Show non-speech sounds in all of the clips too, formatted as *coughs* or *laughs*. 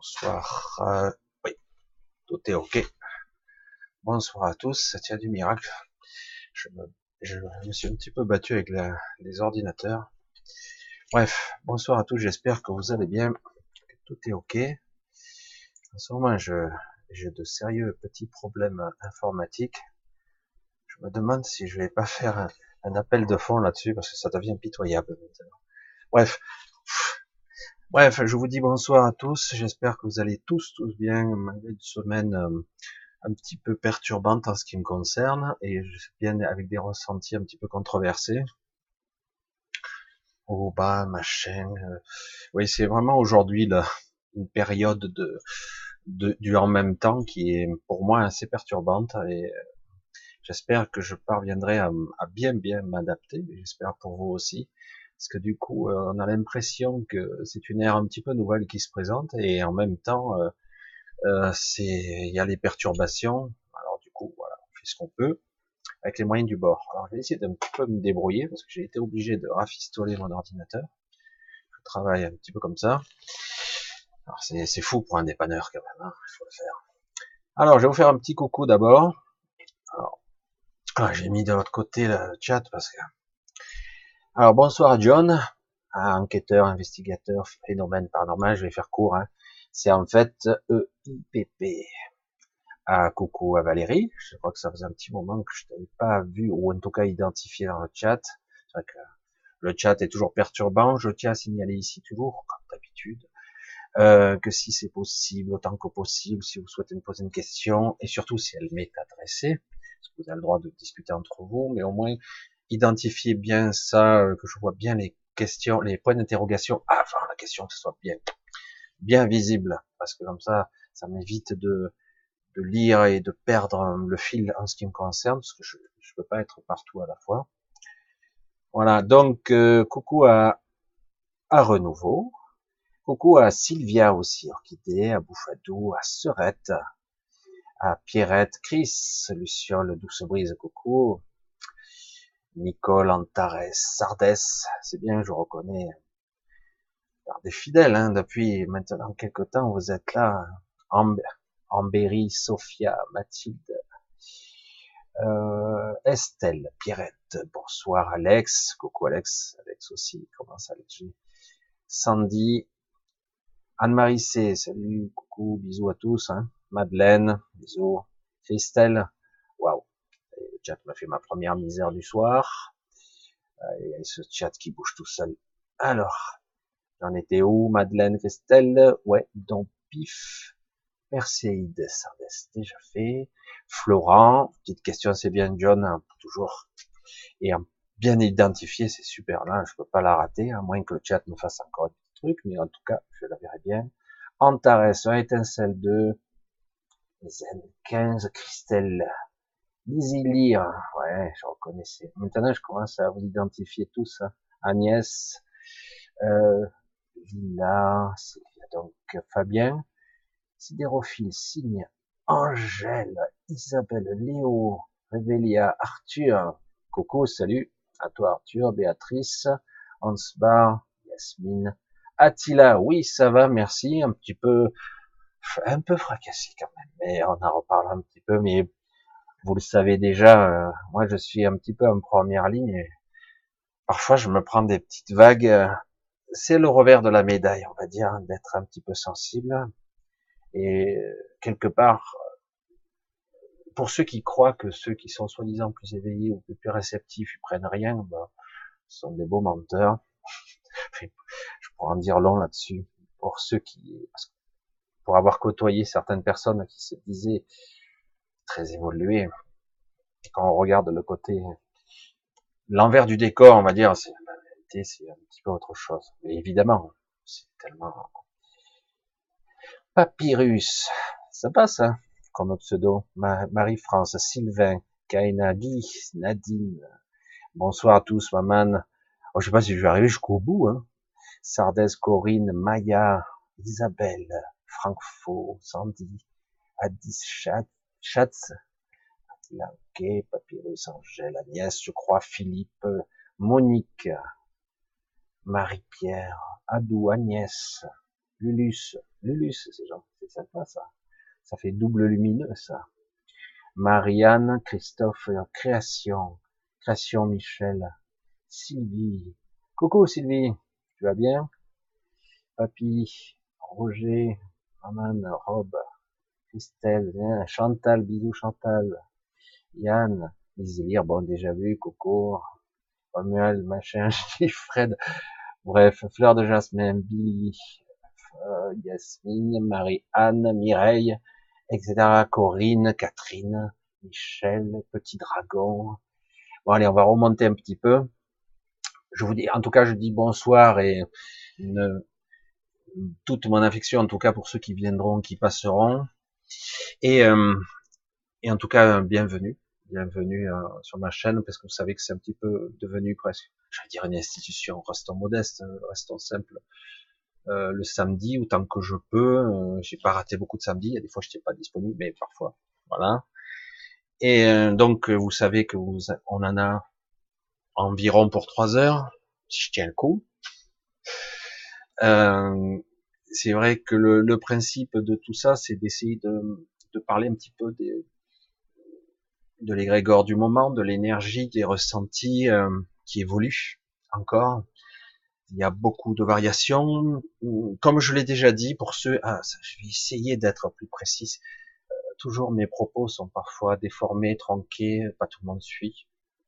Bonsoir. Euh, oui, tout est ok. Bonsoir à tous. Tiens du miracle. Je me, suis un petit peu battu avec les ordinateurs. Bref, bonsoir à tous. J'espère que vous allez bien. Que tout est ok. En ce moment, j'ai de sérieux petits problèmes informatiques. Je me demande si je vais pas faire un, un appel de fond là-dessus parce que ça devient pitoyable maintenant. Bref, Bref, je vous dis bonsoir à tous. J'espère que vous allez tous, tous bien, malgré une semaine euh, un petit peu perturbante en ce qui me concerne, et je suis bien avec des ressentis un petit peu controversés. Oh bah, machin. Euh. Oui, c'est vraiment aujourd'hui une période de, du en même temps qui est pour moi assez perturbante, et euh, j'espère que je parviendrai à, à bien bien m'adapter. J'espère pour vous aussi parce que du coup, euh, on a l'impression que c'est une ère un petit peu nouvelle qui se présente, et en même temps, euh, euh, c'est il y a les perturbations. Alors du coup, voilà, on fait ce qu'on peut avec les moyens du bord. Alors je vais essayer d'un petit peu me débrouiller parce que j'ai été obligé de rafistoler mon ordinateur. Je travaille un petit peu comme ça. Alors c'est fou pour un dépanneur quand même, hein, il faut le faire. Alors je vais vous faire un petit coucou d'abord. Alors ah, j'ai mis de l'autre côté le chat parce que alors bonsoir John, enquêteur, investigateur, phénomène paranormal, je vais faire court. Hein. C'est en fait EIPP. Ah, coucou à Valérie, je crois que ça faisait un petit moment que je t'avais pas vu ou en tout cas identifié dans le chat. C'est vrai que le chat est toujours perturbant. Je tiens à signaler ici toujours, comme d'habitude, euh, que si c'est possible, autant que possible, si vous souhaitez me poser une question, et surtout si elle m'est adressée, parce que vous avez le droit de discuter entre vous, mais au moins identifier bien ça, euh, que je vois bien les questions, les points d'interrogation avant la question, que ce soit bien, bien visible, parce que comme ça, ça m'évite de, de lire et de perdre le fil en ce qui me concerne, parce que je ne peux pas être partout à la fois. Voilà, donc euh, coucou à, à Renouveau, coucou à Sylvia aussi, Orchidée, à Bouffadou, à Serette, à Pierrette, Chris, Luciole, Douce Brise, coucou, Nicole Antares Sardes, c'est bien, je reconnais par des fidèles, hein, depuis maintenant quelques temps, vous êtes là, Ambéry, Sophia, Mathilde, euh, Estelle, Pierrette, bonsoir Alex, coucou Alex, Alex aussi, comment ça Alex Sandy, Anne-Marie C, salut, coucou, bisous à tous, hein. Madeleine, bisous, Christelle, waouh, chat m'a fait ma première misère du soir. Y a ce chat qui bouge tout seul. Alors, j'en étais où Madeleine, Christelle? Ouais, donc Pif, Perséide, Sardès, déjà fait. Florent, petite question, c'est bien John, hein, toujours. Et bien identifié, c'est super là, je peux pas la rater, à moins que le chat me fasse encore un petit truc, mais en tout cas, je la verrai bien. Antares, étincelle 2, Zen 15, Christelle, Easy Lire, ouais, je reconnaissais. Maintenant, je commence à vous identifier tous. Hein. Agnès, euh, Villa, donc Fabien, Sidérophile, Signe, Angèle, Isabelle, Léo, Révelia, Arthur, Coco, salut, à toi Arthur, Béatrice, Hansbar, Yasmine, Attila, oui, ça va, merci, un petit peu, un peu fracassé quand même, mais on en reparle un petit peu, mais vous le savez déjà, euh, moi je suis un petit peu en première ligne et parfois je me prends des petites vagues. Euh, c'est le revers de la médaille, on va dire, d'être un petit peu sensible. Et quelque part, pour ceux qui croient que ceux qui sont soi-disant plus éveillés ou plus réceptifs, ils prennent rien, bah, ce sont des beaux menteurs. *laughs* je pourrais en dire long là-dessus. Pour ceux qui, pour avoir côtoyé certaines personnes qui se disaient très évolué. Quand on regarde le côté, l'envers du décor, on va dire, c'est la vérité, c'est un petit peu autre chose. Mais évidemment, c'est tellement Papyrus, ça passe, hein, comme pseudo. Marie-France, Sylvain, Kaina, Guy, Nadine. Bonsoir à tous, maman. Oh, je sais pas si je vais arriver jusqu'au bout, hein. Corinne, Maya, Isabelle, Francfort, Sandy, Addis Chat, Schatz, ok, Papyrus, Angèle, Agnès, je crois, Philippe, Monique, Marie-Pierre, Adou, Agnès, Lulus, Lulus, c'est c'est sympa ça. Ça fait double lumineux ça. Marianne, Christophe, Création, Création Michel, Sylvie. Coucou Sylvie, tu vas bien? Papy, Roger, Aman, Rob, Christelle, Chantal, bisous Chantal, Yann, Isir, bon déjà vu, Coco, Samuel, machin, *laughs* Fred, bref, Fleur de Jasmin, Billy, euh, Yasmine, Marie-Anne, Mireille, etc. Corinne, Catherine, Michel, Petit Dragon. Bon allez, on va remonter un petit peu. Je vous dis, en tout cas, je dis bonsoir et toute mon affection, en tout cas pour ceux qui viendront, qui passeront. Et, euh, et en tout cas, bienvenue, bienvenue euh, sur ma chaîne, parce que vous savez que c'est un petit peu devenu presque, je vais dire une institution. Restons modestes, restons simples. Euh, le samedi autant que je peux. Euh, j'ai pas raté beaucoup de samedis. Il y a des fois je n'étais pas disponible, mais parfois, voilà. Et euh, donc vous savez que vous, on en a environ pour trois heures. Si je tiens le coup. C'est vrai que le, le, principe de tout ça, c'est d'essayer de, de, parler un petit peu des, de l'égrégore du moment, de l'énergie, des ressentis qui évoluent encore, il y a beaucoup de variations. Comme je l'ai déjà dit, pour ceux, ah, je vais essayer d'être plus précis. Euh, toujours mes propos sont parfois déformés, tronqués, pas tout le monde suit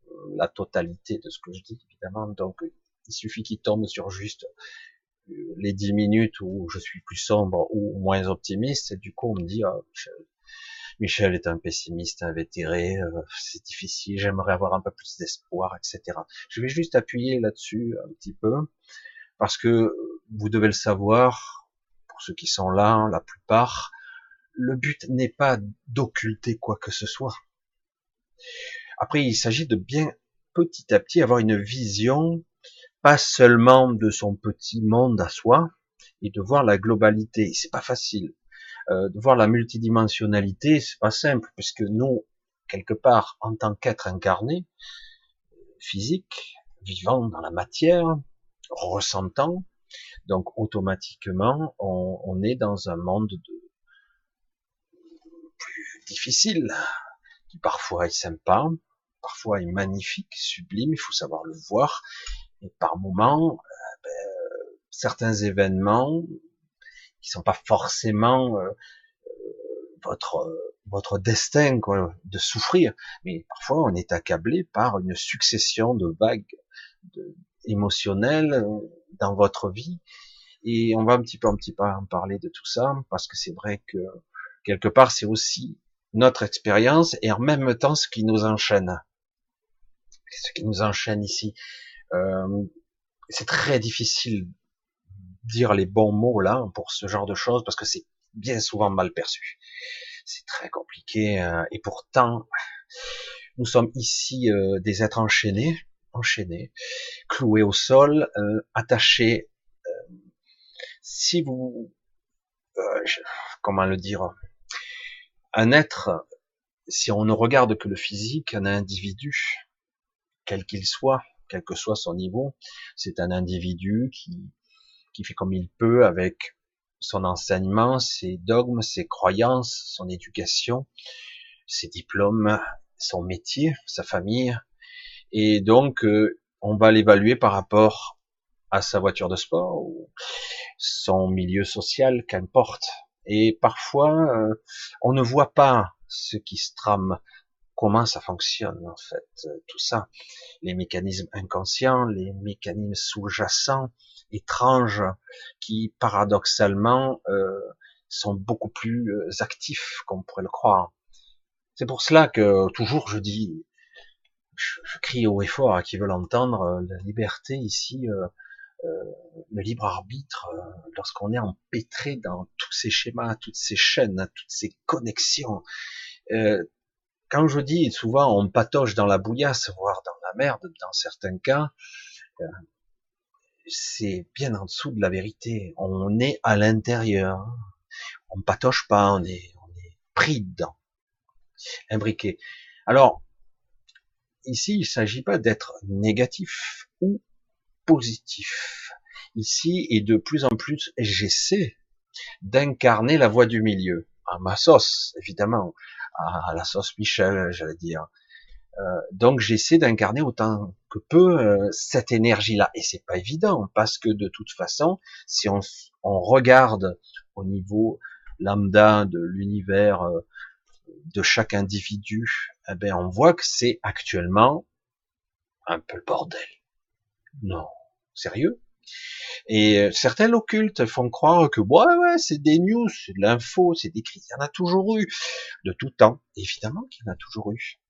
euh, la totalité de ce que je dis, évidemment. Donc, il suffit qu'il tombe sur juste euh, les dix minutes où je suis plus sombre ou moins optimiste. Et du coup, on me dit, ah, Michel est un pessimiste invétéré, c'est difficile, j'aimerais avoir un peu plus d'espoir, etc. Je vais juste appuyer là-dessus un petit peu, parce que vous devez le savoir, pour ceux qui sont là, la plupart, le but n'est pas d'occulter quoi que ce soit. Après, il s'agit de bien petit à petit avoir une vision, pas seulement de son petit monde à soi, et de voir la globalité. C'est pas facile. Euh, de voir la multidimensionnalité, c'est pas simple, puisque nous, quelque part, en tant qu'être incarné, physique, vivant dans la matière, ressentant, donc automatiquement, on, on est dans un monde de plus difficile, qui parfois est sympa, parfois est magnifique, sublime, il faut savoir le voir, et par moments, euh, ben, certains événements qui sont pas forcément euh, euh, votre votre destin quoi, de souffrir, mais parfois on est accablé par une succession de vagues émotionnelles euh, dans votre vie, et on va un petit peu un petit peu en parler de tout ça parce que c'est vrai que quelque part c'est aussi notre expérience et en même temps ce qui nous enchaîne, ce qui nous enchaîne ici. Euh, c'est très difficile dire les bons mots là pour ce genre de choses parce que c'est bien souvent mal perçu. C'est très compliqué euh, et pourtant nous sommes ici euh, des êtres enchaînés, enchaînés, cloués au sol, euh, attachés. si vous, comment le dire, un être, si on ne regarde que le physique, un individu, quel qu'il soit, quel que soit son niveau, c'est un individu qui fait comme il peut avec son enseignement, ses dogmes, ses croyances, son éducation, ses diplômes, son métier, sa famille. Et donc, euh, on va l'évaluer par rapport à sa voiture de sport son milieu social, qu'importe. Et parfois, euh, on ne voit pas ce qui se trame, comment ça fonctionne en fait, tout ça, les mécanismes inconscients, les mécanismes sous-jacents, étranges qui paradoxalement euh, sont beaucoup plus euh, actifs qu'on pourrait le croire. C'est pour cela que toujours je dis, je, crie haut et fort à qui veut l'entendre, euh, la liberté ici, le libre arbitre, lorsqu'on est empêtré dans tous ces schémas, toutes ces chaînes, toutes ces connexions. Quand je dis souvent on patoche dans la bouillasse, voire dans la merde dans certains cas, c'est bien en dessous de la vérité. On est à l'intérieur. On ne patoche pas, on est, on est pris dedans. Imbriqué. Alors, ici, il ne s'agit pas d'être négatif ou positif. Ici, et de plus en plus, j'essaie d'incarner la voix du milieu, à ma évidemment, à la sauce Michel, j'allais dire. Euh, donc j'essaie d'incarner autant que peu euh, cette énergie-là, et c'est pas évident parce que de toute façon, si on, on regarde au niveau lambda de l'univers euh, de chaque individu, eh ben on voit que c'est actuellement un peu le bordel. Non, sérieux? Et euh, certains l'occultent, font croire que ouais, ouais, c'est des news, c'est de l'info, c'est des cris. Il y en a toujours eu, de tout temps. Évidemment qu'il y en a toujours eu.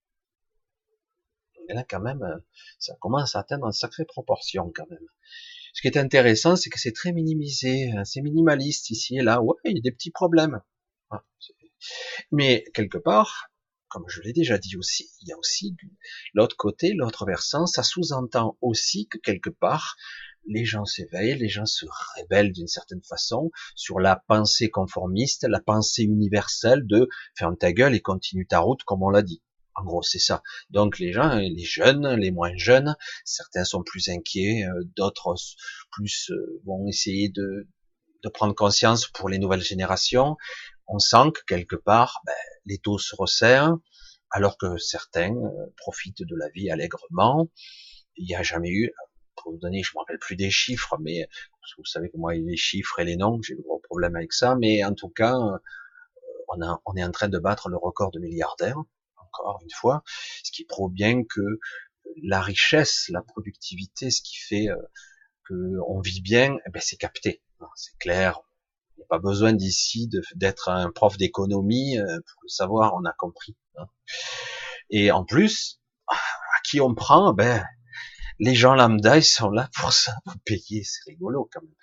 Mais là, quand même, euh, ça commence à atteindre une sacrée proportion, quand même. Ce qui est intéressant, c'est que c'est très minimisé, hein, c'est minimaliste ici et là. Ouais, il y a des petits problèmes. Ah, Mais quelque part, comme je l'ai déjà dit aussi, il y a aussi l'autre côté, l'autre versant, ça sous-entend aussi que quelque part, les gens s'éveillent, les gens se rebellent d'une certaine façon sur la pensée conformiste, la pensée universelle de ferme ta gueule et continue ta route comme on l'a dit. En gros, c'est ça. Donc les gens, les jeunes, les moins jeunes, certains sont plus inquiets, euh, d'autres plus euh, vont essayer de, de prendre conscience pour les nouvelles générations, on sent que quelque part, ben, les taux se resserrent, alors que certains euh, profitent de la vie allègrement. Il n'y a jamais eu, pour vous donner, je me rappelle plus des chiffres, mais vous savez que moi, les chiffres et les noms, j'ai de gros problèmes avec ça, mais en tout cas, euh, on, a, on est en train de battre le record de milliardaires, encore une fois, ce qui prouve bien que la richesse, la productivité, ce qui fait euh, que on vit bien, eh ben, c'est capté. C'est clair, il n'y a pas besoin d'ici d'être un prof d'économie euh, pour le savoir, on a compris. Hein. Et en plus, à qui on prend Ben, les gens lambda, ils sont là pour ça, pour payer, c'est rigolo quand même.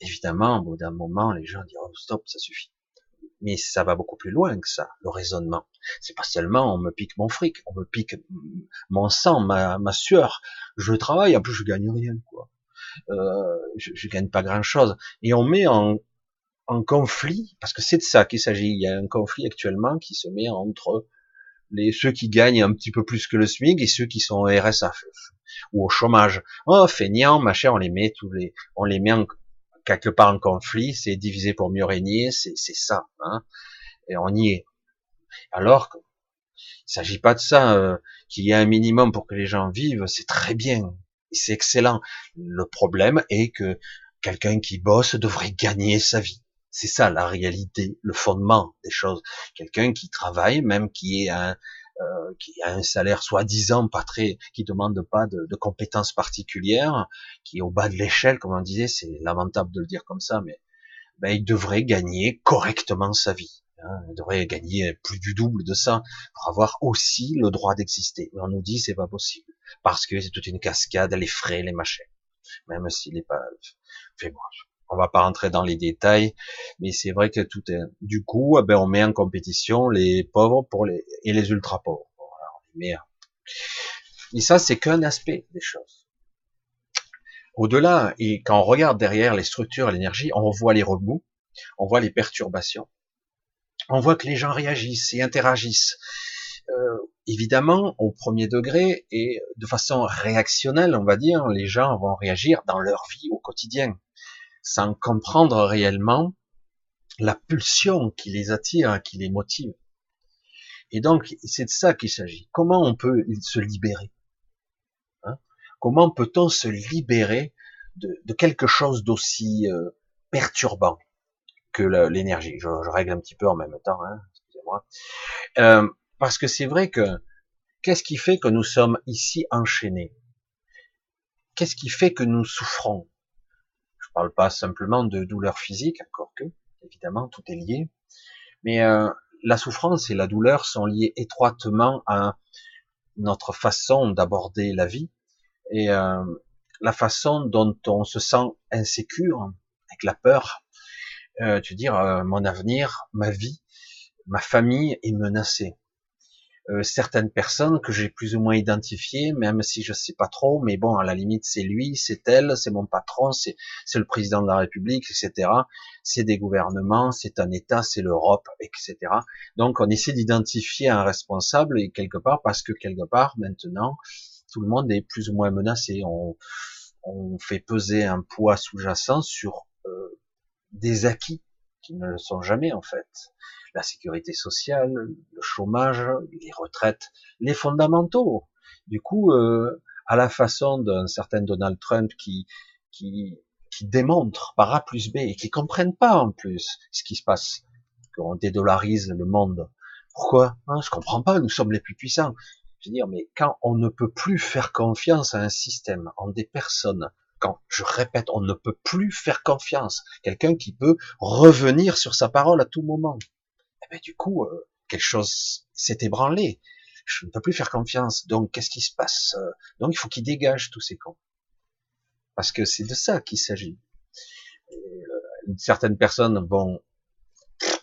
Évidemment, au bout d'un moment, les gens diront stop, ça suffit. Mais ça va beaucoup plus loin que ça, le raisonnement. C'est pas seulement on me pique mon fric, on me pique mon sang, ma, ma sueur. Je travaille, en plus je gagne rien, quoi. Euh, je, je gagne pas grand chose. Et on met en, en conflit, parce que c'est de ça qu'il s'agit. Il y a un conflit actuellement qui se met entre les ceux qui gagnent un petit peu plus que le SMIC et ceux qui sont au RSA ou au chômage. Oh, feignant, machin, on les met tous les, on les met en, quelque part en conflit. C'est divisé pour mieux régner, c'est ça. Hein, et on y est. Alors il s'agit pas de ça. Euh, qu'il y ait un minimum pour que les gens vivent, c'est très bien, c'est excellent. Le problème est que quelqu'un qui bosse devrait gagner sa vie. C'est ça la réalité, le fondement des choses. Quelqu'un qui travaille, même qui est un, euh, qui a un salaire soi-disant pas très, qui demande pas de, de, compétences particulières, qui est au bas de l'échelle, comme on disait, c'est lamentable de le dire comme ça, mais ben, il devrait gagner correctement sa vie. Hein. il devrait gagner plus du double de ça pour avoir aussi le droit d'exister. Mais on nous dit c'est pas possible parce que c'est toute une cascade, les frais, les machins. Même s'il n'est pas fait bon, on va pas rentrer dans les détails, mais c'est vrai que tout est, du coup, eh ben, on met en compétition les pauvres pour les, et les ultra pauvres. Voilà, Et ça, c'est qu'un aspect des choses. Au-delà, et quand on regarde derrière les structures l'énergie, on voit les remous, on voit les perturbations, on voit que les gens réagissent et interagissent. Euh, évidemment, au premier degré et de façon réactionnelle, on va dire, les gens vont réagir dans leur vie au quotidien sans comprendre réellement la pulsion qui les attire, qui les motive. Et donc, c'est de ça qu'il s'agit. Comment on peut se libérer hein? Comment peut-on se libérer de, quelque chose d'aussi euh, perturbant que l'énergie? Je, je, règle un petit peu en même temps, hein, excusez-moi. Euh, parce que c'est vrai que qu'est-ce qui fait que nous sommes ici enchaînés? Qu'est-ce qui fait que nous souffrons? Parle pas simplement de douleur physique, encore que, évidemment, tout est lié. Mais euh, la souffrance et la douleur sont liées étroitement à notre façon d'aborder la vie et euh, la façon dont on se sent insécure, avec la peur, euh, tu dire euh, mon avenir, ma vie, ma famille est menacée. Euh, certaines personnes que j'ai plus ou moins identifiées, même si je sais pas trop, mais bon, à la limite, c'est lui, c'est elle, c'est mon patron, c'est le président de la République, etc. C'est des gouvernements, c'est un État, c'est l'Europe, etc. Donc, on essaie d'identifier un responsable et quelque part, parce que quelque part, maintenant, tout le monde est plus ou moins menacé. On, on fait peser un poids sous-jacent sur euh, des acquis qui ne le sont jamais en fait. La sécurité sociale, le chômage, les retraites, les fondamentaux. Du coup, euh, à la façon d'un certain Donald Trump qui, qui, qui démontre par A plus B et qui comprennent pas en plus ce qui se passe, qu'on dédollarise le monde. Pourquoi? Hein, Je comprends pas. Nous sommes les plus puissants. Je veux dire, mais quand on ne peut plus faire confiance à un système, en des personnes, quand je répète, on ne peut plus faire confiance, quelqu'un qui peut revenir sur sa parole à tout moment. Du coup, euh, quelque chose s'est ébranlé. Je ne peux plus faire confiance. Donc, qu'est-ce qui se passe Donc, il faut qu'il dégage tous ces cons. Parce que c'est de ça qu'il s'agit. Euh, certaines personnes vont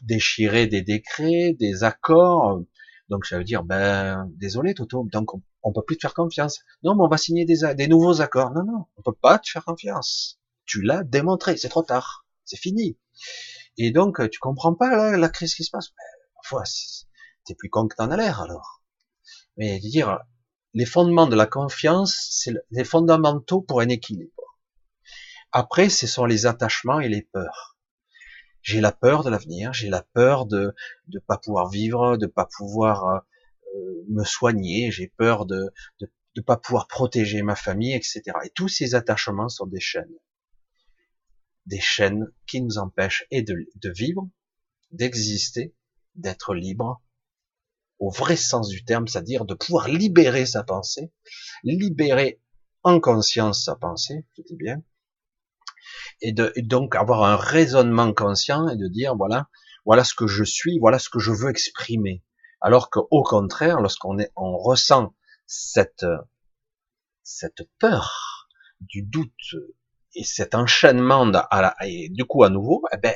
déchirer des décrets, des accords. Donc, ça veut dire, ben, désolé, Toto, donc on peut plus te faire confiance. Non, mais on va signer des, nouveaux accords. Non, non, on peut pas te faire confiance. Tu l'as démontré, c'est trop tard, c'est fini. Et donc, tu comprends pas la crise qui se passe. Parfois, t'es plus con que t'en as l'air alors. Mais dire, les fondements de la confiance, c'est les fondamentaux pour un équilibre. Après, ce sont les attachements et les peurs. J'ai la peur de l'avenir, j'ai la peur de ne pas pouvoir vivre, de pas pouvoir euh, me soigner, j'ai peur de ne pas pouvoir protéger ma famille, etc. Et tous ces attachements sont des chaînes. Des chaînes qui nous empêchent et de, vivre, d'exister, d'être libre, au vrai sens du terme, c'est-à-dire de pouvoir libérer sa pensée, libérer en conscience sa pensée, je dis bien, et, de, donc avoir un raisonnement conscient et de dire voilà, voilà ce que je suis, voilà ce que je veux exprimer. Alors qu'au contraire, lorsqu'on est, on ressent cette, cette peur du doute et cet enchaînement à la, et du coup à nouveau, eh ben,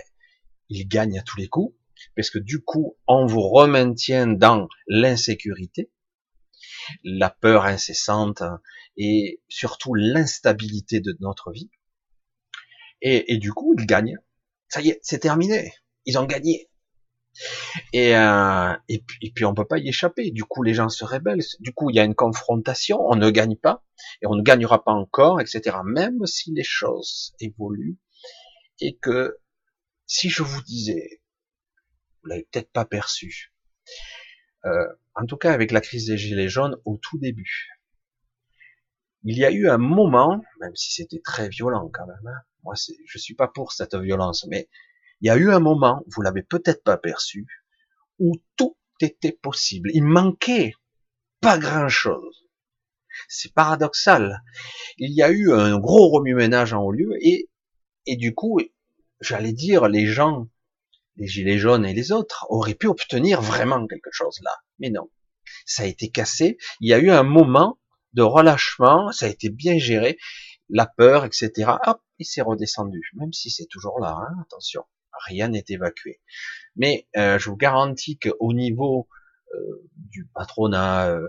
il gagne à tous les coups, parce que du coup, on vous remaintient dans l'insécurité, la peur incessante et surtout l'instabilité de notre vie. Et, et du coup, il gagne. Ça y est, c'est terminé. Ils ont gagné. Et, euh, et puis on peut pas y échapper. Du coup, les gens se rebellent. Du coup, il y a une confrontation. On ne gagne pas et on ne gagnera pas encore, etc. Même si les choses évoluent et que si je vous disais, vous l'avez peut-être pas perçu. Euh, en tout cas, avec la crise des gilets jaunes au tout début, il y a eu un moment, même si c'était très violent quand même. Hein, moi, je suis pas pour cette violence, mais il y a eu un moment, vous l'avez peut-être pas perçu, où tout était possible. Il manquait pas grand-chose. C'est paradoxal. Il y a eu un gros remue-ménage en haut lieu et, et du coup, j'allais dire, les gens, les gilets jaunes et les autres auraient pu obtenir vraiment quelque chose là. Mais non. Ça a été cassé. Il y a eu un moment de relâchement. Ça a été bien géré. La peur, etc. Hop, il s'est redescendu. Même si c'est toujours là, hein, attention rien n'est évacué. Mais euh, je vous garantis qu'au niveau euh, du patronat, euh,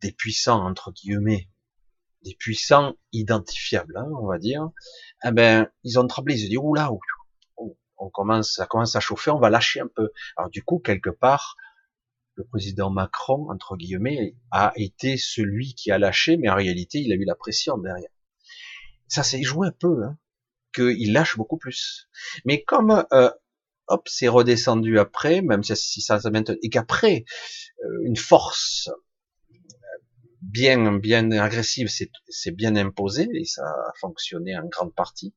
des puissants entre guillemets, des puissants identifiables, hein, on va dire, eh ben ils ont tremblé, ils se dit oula, on commence, ça commence à chauffer, on va lâcher un peu. Alors du coup, quelque part, le président Macron, entre guillemets, a été celui qui a lâché, mais en réalité, il a eu la pression derrière. Ça s'est joué un peu, hein qu'il lâche beaucoup plus. Mais comme euh, hop, c'est redescendu après, même si ça, ça et qu'après euh, une force bien bien agressive s'est bien imposée et ça a fonctionné en grande partie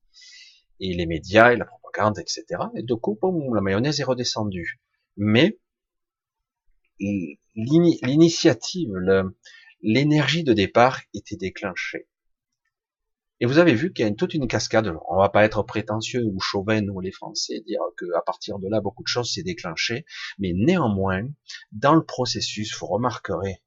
et les médias et la propagande etc et de coup boum, la mayonnaise est redescendue mais l'initiative l'énergie de départ était déclenchée et vous avez vu qu'il y a toute une cascade. On va pas être prétentieux ou chauvin, ou les Français, dire que à partir de là, beaucoup de choses s'est déclenché. Mais néanmoins, dans le processus, vous remarquerez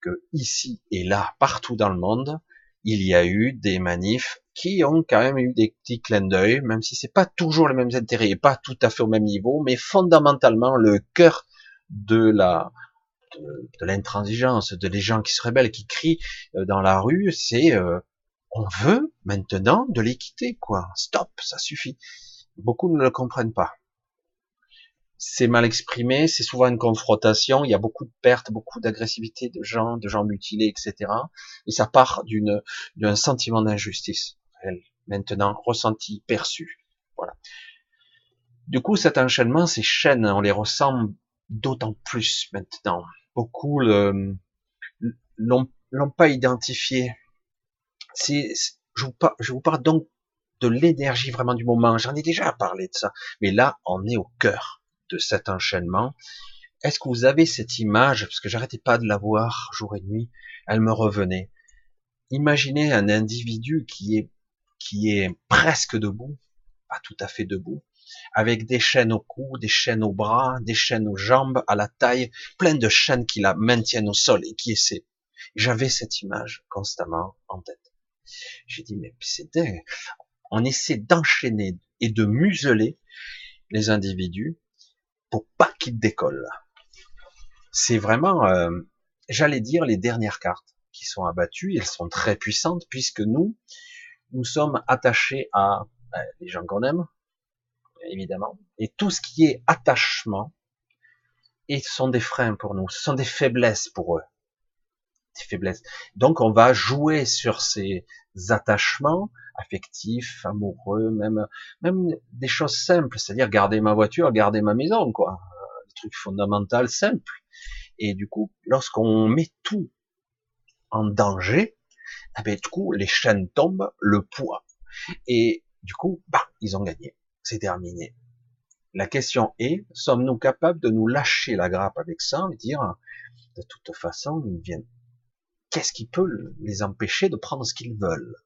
que ici et là, partout dans le monde, il y a eu des manifs qui ont quand même eu des petits clins d'œil, même si c'est pas toujours les mêmes intérêts et pas tout à fait au même niveau, mais fondamentalement le cœur de la de, l'intransigeance, de les gens qui se rebellent, qui crient euh, dans la rue, c'est euh, on veut maintenant de l'équité, quoi. Stop, ça suffit. Beaucoup ne le comprennent pas. C'est mal exprimé, c'est souvent une confrontation, il y a beaucoup de pertes, beaucoup d'agressivité de gens, de gens mutilés, etc. Et ça part d'une, d'un sentiment d'injustice. Maintenant, ressenti, perçu. Voilà. Du coup, cet enchaînement, ces chaînes, on les ressent d'autant plus maintenant. Beaucoup l'ont pas identifié. C'est, je vous, parle, je vous parle donc de l'énergie vraiment du moment. J'en ai déjà parlé de ça. Mais là, on est au cœur de cet enchaînement. Est-ce que vous avez cette image Parce que j'arrêtais pas de la voir jour et nuit. Elle me revenait. Imaginez un individu qui est, qui est presque debout, pas tout à fait debout, avec des chaînes au cou, des chaînes aux bras, des chaînes aux jambes, à la taille, plein de chaînes qui la maintiennent au sol et qui essaient. J'avais cette image constamment en tête. J'ai dit, mais dingue. On essaie d'enchaîner et de museler les individus pour pas qu'ils décollent. C'est vraiment, euh, j'allais dire, les dernières cartes qui sont abattues. Elles sont très puissantes puisque nous, nous sommes attachés à ben, les gens qu'on aime, évidemment. Et tout ce qui est attachement, et sont des freins pour nous, ce sont des faiblesses pour eux. Faiblesses. Donc on va jouer sur ces attachements affectifs, amoureux, même, même des choses simples, c'est-à-dire garder ma voiture, garder ma maison, quoi. Des trucs fondamentaux simples. Et du coup, lorsqu'on met tout en danger, eh ben, du coup, les chaînes tombent, le poids. Et du coup, bah, ils ont gagné c'est terminé. La question est, sommes-nous capables de nous lâcher la grappe avec ça? Et dire, de toute façon, ils viennent. Qu'est-ce qui peut les empêcher de prendre ce qu'ils veulent?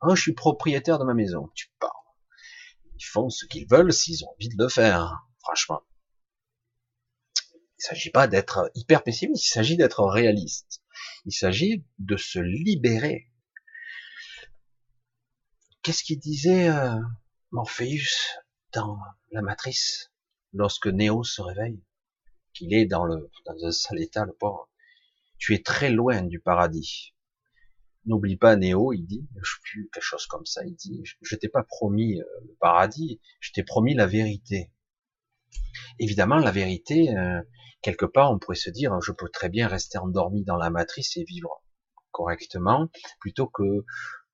Hein, Je suis propriétaire de ma maison. Tu parles. Ils font ce qu'ils veulent s'ils ont envie de le faire. Franchement. Il s'agit pas d'être hyper pessimiste. Il s'agit d'être réaliste. Il s'agit de se libérer. Qu'est-ce qu'il disait euh, Morpheus dans la matrice, lorsque Néo se réveille, qu'il est dans le dans un sale état, le pauvre. Tu es très loin du paradis. N'oublie pas Néo, il dit, je plus quelque chose comme ça, il dit, je, t'ai pas promis euh, le paradis, je t'ai promis la vérité. Évidemment, la vérité, euh, quelque part, on pourrait se dire, je peux très bien rester endormi dans la matrice et vivre correctement, plutôt que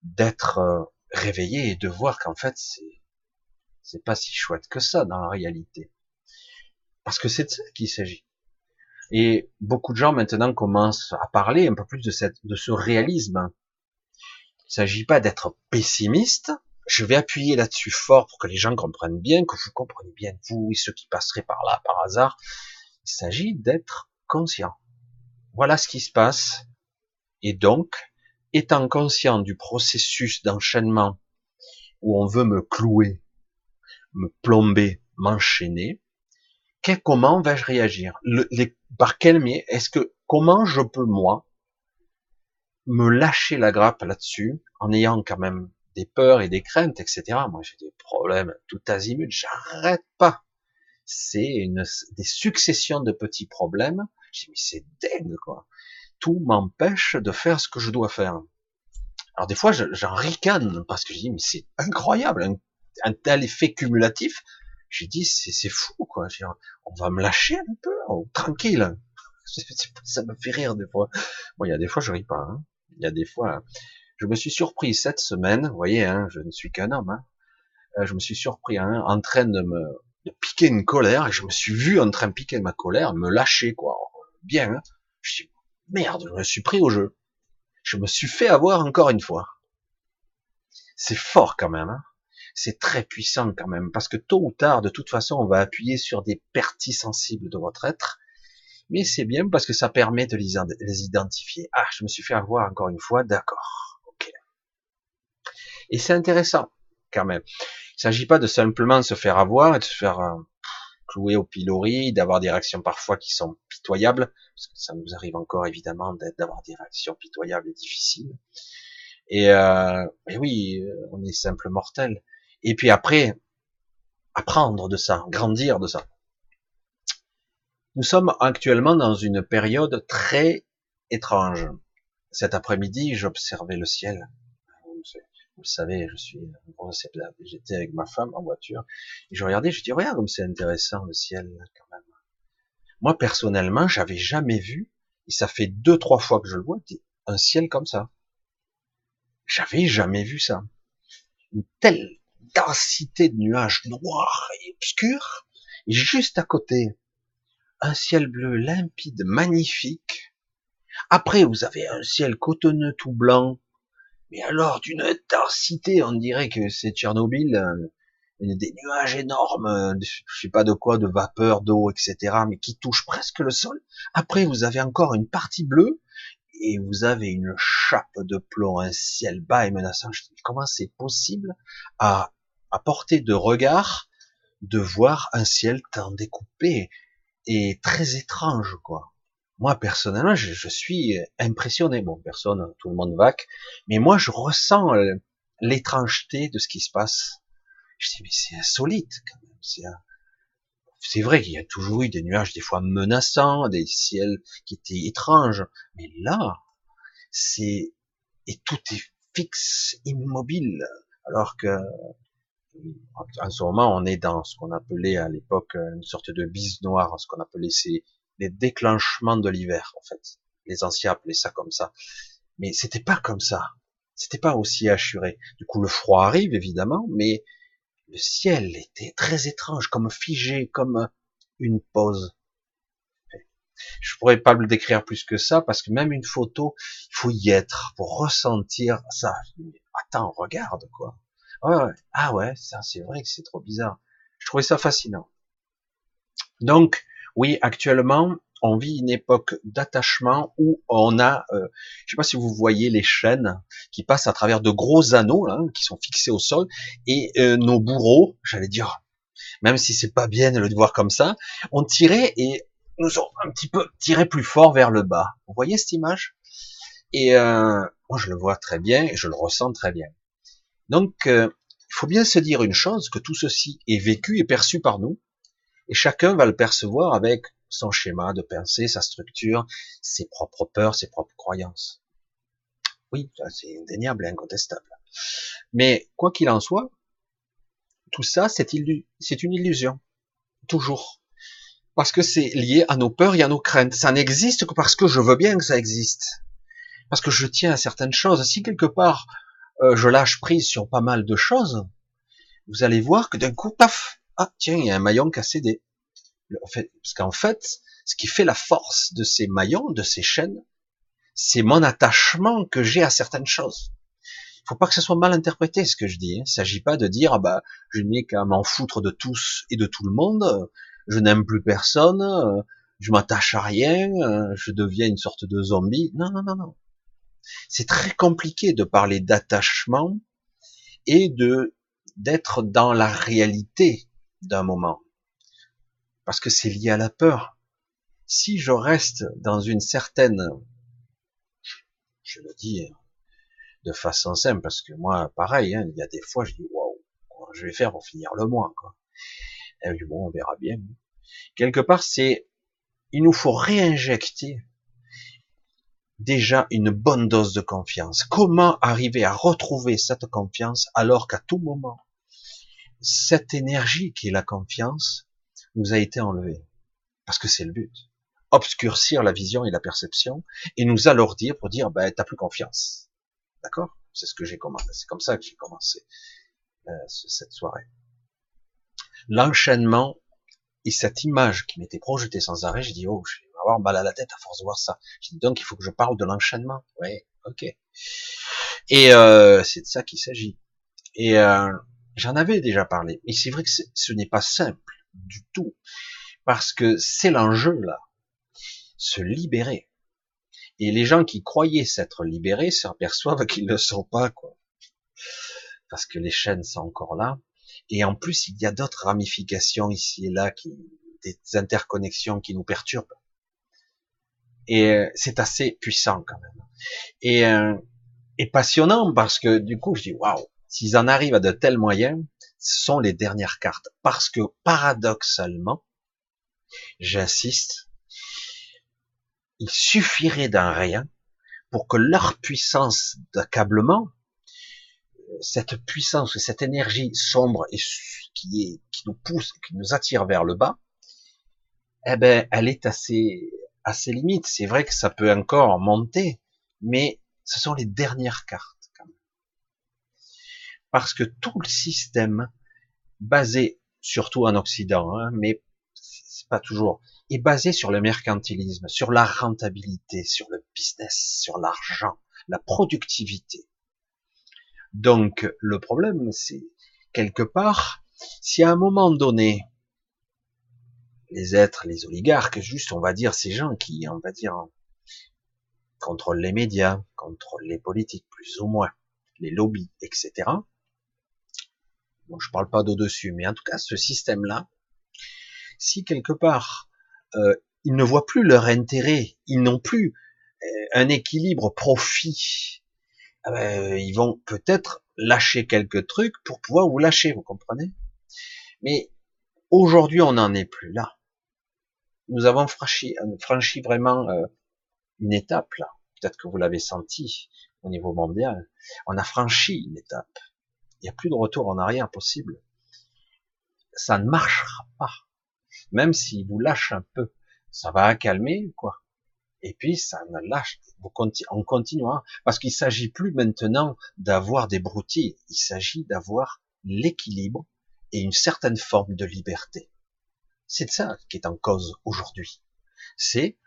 d'être euh, réveillé et de voir qu'en fait, c'est c'est pas si chouette que ça dans la réalité. Parce que c'est de ça qu'il s'agit. Et beaucoup de gens maintenant commencent à parler un peu plus de cette, ce réalisme. Il s'agit pas d'être pessimiste. Je vais appuyer là-dessus fort pour que les gens comprennent bien, que vous compreniez bien, vous et ceux qui passeraient par là par hasard. Il s'agit d'être conscient. Voilà ce qui se passe. Et donc, étant conscient du processus d'enchaînement où on veut me clouer me plomber, m'enchaîner, comment vais-je réagir? Par quel biais Est-ce que comment je peux moi me lâcher la grappe là-dessus en ayant quand même des peurs et des craintes, etc. Moi, j'ai des problèmes tout azimut, j'arrête pas. C'est une des successions de petits problèmes. Dis mais c'est dingue quoi. Tout m'empêche de faire ce que je dois faire. Alors des fois, j'en ricane parce que je dis mais c'est incroyable, un tel effet cumulatif. J'ai dit, c'est fou, quoi. on va me lâcher un peu, oh, tranquille. *laughs* Ça me fait rire des fois. Bon, il y a des fois, je ris pas. Hein. Il y a des fois, je me suis surpris cette semaine. Vous voyez, hein, je ne suis qu'un homme. Hein. Euh, je me suis surpris hein, en train de me de piquer une colère. Et je me suis vu en train de piquer ma colère, me lâcher, quoi. Bien. Hein. Je dis, merde, je me suis pris au jeu. Je me suis fait avoir encore une fois. C'est fort quand même. Hein c'est très puissant quand même, parce que tôt ou tard, de toute façon, on va appuyer sur des pertis sensibles de votre être, mais c'est bien parce que ça permet de les identifier. Ah, je me suis fait avoir encore une fois, d'accord, ok. Et c'est intéressant quand même. Il s'agit pas de simplement se faire avoir et de se faire euh, clouer au pilori, d'avoir des réactions parfois qui sont pitoyables, parce que ça nous arrive encore évidemment d'avoir des réactions pitoyables et difficiles. Et, euh, et oui, euh, on est simple mortel et puis après, apprendre de ça, grandir de ça. Nous sommes actuellement dans une période très étrange. Cet après-midi, j'observais le ciel. Vous le savez, je suis, j'étais avec ma femme en voiture, et je regardais, je dis, regarde comme c'est intéressant le ciel, quand même. Moi, personnellement, j'avais jamais vu, et ça fait deux, trois fois que je le vois, un ciel comme ça. J'avais jamais vu ça. Une telle densité de nuages noirs et obscurs, et juste à côté, un ciel bleu limpide, magnifique. Après, vous avez un ciel cotonneux tout blanc, mais alors d'une intensité, on dirait que c'est Tchernobyl, euh, des nuages énormes, euh, je sais pas de quoi, de vapeur, d'eau, etc., mais qui touchent presque le sol. Après, vous avez encore une partie bleue, et vous avez une chape de plomb, un ciel bas et menaçant. Comment c'est possible à, à portée de regard de voir un ciel tant découpé et très étrange, quoi. Moi, personnellement, je, suis impressionné. Bon, personne, tout le monde vaque, mais moi, je ressens l'étrangeté de ce qui se passe. Je dis, mais c'est insolite, quand même. C'est vrai qu'il y a toujours eu des nuages, des fois menaçants, des ciels qui étaient étranges, mais là, c'est, et tout est fixe, immobile, alors que, en ce moment, on est dans ce qu'on appelait à l'époque une sorte de bise noire, ce qu'on appelait ces, les déclenchements de l'hiver, en fait. Les anciens appelaient ça comme ça. Mais c'était pas comme ça. C'était pas aussi assuré. Du coup, le froid arrive, évidemment, mais le ciel était très étrange, comme figé, comme une pause. Je pourrais pas le décrire plus que ça, parce que même une photo, il faut y être pour ressentir ça. Attends, regarde, quoi. Ah ouais, ça, c'est vrai que c'est trop bizarre. Je trouvais ça fascinant. Donc, oui, actuellement, on vit une époque d'attachement où on a, euh, je sais pas si vous voyez les chaînes qui passent à travers de gros anneaux là, qui sont fixés au sol, et euh, nos bourreaux, j'allais dire, même si c'est pas bien de le voir comme ça, ont tiré et nous ont un petit peu tiré plus fort vers le bas. Vous voyez cette image? Et euh, moi je le vois très bien et je le ressens très bien. Donc euh, il faut bien se dire une chose que tout ceci est vécu et perçu par nous, et chacun va le percevoir avec son schéma de pensée, sa structure, ses propres peurs, ses propres croyances. Oui, c'est indéniable et incontestable. Mais quoi qu'il en soit, tout ça, c'est une illusion. Toujours. Parce que c'est lié à nos peurs et à nos craintes. Ça n'existe que parce que je veux bien que ça existe. Parce que je tiens à certaines choses. Si quelque part, euh, je lâche prise sur pas mal de choses, vous allez voir que d'un coup, paf, ah tiens, il y a un maillon qui a cédé. Parce qu'en fait, ce qui fait la force de ces maillons, de ces chaînes, c'est mon attachement que j'ai à certaines choses. Il faut pas que ce soit mal interprété ce que je dis. Hein. Il ne s'agit pas de dire ah bah je n'ai qu'à m'en foutre de tous et de tout le monde. Je n'aime plus personne. Je m'attache à rien. Je deviens une sorte de zombie. Non non non non. C'est très compliqué de parler d'attachement et de d'être dans la réalité d'un moment parce que c'est lié à la peur. Si je reste dans une certaine, je le dis de façon simple, parce que moi, pareil, hein, il y a des fois, je dis, waouh, je vais faire pour finir le mois, quoi. Et bon, on verra bien. Quelque part, c'est, il nous faut réinjecter déjà une bonne dose de confiance. Comment arriver à retrouver cette confiance alors qu'à tout moment, cette énergie qui est la confiance, nous a été enlevé. Parce que c'est le but. Obscurcir la vision et la perception et nous alourdir pour dire, ben, t'as plus confiance. D'accord? C'est ce que j'ai commencé. C'est comme ça que j'ai commencé euh, cette soirée. L'enchaînement et cette image qui m'était projetée sans arrêt, j'ai dit, oh, je vais mal à la tête à force de voir ça. Donc, il faut que je parle de l'enchaînement. Oui, ok. Et euh, c'est de ça qu'il s'agit. Et euh, j'en avais déjà parlé. Et c'est vrai que ce n'est pas simple du tout. Parce que c'est l'enjeu là. Se libérer. Et les gens qui croyaient s'être libérés s'aperçoivent *laughs* qu'ils ne le sont pas, quoi. Parce que les chaînes sont encore là. Et en plus, il y a d'autres ramifications ici et là, qui, des interconnexions qui nous perturbent. Et euh, c'est assez puissant quand même. Et, euh, et passionnant parce que du coup, je dis waouh, s'ils en arrivent à de tels moyens, ce sont les dernières cartes. Parce que paradoxalement, j'insiste, il suffirait d'un rien pour que leur puissance d'accablement, cette puissance, cette énergie sombre et qui est, qui nous pousse, qui nous attire vers le bas, eh ben, elle est assez, assez limite. C'est vrai que ça peut encore monter, mais ce sont les dernières cartes. Parce que tout le système basé, surtout en Occident, hein, mais c'est pas toujours, est basé sur le mercantilisme, sur la rentabilité, sur le business, sur l'argent, la productivité. Donc le problème, c'est quelque part, si à un moment donné, les êtres, les oligarques, juste, on va dire, ces gens qui, on va dire, contrôlent les médias, contrôlent les politiques, plus ou moins, les lobbies, etc. Bon, je parle pas d'au-dessus, mais en tout cas, ce système-là, si quelque part, euh, ils ne voient plus leur intérêt, ils n'ont plus euh, un équilibre profit, ah ben, ils vont peut-être lâcher quelques trucs pour pouvoir vous lâcher, vous comprenez? Mais aujourd'hui, on n'en est plus là. Nous avons franchi, franchi vraiment euh, une étape là. Peut-être que vous l'avez senti au niveau mondial. On a franchi une étape. Il n'y a plus de retour en arrière possible. Ça ne marchera pas. Même s'il vous lâche un peu, ça va calmer, quoi. Et puis, ça ne lâche, on continuera. Parce qu'il s'agit plus maintenant d'avoir des broutilles. Il s'agit d'avoir l'équilibre et une certaine forme de liberté. C'est ça qui est en cause aujourd'hui. C'est,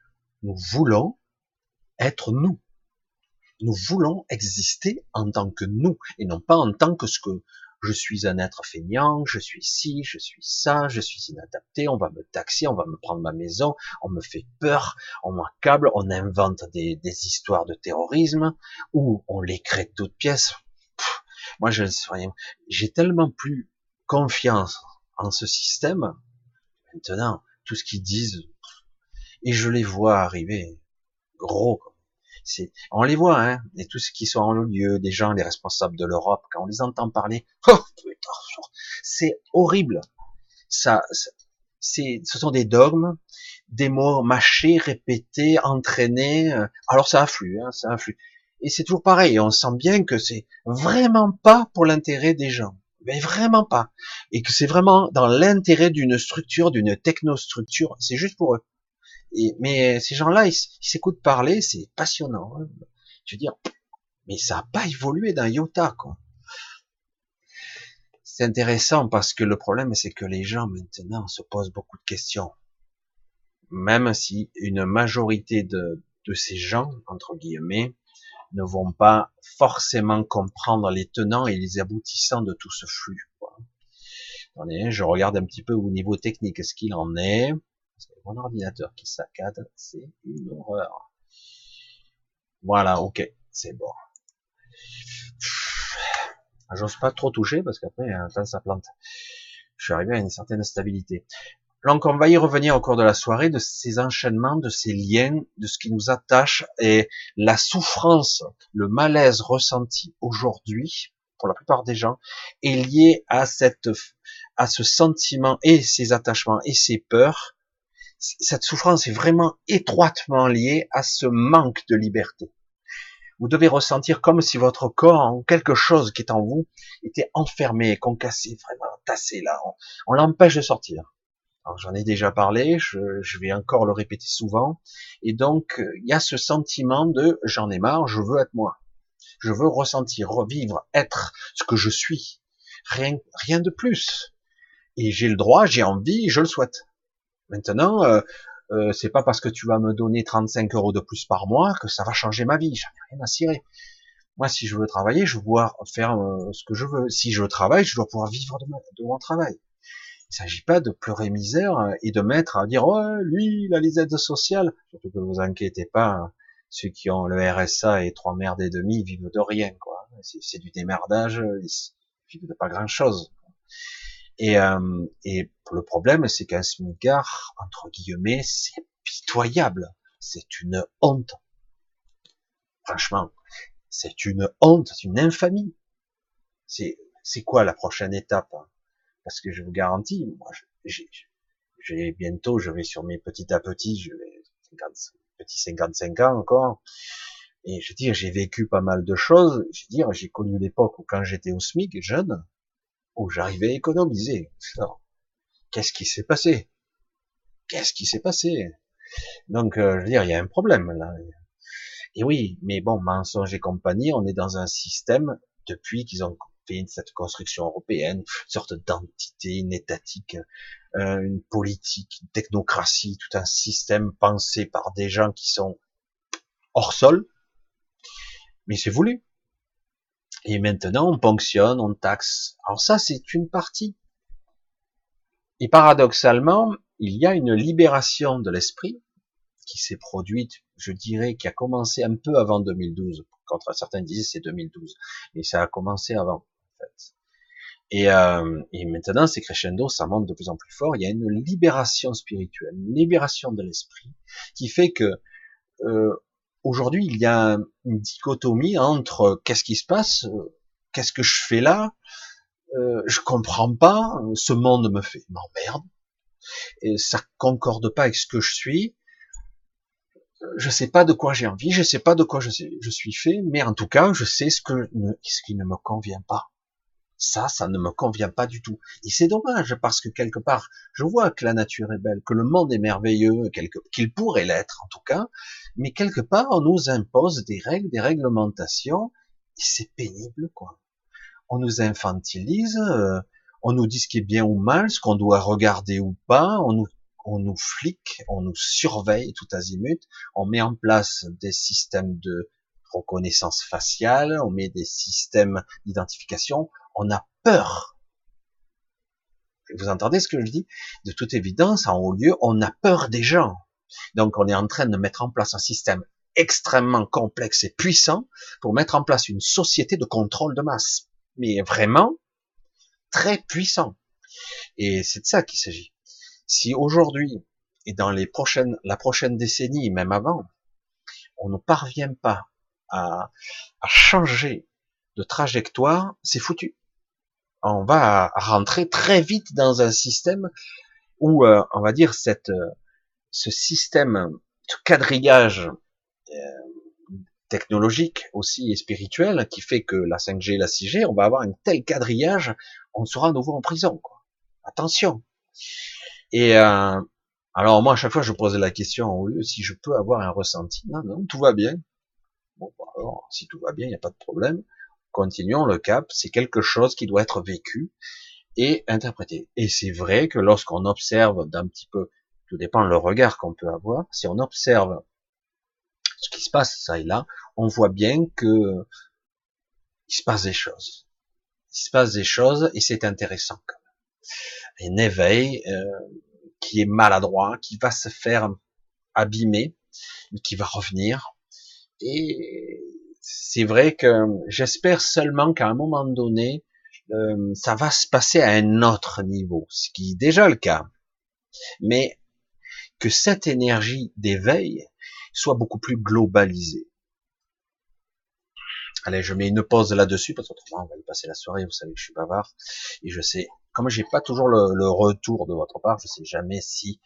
nous voulons être nous. Nous voulons exister en tant que nous et non pas en tant que ce que je suis un être feignant, je suis ci, je suis ça, je suis inadapté, on va me taxer, on va me prendre ma maison, on me fait peur, on m'accable, on invente des, des, histoires de terrorisme, ou on les crée de toutes pièces. moi, je j'ai tellement plus confiance en ce système, maintenant, tout ce qu'ils disent, et je les vois arriver, gros, on les voit, hein, et tous ceux qui sont en lieu, des gens, les responsables de l'Europe, quand on les entend parler, oh, c'est horrible. Ça, c'est, ce sont des dogmes, des mots mâchés, répétés, entraînés. Euh, alors ça afflue, hein, ça afflue. Et c'est toujours pareil. On sent bien que c'est vraiment pas pour l'intérêt des gens, mais vraiment pas, et que c'est vraiment dans l'intérêt d'une structure, d'une technostructure. C'est juste pour eux mais ces gens-là, ils s'écoutent parler, c'est passionnant. Hein. Je veux dire, mais ça n'a pas évolué d'un iota, quoi. C'est intéressant parce que le problème, c'est que les gens maintenant se posent beaucoup de questions. Même si une majorité de, de ces gens, entre guillemets, ne vont pas forcément comprendre les tenants et les aboutissants de tout ce flux. Attendez, je regarde un petit peu au niveau technique ce qu'il en est mon ordinateur qui saccade, c'est une horreur. Voilà, ok, c'est bon. J'ose pas trop toucher parce qu'après, ça plante. Je suis arrivé à une certaine stabilité. Donc, on va y revenir au cours de la soirée de ces enchaînements, de ces liens, de ce qui nous attache et la souffrance, le malaise ressenti aujourd'hui pour la plupart des gens est lié à cette, à ce sentiment et ces attachements et ces peurs cette souffrance est vraiment étroitement liée à ce manque de liberté. Vous devez ressentir comme si votre corps, quelque chose qui est en vous, était enfermé, concassé, vraiment tassé là. On, l'empêche de sortir. J'en ai déjà parlé, je, vais encore le répéter souvent. Et donc, il y a ce sentiment de j'en ai marre, je veux être moi. Je veux ressentir, revivre, être ce que je suis. Rien, rien de plus. Et j'ai le droit, j'ai envie, je le souhaite. Maintenant, euh, euh, c'est pas parce que tu vas me donner 35 euros de plus par mois que ça va changer ma vie. J'en ai rien à cirer. Moi, si je veux travailler, je veux pouvoir faire euh, ce que je veux. Si je travaille, je dois pouvoir vivre de, mon travail. Il s'agit pas de pleurer misère et de mettre à dire oh lui il a les aides sociales. Surtout que vous inquiétez pas, hein. ceux qui ont le RSA et trois merdes et demi ils vivent de rien quoi. C'est du démerdage, ils vivent de pas grand chose. Et, euh, et le problème, c'est qu'un smigard, entre guillemets, c'est pitoyable. C'est une honte. Franchement, c'est une honte, c'est une infamie. C'est, c'est quoi la prochaine étape hein? Parce que je vous garantis, moi, j'ai bientôt, je vais sur mes petits à petits, je vais 50, petit 55 ans encore. Et je veux dire, j'ai vécu pas mal de choses. Je veux dire, j'ai connu l'époque où quand j'étais au SMIC, jeune, où j'arrivais à économiser. Qu'est-ce qui s'est passé? Qu'est-ce qui s'est passé? Donc, euh, je veux dire, il y a un problème là. Et oui, mais bon, mensonge et compagnie, on est dans un système depuis qu'ils ont cette construction européenne, une sorte d'entité, une étatique, euh, une politique, une technocratie, tout un système pensé par des gens qui sont hors sol, mais c'est voulu. Et maintenant, on ponctionne, on taxe. Alors ça, c'est une partie. Et paradoxalement, il y a une libération de l'esprit qui s'est produite, je dirais, qui a commencé un peu avant 2012. Contre certains disent c'est 2012, mais ça a commencé avant. Et, euh, et maintenant, c'est crescendo, ça monte de plus en plus fort. Il y a une libération spirituelle, une libération de l'esprit, qui fait que euh, aujourd'hui, il y a une dichotomie entre qu'est-ce qui se passe, euh, qu'est-ce que je fais là, euh, je comprends pas, ce monde me fait m'emmerde, et ça concorde pas avec ce que je suis. Je sais pas de quoi j'ai envie, je sais pas de quoi je, je suis fait, mais en tout cas, je sais ce que ce qui ne me convient pas. Ça, ça ne me convient pas du tout. Et c'est dommage parce que quelque part, je vois que la nature est belle, que le monde est merveilleux, qu'il pourrait l'être en tout cas, mais quelque part, on nous impose des règles, des réglementations, et c'est pénible, quoi. On nous infantilise, euh, on nous dit ce qui est bien ou mal, ce qu'on doit regarder ou pas, on nous, on nous flique, on nous surveille tout azimut, on met en place des systèmes de reconnaissance faciale, on met des systèmes d'identification, on a peur. Vous entendez ce que je dis? De toute évidence, en haut lieu, on a peur des gens. Donc on est en train de mettre en place un système extrêmement complexe et puissant pour mettre en place une société de contrôle de masse. Mais vraiment très puissant. Et c'est de ça qu'il s'agit. Si aujourd'hui et dans les prochaines, la prochaine décennie, même avant, on ne parvient pas à, à changer de trajectoire, c'est foutu on va rentrer très vite dans un système où, euh, on va dire, cette, euh, ce système de quadrillage euh, technologique aussi et spirituel qui fait que la 5G, la 6G, on va avoir un tel quadrillage, on sera à nouveau en prison. Quoi. Attention. Et alors moi, à chaque fois, je posais la question au lieu si je peux avoir un ressenti. Non, non, tout va bien. Bon, alors, si tout va bien, il n'y a pas de problème continuons le cap, c'est quelque chose qui doit être vécu et interprété. Et c'est vrai que lorsqu'on observe d'un petit peu, tout dépend le regard qu'on peut avoir, si on observe ce qui se passe ça et là, on voit bien que il se passe des choses. Il se passe des choses et c'est intéressant quand même. Un éveil euh, qui est maladroit, qui va se faire abîmer, qui va revenir. Et c'est vrai que j'espère seulement qu'à un moment donné, euh, ça va se passer à un autre niveau, ce qui est déjà le cas. Mais que cette énergie d'éveil soit beaucoup plus globalisée. Allez, je mets une pause là-dessus parce qu'autrement on va y passer la soirée. Vous savez que je suis bavard et je sais, comme j'ai pas toujours le, retour de votre part, je sais jamais si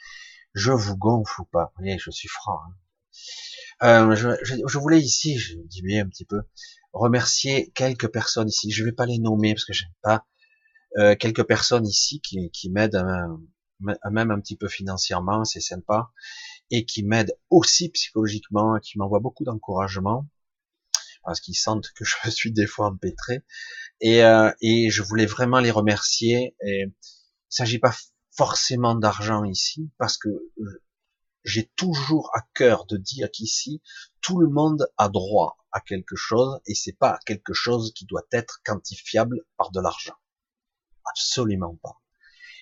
je vous gonfle ou pas. Vous voyez, je suis franc. Hein. Euh, je, voulais ici, je dis bien un petit peu, remercier quelques personnes ici. Je vais pas les nommer parce que j'aime pas. Euh, quelques personnes ici qui, m'aident même un petit peu financièrement, c'est sympa, et qui m'aident aussi psychologiquement, qui m'envoient beaucoup d'encouragement parce qu'ils sentent que je *laughs* suis des fois empêtré. Et, euh, et je voulais vraiment les remercier. Et il s'agit pas forcément d'argent ici, parce que j'ai toujours à cœur de dire qu'ici, tout le monde a droit à quelque chose et c'est pas quelque chose qui doit être quantifiable par de l'argent. Absolument pas.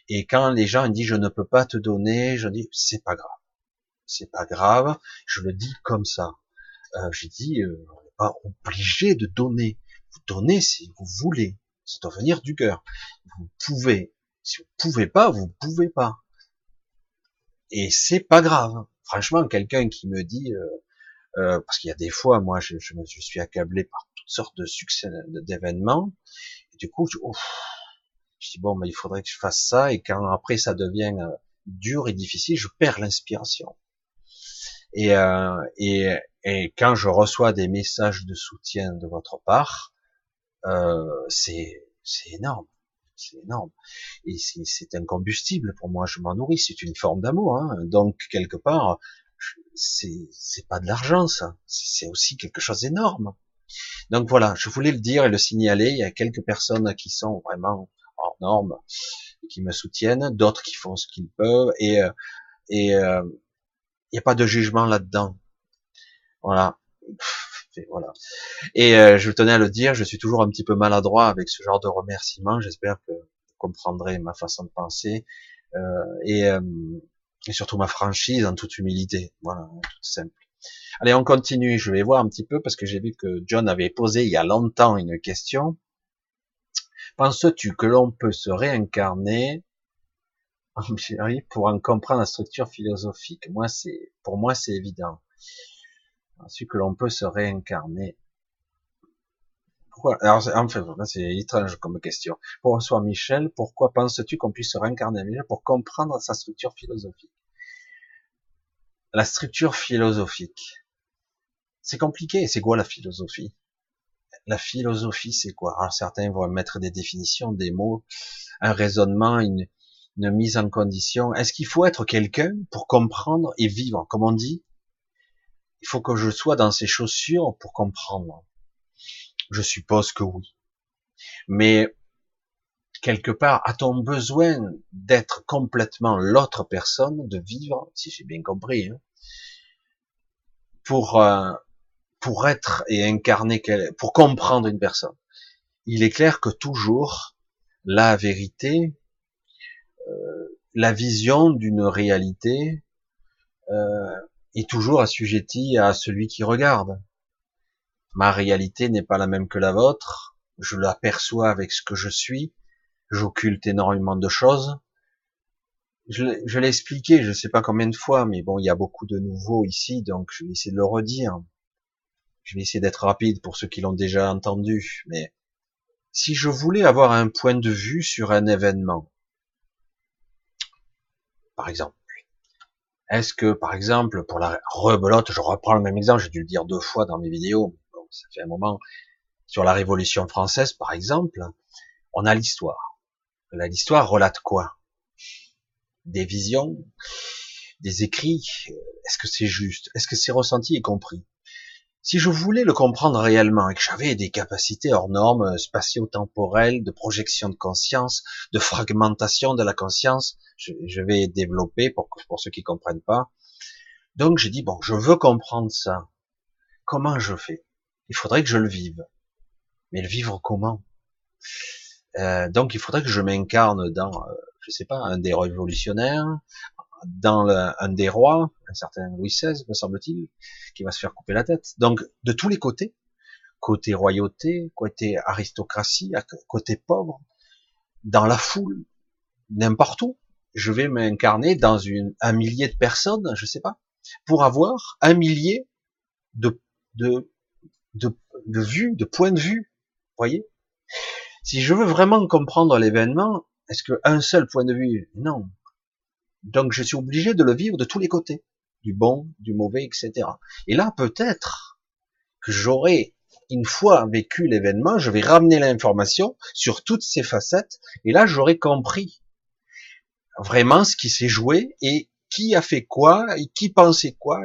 Et quand les gens disent je ne peux pas te donner, je dis c'est pas grave. C'est pas grave, je le dis comme ça. Euh, je dis euh, on n'est pas obligé de donner. Vous donnez si vous voulez. Ça doit venir du cœur. Vous pouvez. Si vous pouvez pas, vous pouvez pas. Et c'est pas grave. Franchement, quelqu'un qui me dit, euh, euh, parce qu'il y a des fois, moi, je, suis accablé par toutes sortes de succès d'événements, du coup, je, je dis bon, mais il faudrait que je fasse ça, et quand après ça devient euh, dur et difficile, je perds l'inspiration. Et, et, quand je reçois des messages de soutien de votre part, euh, c'est énorme c'est énorme. Et c'est un combustible pour moi, je m'en nourris, c'est une forme d'amour. Hein. Donc, quelque part, c'est pas de l'argent, ça. C'est aussi quelque chose d'énorme. Donc voilà, je voulais le dire et le signaler. Il y a quelques personnes qui sont vraiment hors normes et qui me soutiennent, d'autres qui font ce qu'ils peuvent et euh, euh, il n'y a pas de jugement là-dedans. Voilà. Et voilà. Et euh, je tenais à le dire, je suis toujours un petit peu maladroit avec ce genre de remerciements. J'espère que vous comprendrez ma façon de penser euh, et, euh, et, surtout ma franchise en toute humilité. Voilà, tout simple. Allez, on continue. Je vais voir un petit peu parce que j'ai vu que John avait posé il y a longtemps une question. Penses-tu que l'on peut se réincarner? *laughs* Pour en comprendre la structure philosophique Moi, c'est pour moi, c'est évident. Ensuite que l'on peut se réincarner. Pourquoi? Alors, enfin, c'est étrange comme question. Soi, Michel, pourquoi penses-tu qu'on puisse se réincarner? Pour comprendre sa structure philosophique La structure philosophique. C'est compliqué. C'est quoi la philosophie? La philosophie, c'est quoi? Alors certains vont mettre des définitions, des mots, un raisonnement, une mise en condition. Est-ce qu'il faut être quelqu'un pour comprendre et vivre? Comme on dit, il faut que je sois dans ses chaussures pour comprendre. Je suppose que oui. Mais quelque part, a-t-on besoin d'être complètement l'autre personne, de vivre, si j'ai bien compris, hein, pour euh, pour être et incarner, pour comprendre une personne? Il est clair que toujours la vérité, euh, la vision d'une réalité euh, est toujours assujettie à celui qui regarde. Ma réalité n'est pas la même que la vôtre, je l'aperçois avec ce que je suis, j'occulte énormément de choses. Je, je l'ai expliqué, je ne sais pas combien de fois, mais bon, il y a beaucoup de nouveaux ici, donc je vais essayer de le redire. Je vais essayer d'être rapide pour ceux qui l'ont déjà entendu, mais si je voulais avoir un point de vue sur un événement, par exemple, est-ce que, par exemple, pour la rebelote, je reprends le même exemple, j'ai dû le dire deux fois dans mes vidéos, ça fait un moment, sur la Révolution française, par exemple, on a l'histoire. L'histoire relate quoi? Des visions, des écrits. Est-ce que c'est juste? Est-ce que c'est ressenti et compris? Si je voulais le comprendre réellement et que j'avais des capacités hors normes, spatio-temporelles, de projection de conscience, de fragmentation de la conscience, je, vais développer pour, pour ceux qui comprennent pas. Donc j'ai dit, bon, je veux comprendre ça. Comment je fais? Il faudrait que je le vive. Mais le vivre comment? Euh, Donc il faudrait que je m'incarne dans, euh, je sais pas, un des révolutionnaires, dans un des rois, un certain Louis XVI, me semble-t-il, qui va se faire couper la tête. Donc, de tous les côtés, côté royauté, côté aristocratie, côté pauvre, dans la foule, n'importe où, je vais m'incarner dans une, un millier de personnes, je sais pas, pour avoir un millier de, de, de, de vues, de points de vue. Voyez? Si je veux vraiment comprendre l'événement, est-ce qu'un seul point de vue? Non. Donc je suis obligé de le vivre de tous les côtés, du bon, du mauvais, etc. Et là, peut-être que j'aurai, une fois vécu l'événement, je vais ramener l'information sur toutes ces facettes, et là, j'aurai compris vraiment ce qui s'est joué et qui a fait quoi, et qui pensait quoi,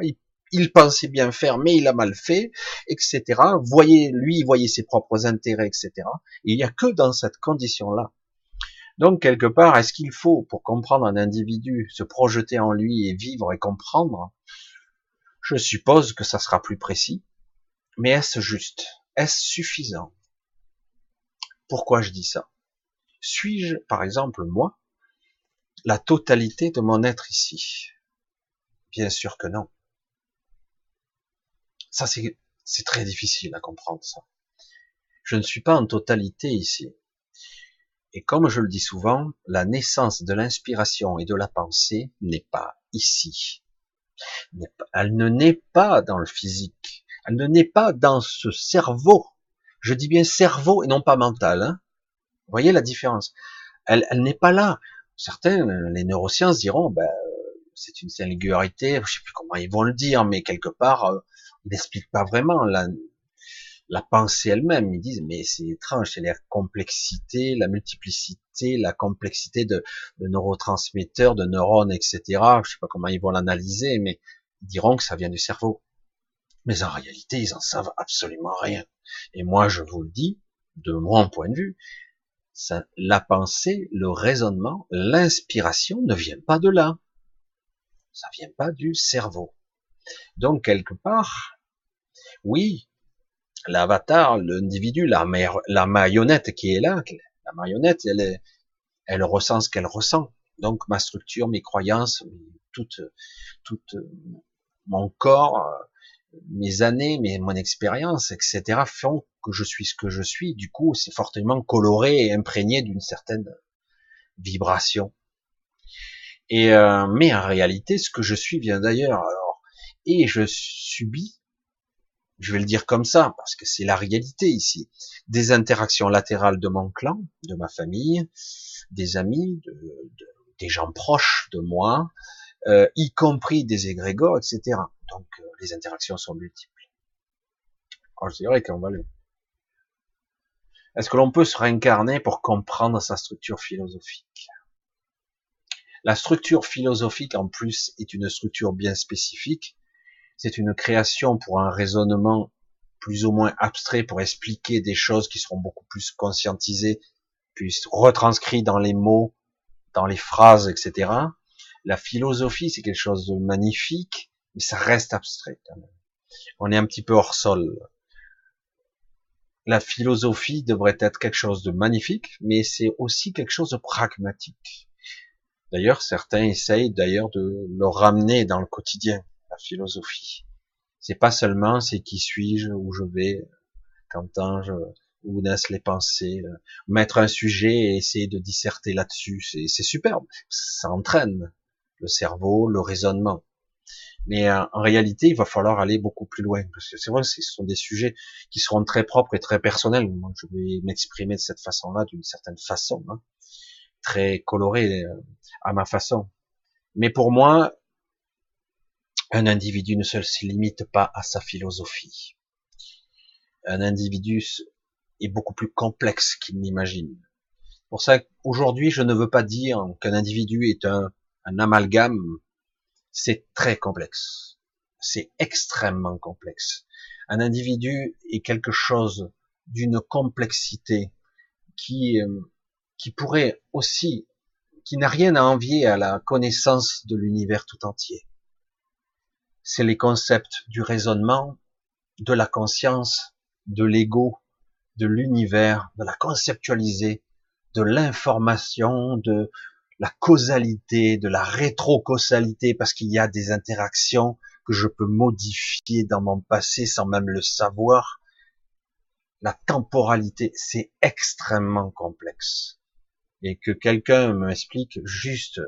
il pensait bien faire, mais il a mal fait, etc. Voyez, lui, il voyait ses propres intérêts, etc. Et il n'y a que dans cette condition-là donc, quelque part, est-ce qu'il faut, pour comprendre un individu, se projeter en lui et vivre et comprendre Je suppose que ça sera plus précis. Mais est-ce juste? Est-ce suffisant? Pourquoi je dis ça? Suis-je, par exemple, moi, la totalité de mon être ici? Bien sûr que non. Ça, c'est très difficile à comprendre, ça. Je ne suis pas en totalité ici. Et comme je le dis souvent, la naissance de l'inspiration et de la pensée n'est pas ici. Elle ne naît pas dans le physique. Elle ne naît pas dans ce cerveau. Je dis bien cerveau et non pas mental. Hein. Vous voyez la différence? Elle, elle n'est pas là. Certains, les neurosciences diront, ben, c'est une singularité, je sais plus comment ils vont le dire, mais quelque part, euh, ils n'expliquent pas vraiment la, la pensée elle-même. Ils disent, mais c'est étrange, c'est la complexité, la multiplicité, la complexité de, neurotransmetteurs, de neurones, etc. Je sais pas comment ils vont l'analyser, mais ils diront que ça vient du cerveau. Mais en réalité, ils en savent absolument rien. Et moi, je vous le dis, de mon point de vue, la pensée, le raisonnement, l'inspiration ne vient pas de là. Ça vient pas du cerveau. Donc, quelque part, oui, l'avatar, l'individu, la, la marionnette qui est là, la marionnette, elle, est, elle ressent ce qu'elle ressent. Donc, ma structure, mes croyances, toute, toute mon corps, mes années, mes, mon expérience, etc., font que je suis ce que je suis. Du coup, c'est fortement coloré et imprégné d'une certaine vibration. Et euh, mais en réalité, ce que je suis vient d'ailleurs. Alors, et je subis, je vais le dire comme ça, parce que c'est la réalité ici, des interactions latérales de mon clan, de ma famille, des amis, de, des gens proches de moi, euh, y compris des égrégores, etc. Donc euh, les interactions sont multiples. Alors je qu'on va le... Est-ce que l'on peut se réincarner pour comprendre sa structure philosophique? La structure philosophique, en plus, est une structure bien spécifique. C'est une création pour un raisonnement plus ou moins abstrait pour expliquer des choses qui seront beaucoup plus conscientisées, puis retranscrites dans les mots, dans les phrases, etc. La philosophie, c'est quelque chose de magnifique, mais ça reste abstrait quand même. On est un petit peu hors sol. La philosophie devrait être quelque chose de magnifique, mais c'est aussi quelque chose de pragmatique. D'ailleurs, certains essayent d'ailleurs de le ramener dans le quotidien, philosophie. C'est pas seulement c'est qui suis-je, où je vais, qu'entends-je, où naissent les pensées, euh, mettre un sujet et essayer de disserter là-dessus, c'est superbe, ça entraîne le cerveau, le raisonnement. Mais euh, en réalité, il va falloir aller beaucoup plus loin, parce que c'est vrai, ce sont des sujets qui seront très propres et très personnels. Moi, je vais m'exprimer de cette façon-là, d'une certaine façon, hein, très colorée euh, à ma façon. Mais pour moi, un individu ne se limite pas à sa philosophie. Un individu est beaucoup plus complexe qu'il n'imagine. Pour ça, aujourd'hui, je ne veux pas dire qu'un individu est un, amalgame c'est très complexe. C'est extrêmement complexe. Un individu est quelque chose d'une complexité qui, euh, qui pourrait aussi, qui n'a rien à envier à la connaissance de l'univers tout entier. C'est les concepts du raisonnement, de la conscience, de l'ego, de l'univers, de la conceptualiser, de l'information, de, la causalité, de la rétrocausalité, parce qu'il y a des interactions que je peux modifier dans mon passé sans même le savoir. La temporalité, c'est extrêmement complexe. Et que quelqu'un m'explique juste,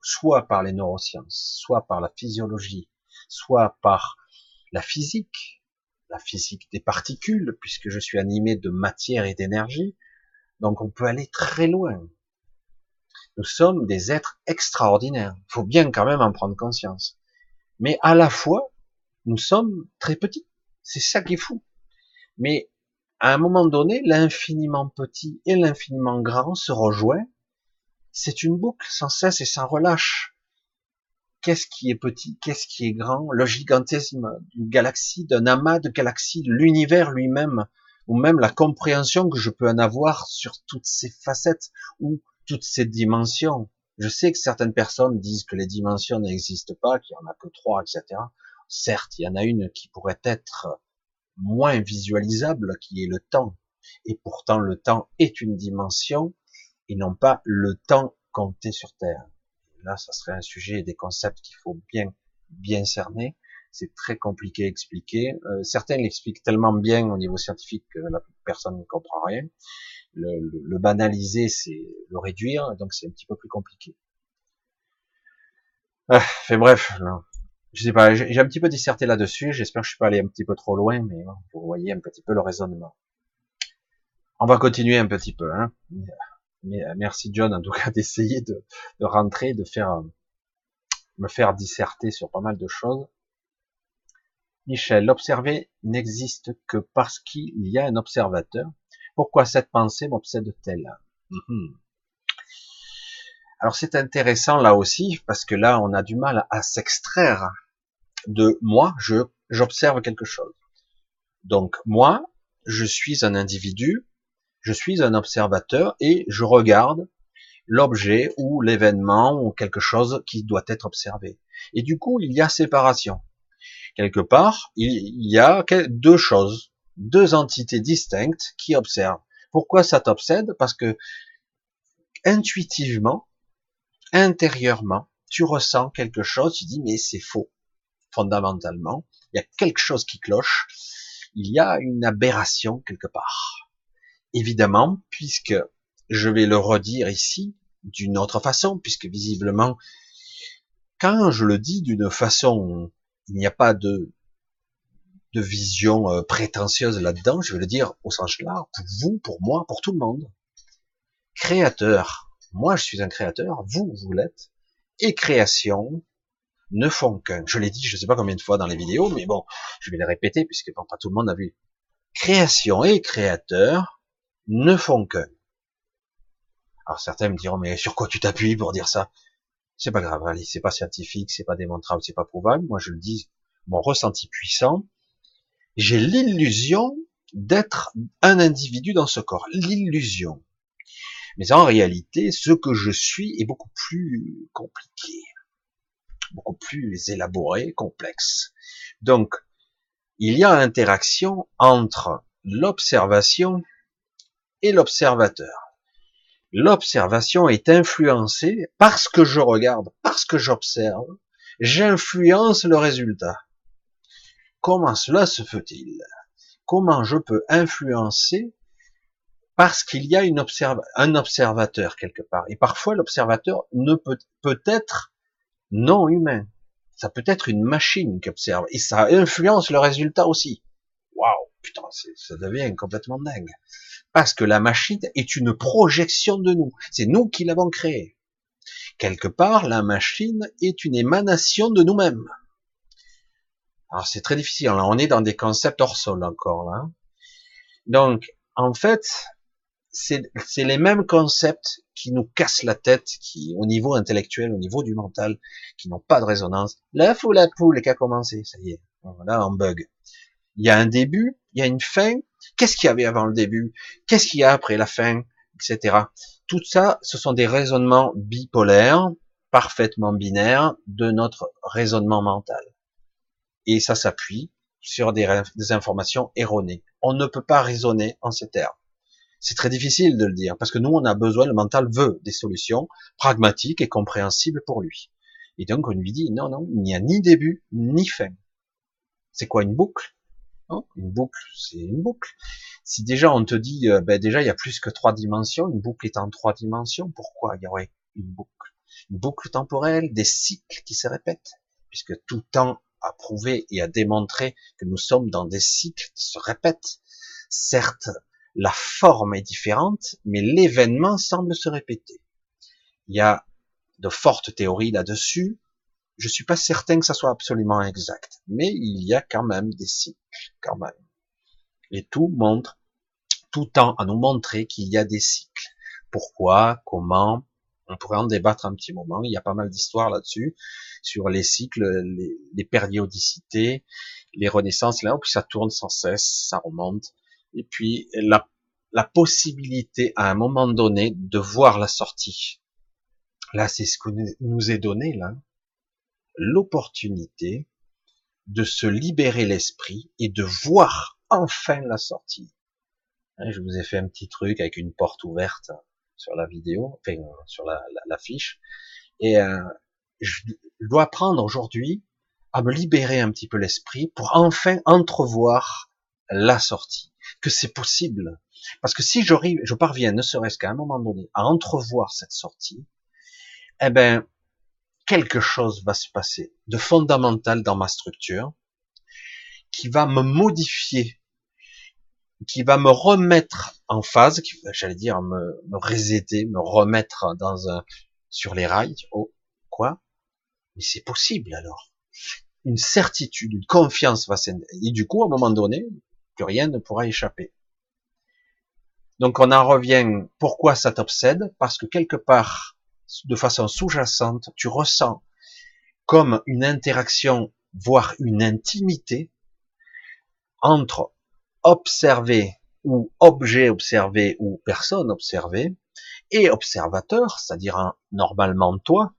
soit par les neurosciences, soit par la physiologie, soit par la physique, la physique des particules, puisque je suis animé de matière et d'énergie. Donc on peut aller très loin. Nous sommes des êtres extraordinaires. Il faut bien quand même en prendre conscience. Mais à la fois, nous sommes très petits. C'est ça qui est fou. Mais à un moment donné, l'infiniment petit et l'infiniment grand se rejoignent. C'est une boucle sans cesse et sans relâche. Qu'est-ce qui est petit Qu'est-ce qui est grand? Le gigantisme d'une galaxie, d'un amas de galaxies, l'univers lui-même, ou même la compréhension que je peux en avoir sur toutes ces facettes, ou toutes ces dimensions. Je sais que certaines personnes disent que les dimensions n'existent pas, qu'il y en a que trois, etc. Certes, il y en a une qui pourrait être moins visualisable, qui est le temps. Et pourtant, le temps est une dimension et non pas le temps compté sur Terre. Là, ça serait un sujet et des concepts qu'il faut bien, bien cerner. C'est très compliqué à expliquer. Euh, certains l'expliquent tellement bien au niveau scientifique que la personne ne comprend rien le, banaliser, c'est le réduire, donc c'est un petit peu plus compliqué. Ah, fait bref, je sais pas, j'ai un petit peu disserté là-dessus, j'espère que je suis pas allé un petit peu trop loin, mais vous voyez un petit peu le raisonnement. On va continuer un petit peu, hein. Mais, merci John en tout cas *laughs* d'essayer de, rentrer, de faire me faire disserter sur pas mal de choses. Michel, l'observer n'existe que parce qu'il y a un observateur. Pourquoi cette pensée m'obsède-t-elle? Mhm. Alors c'est intéressant là aussi, parce que là on a du mal à s'extraire de moi, je j'observe quelque chose. Donc moi, je suis un individu, je suis un observateur et je regarde l'objet ou l'événement ou quelque chose qui doit être observé. Et du coup, il y a séparation. Quelque part, il y a deux choses, deux entités distinctes qui observent. Pourquoi ça t'obsède? Parce que intuitivement, intérieurement, tu ressens quelque chose, tu dis mais c'est faux. Fondamentalement, il y a quelque chose qui cloche, il y a une aberration quelque part. Évidemment, puisque je vais le redire ici d'une autre façon, puisque visiblement, quand je le dis d'une façon, il n'y a pas de, vision euh, prétentieuse là-dedans, je vais le dire au sens large, pour vous, pour moi, pour tout le monde. Créateur, moi je suis un créateur, vous, vous l'êtes, et création ne font qu'un. Je l'ai dit, je ne sais pas combien de fois dans les vidéos, mais bon, je vais les répéter puisque pas tout le monde a vu. Création et créateur ne font qu'un. Alors certains me diront, mais sur quoi tu t'appuies pour dire ça? C'est pas grave, allez, c'est pas scientifique, c'est pas démontrable, c'est pas prouvable. Moi, je le dis, mon ressenti puissant. J'ai l'illusion d'être un individu dans ce corps. L'illusion. Mais en réalité, ce que je suis est beaucoup plus compliqué, beaucoup plus élaboré, complexe. Donc, il y a interaction entre l'observation et l'observateur. L'observation est influencée parce que je regarde, parce que j'observe, j'influence le résultat. Comment cela se fait-il? Comment je peux influencer parce qu'il y a un observateur quelque part? Et parfois, l'observateur ne peut, peut être non humain. Ça peut être une machine qui observe. Et ça influence le résultat aussi. Waouh, putain, ça devient complètement dingue. Parce que la machine est une projection de nous. C'est nous qui l'avons créée. Quelque part, la machine est une émanation de nous-mêmes. Alors c'est très difficile. Là, on est dans des concepts hors sol encore là. Donc, en fait, c'est les mêmes concepts qui nous cassent la tête, qui, au niveau intellectuel, au niveau du mental, qui n'ont pas de résonance. L'œuf ou la poule qui a commencé, ça y est, voilà, on bug. Il y a un début, il y a une fin. Qu'est-ce qu'il y avait avant le début? Qu'est-ce qu'il y a après la fin, etc. Tout ça, ce sont des raisonnements bipolaires, parfaitement binaires de notre raisonnement mental. Et ça s'appuie sur des, informations erronées. On ne peut pas raisonner en ces termes. C'est très difficile de le dire parce que nous, on a besoin, le mental veut des solutions pragmatiques et compréhensibles pour lui. Et donc, on lui dit non, non, il n'y a ni début ni fin. C'est quoi une boucle? Non Une boucle, c'est une boucle. Si déjà on te dit, euh, ben déjà il y a plus que trois dimensions, une boucle est en trois dimensions, pourquoi il y aurait une boucle? Une boucle temporelle, des cycles qui se répètent, puisque tout temps a prouvé et a démontré que nous sommes dans des cycles qui se répètent. Certes, la forme est différente, mais l'événement semble se répéter. Il y a de fortes théories là-dessus. Je suis pas certain que ça soit absolument exact, mais il y a quand même des cycles, quand même. Et tout montre, tout tend à nous montrer qu'il y a des cycles. Pourquoi, comment, on pourrait en débattre un petit moment. Il y a pas mal d'histoires là-dessus, sur les cycles, les, périodicités, les renaissances, là, puis ça tourne sans cesse, ça remonte et puis la, la possibilité à un moment donné de voir la sortie. Là, c'est ce que nous est donné, là, l'opportunité de se libérer l'esprit et de voir enfin la sortie. Hein, je vous ai fait un petit truc avec une porte ouverte sur la vidéo, enfin sur la, fiche, et euh, je dois apprendre aujourd'hui à me libérer un petit peu l'esprit pour enfin entrevoir la sortie que c'est possible. Parce que si je parviens, ne serait-ce qu'à un moment donné, à entrevoir cette sortie, eh ben, quelque chose va se passer de fondamental dans ma structure, qui va me modifier, qui va me remettre en phase, qui, j'allais dire, me, me me remettre dans un, sur les rails. Oh, quoi? Mais c'est possible alors. Une certitude, une confiance va s'élever. Et du coup, à un moment donné, rien ne pourra échapper. Donc on en revient, pourquoi ça t'obsède? Parce que quelque part, de façon sous-jacente, tu ressens comme une interaction, voire une intimité entre observé ou objet observé ou personne observée et observateur, c'est-à-dire normalement toi,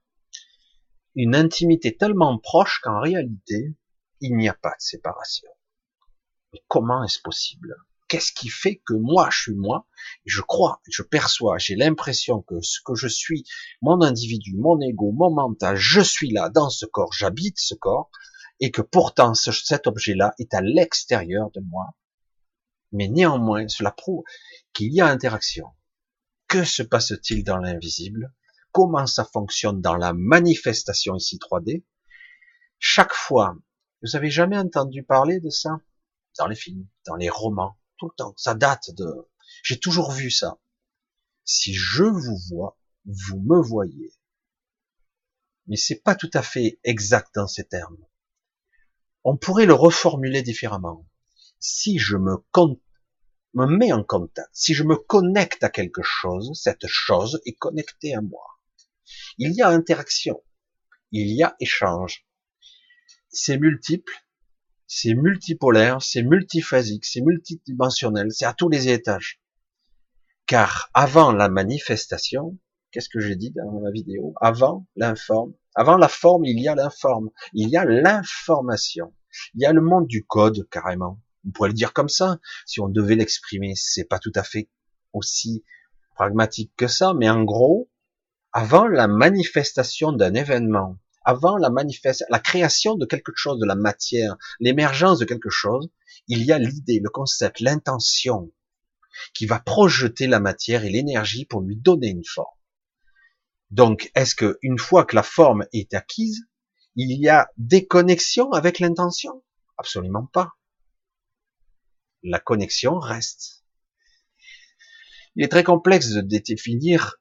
une intimité tellement proche qu'en réalité, il n'y a pas de séparation. Mais comment est-ce possible? Qu'est-ce qui fait que moi, je suis moi, je crois, je perçois, j'ai l'impression que ce que je suis, mon individu, mon ego, mon mental, je suis là dans ce corps, j'habite ce corps, et que pourtant cet objet-là est à l'extérieur de moi. Mais néanmoins, cela prouve qu'il y a interaction. Que se passe-t-il dans l'invisible? Comment ça fonctionne dans la manifestation ici 3D Chaque fois, vous avez jamais entendu parler de ça? Dans les films, dans les romans, tout le temps. Ça date de. J'ai toujours vu ça. Si je vous vois, vous me voyez. Mais c'est pas tout à fait exact dans ces termes. On pourrait le reformuler différemment. Si je me, me mets en contact, si je me connecte à quelque chose, cette chose est connectée à moi. Il y a interaction, il y a échange. C'est multiple, c'est multipolaire, c'est multiphasique, c'est multidimensionnel, c'est à tous les étages. Car avant la manifestation, qu'est-ce que j'ai dit dans la vidéo? Avant l'informe, avant la forme, il y a l'informe, il y a l'information, il y a le monde du code carrément. On pourrait le dire comme ça, si on devait l'exprimer. C'est pas tout à fait aussi pragmatique que ça, mais en gros, avant la manifestation d'un événement, avant la la création de quelque chose, de la matière, l'émergence de quelque chose, il y a l'idée, le concept, l'intention qui va projeter la matière et l'énergie pour lui donner une forme. Donc, est-ce que une fois que la forme est acquise, il y a des connexions avec l'intention? Absolument pas. La connexion reste. Il est très complexe de définir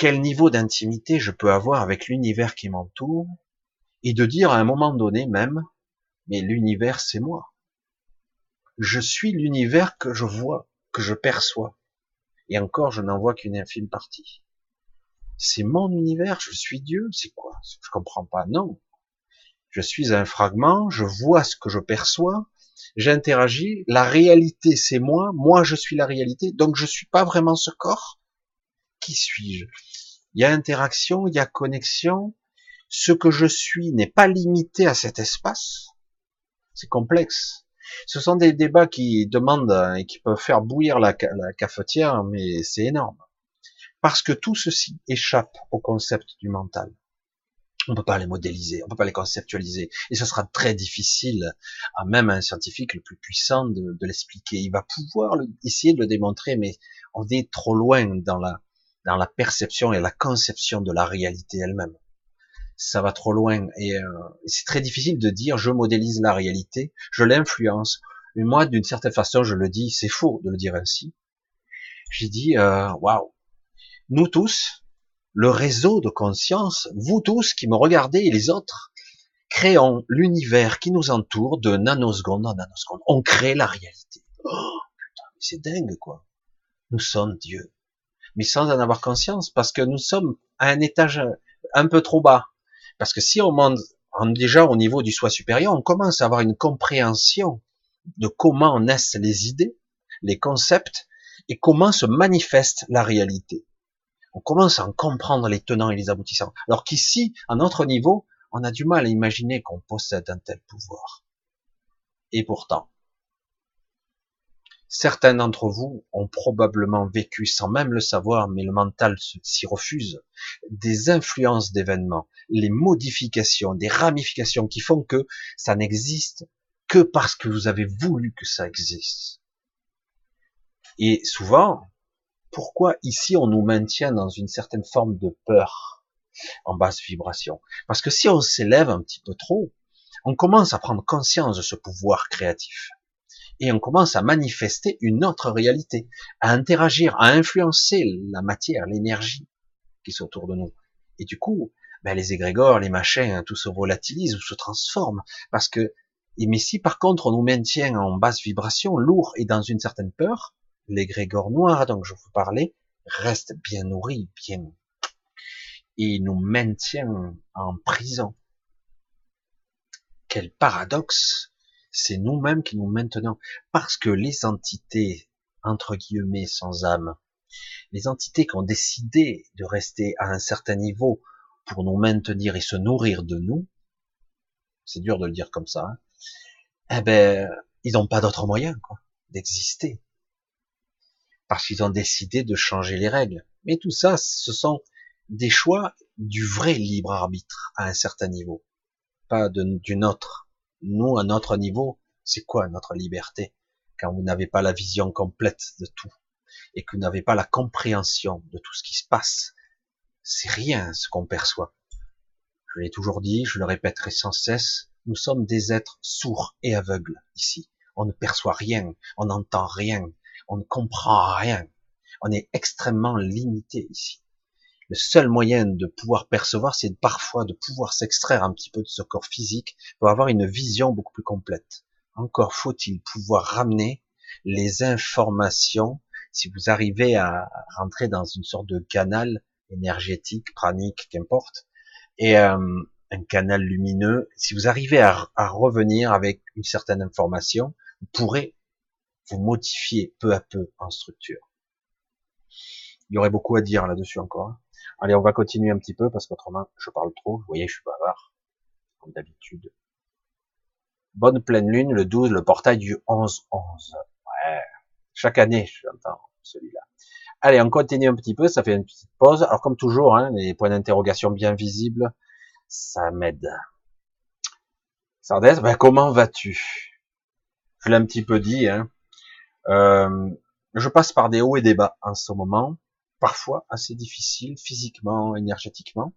quel niveau d'intimité je peux avoir avec l'univers qui m'entoure, et de dire à un moment donné même, mais l'univers c'est moi. Je suis l'univers que je vois, que je perçois. Et encore, je n'en vois qu'une infime partie. C'est mon univers, je suis Dieu, c'est quoi? Je comprends pas. Non. Je suis un fragment, je vois ce que je perçois, j'interagis, la réalité c'est moi, moi je suis la réalité, donc je suis pas vraiment ce corps, qui suis-je? Il y a interaction, il y a connexion. Ce que je suis n'est pas limité à cet espace. C'est complexe. Ce sont des débats qui demandent et qui peuvent faire bouillir la, cafetière, mais c'est énorme. Parce que tout ceci échappe au concept du mental. On peut pas les modéliser, on peut pas les conceptualiser, et ce sera très difficile à même un scientifique le plus puissant de, de l'expliquer. Il va pouvoir essayer de le démontrer, mais on est trop loin dans la dans la perception et la conception de la réalité elle-même. Ça va trop loin et euh, c'est très difficile de dire je modélise la réalité, je l'influence. Mais moi, d'une certaine façon, je le dis, c'est faux de le dire ainsi. J'ai dit euh, waouh, nous tous, le réseau de conscience, vous tous qui me regardez et les autres, créons l'univers qui nous entoure de nanoseconde en nanoseconde. On crée la réalité. Oh, putain, c'est dingue quoi. Nous sommes Dieu mais sans en avoir conscience, parce que nous sommes à un étage un peu trop bas. Parce que si on monte déjà au niveau du soi supérieur, on commence à avoir une compréhension de comment naissent les idées, les concepts, et comment se manifeste la réalité. On commence à en comprendre les tenants et les aboutissants. Alors qu'ici, à notre niveau, on a du mal à imaginer qu'on possède un tel pouvoir. Et pourtant, Certains d'entre vous ont probablement vécu sans même le savoir, mais le mental s'y refuse, des influences d'événements, les modifications, des ramifications qui font que ça n'existe que parce que vous avez voulu que ça existe. Et souvent, pourquoi ici on nous maintient dans une certaine forme de peur en basse vibration? Parce que si on s'élève un petit peu trop, on commence à prendre conscience de ce pouvoir créatif et on commence à manifester une autre réalité, à interagir, à influencer la matière, l'énergie qui est autour de nous. Et du coup, ben les égrégores, les machins, hein, tout se volatilise ou se transforme, parce que, mais si par contre on nous maintient en basse vibration, lourd et dans une certaine peur, l'égrégore noir dont je vous parlais reste bien nourri, bien, et nous maintient en prison. Quel paradoxe C'est nous-mêmes qui nous maintenons. Parce que les entités, entre guillemets, sans âme, les entités qui ont décidé de rester à un certain niveau pour nous maintenir et se nourrir de nous, c'est dur de le dire comme ça, hein, eh ben, ils n'ont pas d'autre moyen, d'exister. Parce qu'ils ont décidé de changer les règles. Mais tout ça, ce sont des choix du vrai libre arbitre à un certain niveau, pas du nôtre. Nous, à notre niveau, c'est quoi notre liberté quand vous n'avez pas la vision complète de tout et que vous n'avez pas la compréhension de tout ce qui se passe? C'est rien ce qu'on perçoit. Je l'ai toujours dit, je le répéterai sans cesse, nous sommes des êtres sourds et aveugles ici. On ne perçoit rien, on n'entend rien, on ne comprend rien. On est extrêmement limité ici le seul moyen de pouvoir percevoir, c'est parfois de pouvoir s'extraire un petit peu de ce corps physique pour avoir une vision beaucoup plus complète. Encore faut-il pouvoir ramener les informations, si vous arrivez à rentrer dans une sorte de canal énergétique, pranique, qu'importe, et euh, un canal lumineux, si vous arrivez à, à revenir avec une certaine information, vous pourrez vous modifier peu à peu en structure. Il y aurait beaucoup à dire là-dessus encore. Allez, on va continuer un petit peu parce qu'autrement, je parle trop. Vous voyez, je suis bavard, comme d'habitude. Bonne pleine lune, le 12, le portail du 11-11. Ouais. Chaque année, j'entends celui-là. Allez, on continue un petit peu, ça fait une petite pause. Alors, comme toujours, hein, les points d'interrogation bien visibles, ça m'aide. Sardès, ben, comment vas-tu? Je l'ai un petit peu dit. Hein. Euh, je passe par des hauts et des bas en ce moment parfois assez difficile physiquement, énergétiquement.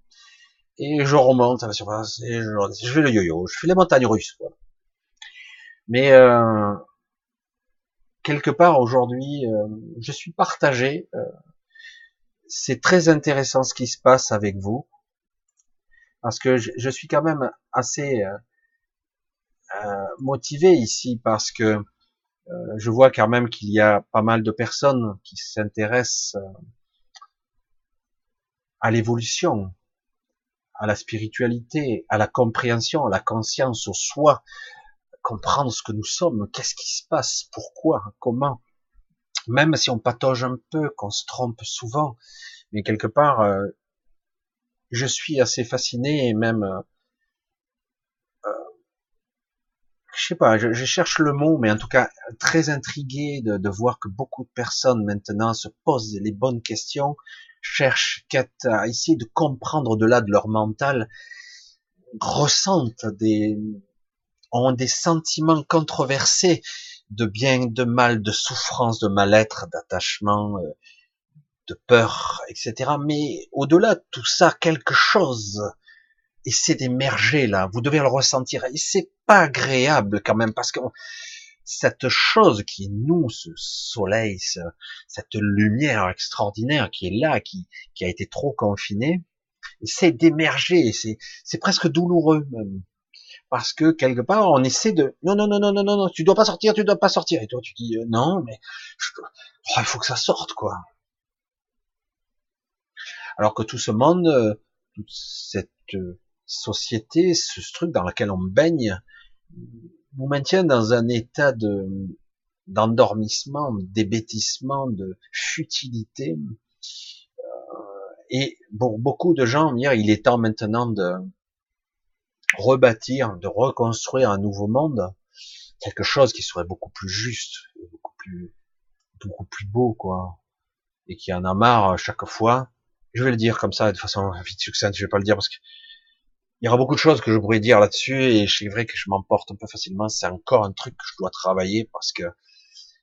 Et je remonte à la surface et je, fais le yo-yo, je fais les montagnes russes. Mais euh, quelque part aujourd'hui, euh, je suis partagé. Euh, c'est très intéressant ce qui se passe avec vous, parce que je, je suis quand même assez motivé ici, parce que je vois quand même qu'il y a pas mal de personnes qui s'intéressent à l'évolution, à la spiritualité, à la compréhension, à la conscience, au soi, comprendre ce que nous sommes, qu'est-ce qui se passe, pourquoi, comment. Même si on patauge un peu, qu'on se trompe souvent, mais quelque part, euh, je suis assez fasciné et même, euh, euh, je sais pas, je, cherche le mot, mais en tout cas très intrigué de, de voir que beaucoup de personnes maintenant se posent les bonnes questions, cherchent à essayer de comprendre au-delà de leur mental, ressentent des, ont des sentiments controversés de bien, de mal, de souffrance, de mal-être, d'attachement, euh, de peur, etc. Mais au-delà de tout ça, quelque chose essaie d'émerger là. Vous devez le ressentir. Et c'est pas agréable quand même parce que cette chose qui est nous, ce soleil, cette lumière extraordinaire qui est là, qui, qui a été trop confinée, c'est d'émerger, c'est, c'est presque douloureux même. Parce que quelque part, on essaie de, non, non, non, non, non, non, non, tu dois pas sortir, tu dois pas sortir. Et toi, tu dis, euh, non, mais oh, il faut que ça sorte, quoi. Alors que tout ce monde, euh, toute cette euh, société, ce truc dans lequel on baigne, vous maintient dans un état de d'endormissement, d'hébétissement, de futilité. Euh, et pour beaucoup de gens, il est temps maintenant de rebâtir, de reconstruire un nouveau monde, quelque chose qui serait beaucoup plus juste, beaucoup plus, beaucoup plus beau, quoi, et qui en a marre chaque fois. Je vais le dire comme ça, de façon vite succincte, je vais pas le dire parce que il y aura beaucoup de choses que je pourrais dire là-dessus et c'est vrai que je m'emporte un peu facilement. C'est encore un truc que je dois travailler parce que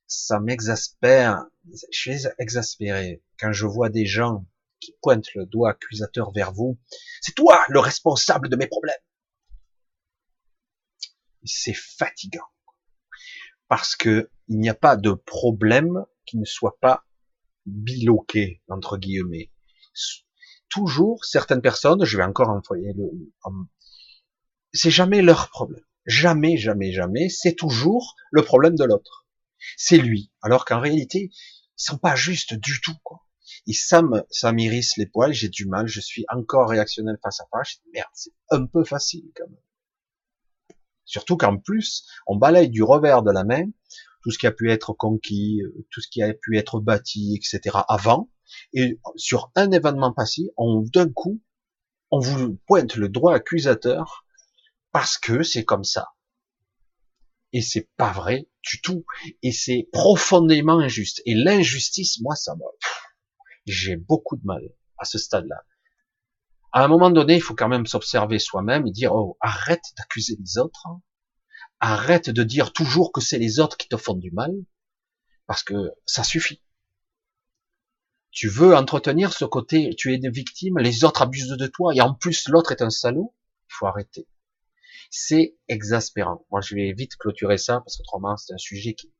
ça m'exaspère. Je suis exaspéré quand je vois des gens qui pointent le doigt accusateur vers vous. C'est toi le responsable de mes problèmes. C'est fatigant parce que il n'y a pas de problème qui ne soit pas biloqué entre guillemets toujours certaines personnes, je vais encore employer le, c'est jamais leur problème. Jamais, jamais, jamais. C'est toujours le problème de l'autre. C'est lui. Alors qu'en réalité, ils sont pas justes du tout, quoi. Et ça me, ça m'irrisse les poils, j'ai du mal, je suis encore réactionnel face à face. Merde, c'est un peu facile, quand même. Surtout qu'en plus, on balaye du revers de la main tout ce qui a pu être conquis, tout ce qui a pu être bâti, etc. avant. Et sur un événement passé, on d'un coup, on vous pointe le droit accusateur parce que c'est comme ça. Et c'est pas vrai du tout. Et c'est profondément injuste. Et l'injustice, moi, ça me, j'ai beaucoup de mal à ce stade-là. À un moment donné, il faut quand même s'observer soi-même et dire, oh, arrête d'accuser les autres. Arrête de dire toujours que c'est les autres qui te font du mal. Parce que ça suffit. Tu veux entretenir ce côté, tu es une victime, les autres abusent de toi, et en plus l'autre est un salaud. Il faut arrêter. C'est exaspérant. Moi, je vais vite clôturer ça, parce qu'autrement, c'est un sujet qui,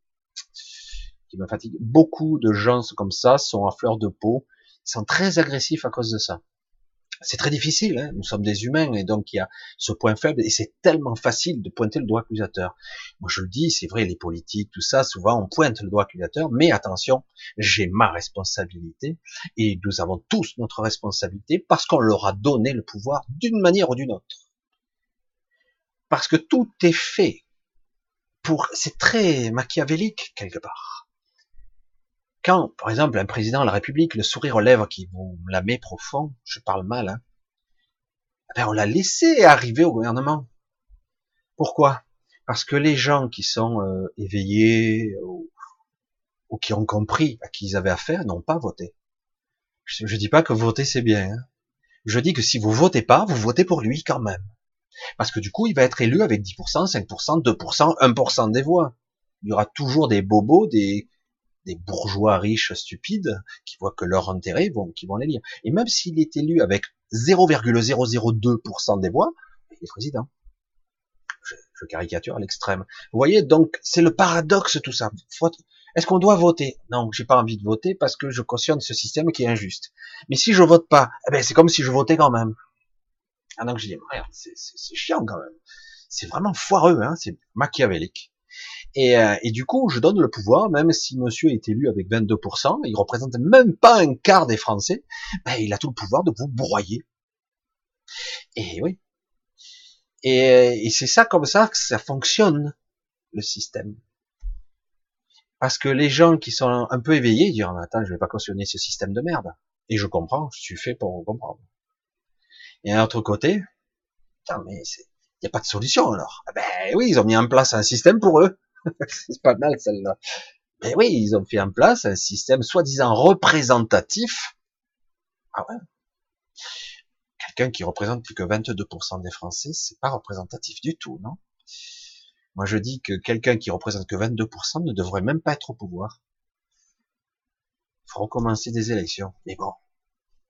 qui me fatigue. Beaucoup de gens comme ça sont à fleur de peau, ils sont très agressifs à cause de ça. C'est très difficile, hein nous sommes des humains et donc il y a ce point faible et c'est tellement facile de pointer le doigt accusateur. Moi je le dis, c'est vrai, les politiques, tout ça, souvent on pointe le doigt accusateur, mais attention, j'ai ma responsabilité et nous avons tous notre responsabilité parce qu'on leur a donné le pouvoir d'une manière ou d'une autre. Parce que tout est fait pour, c'est très machiavélique quelque part. Quand, par exemple, un président de la République, le sourire aux lèvres qui vous la profond, je parle mal, hein, eh ben on l'a laissé arriver au gouvernement. Pourquoi? Parce que les gens qui sont euh, éveillés ou, qui ont compris à qui ils avaient affaire n'ont pas voté. Je, ne dis pas que voter c'est bien. Hein. Je dis que si vous votez pas, vous votez pour lui quand même. Parce que du coup, il va être élu avec 10%, 5%, 2%, 1% des voix. Il y aura toujours des bobos, des, des bourgeois riches stupides qui voient que leur intérêt vont, qui vont les lire. Et même s'il est élu avec 0,002% des voix, il est président. Je, caricature à l'extrême. Vous voyez, donc c'est le paradoxe tout ça. Est-ce qu'on doit voter? Non, j'ai pas envie de voter parce que je cautionne ce système qui est injuste. Mais si je vote pas, eh ben c'est comme si je votais quand même. Ah donc je dis, c'est chiant quand même. C'est vraiment foireux, hein, c'est machiavélique. Et, euh, et, du coup, je donne le pouvoir, même si monsieur est élu avec 22%, il représente même pas un quart des Français, ben, il a tout le pouvoir de vous broyer. Et oui. Et, et c'est ça comme ça que ça fonctionne, le système. Parce que les gens qui sont un peu éveillés disent, attends, je vais pas cautionner ce système de merde. Et je comprends, je suis fait pour comprendre. Et un autre côté, putain, mais il n'y a pas de solution alors. Ah ben oui, ils ont mis en place un système pour eux. *laughs* c'est pas mal celle-là. Mais oui, ils ont fait en place un système soi-disant représentatif. Ah ouais. Quelqu'un qui représente plus que 22% des Français, c'est pas représentatif du tout, non? Moi je dis que quelqu'un qui représente que 22% ne devrait même pas être au pouvoir. Faut recommencer des élections. Mais bon,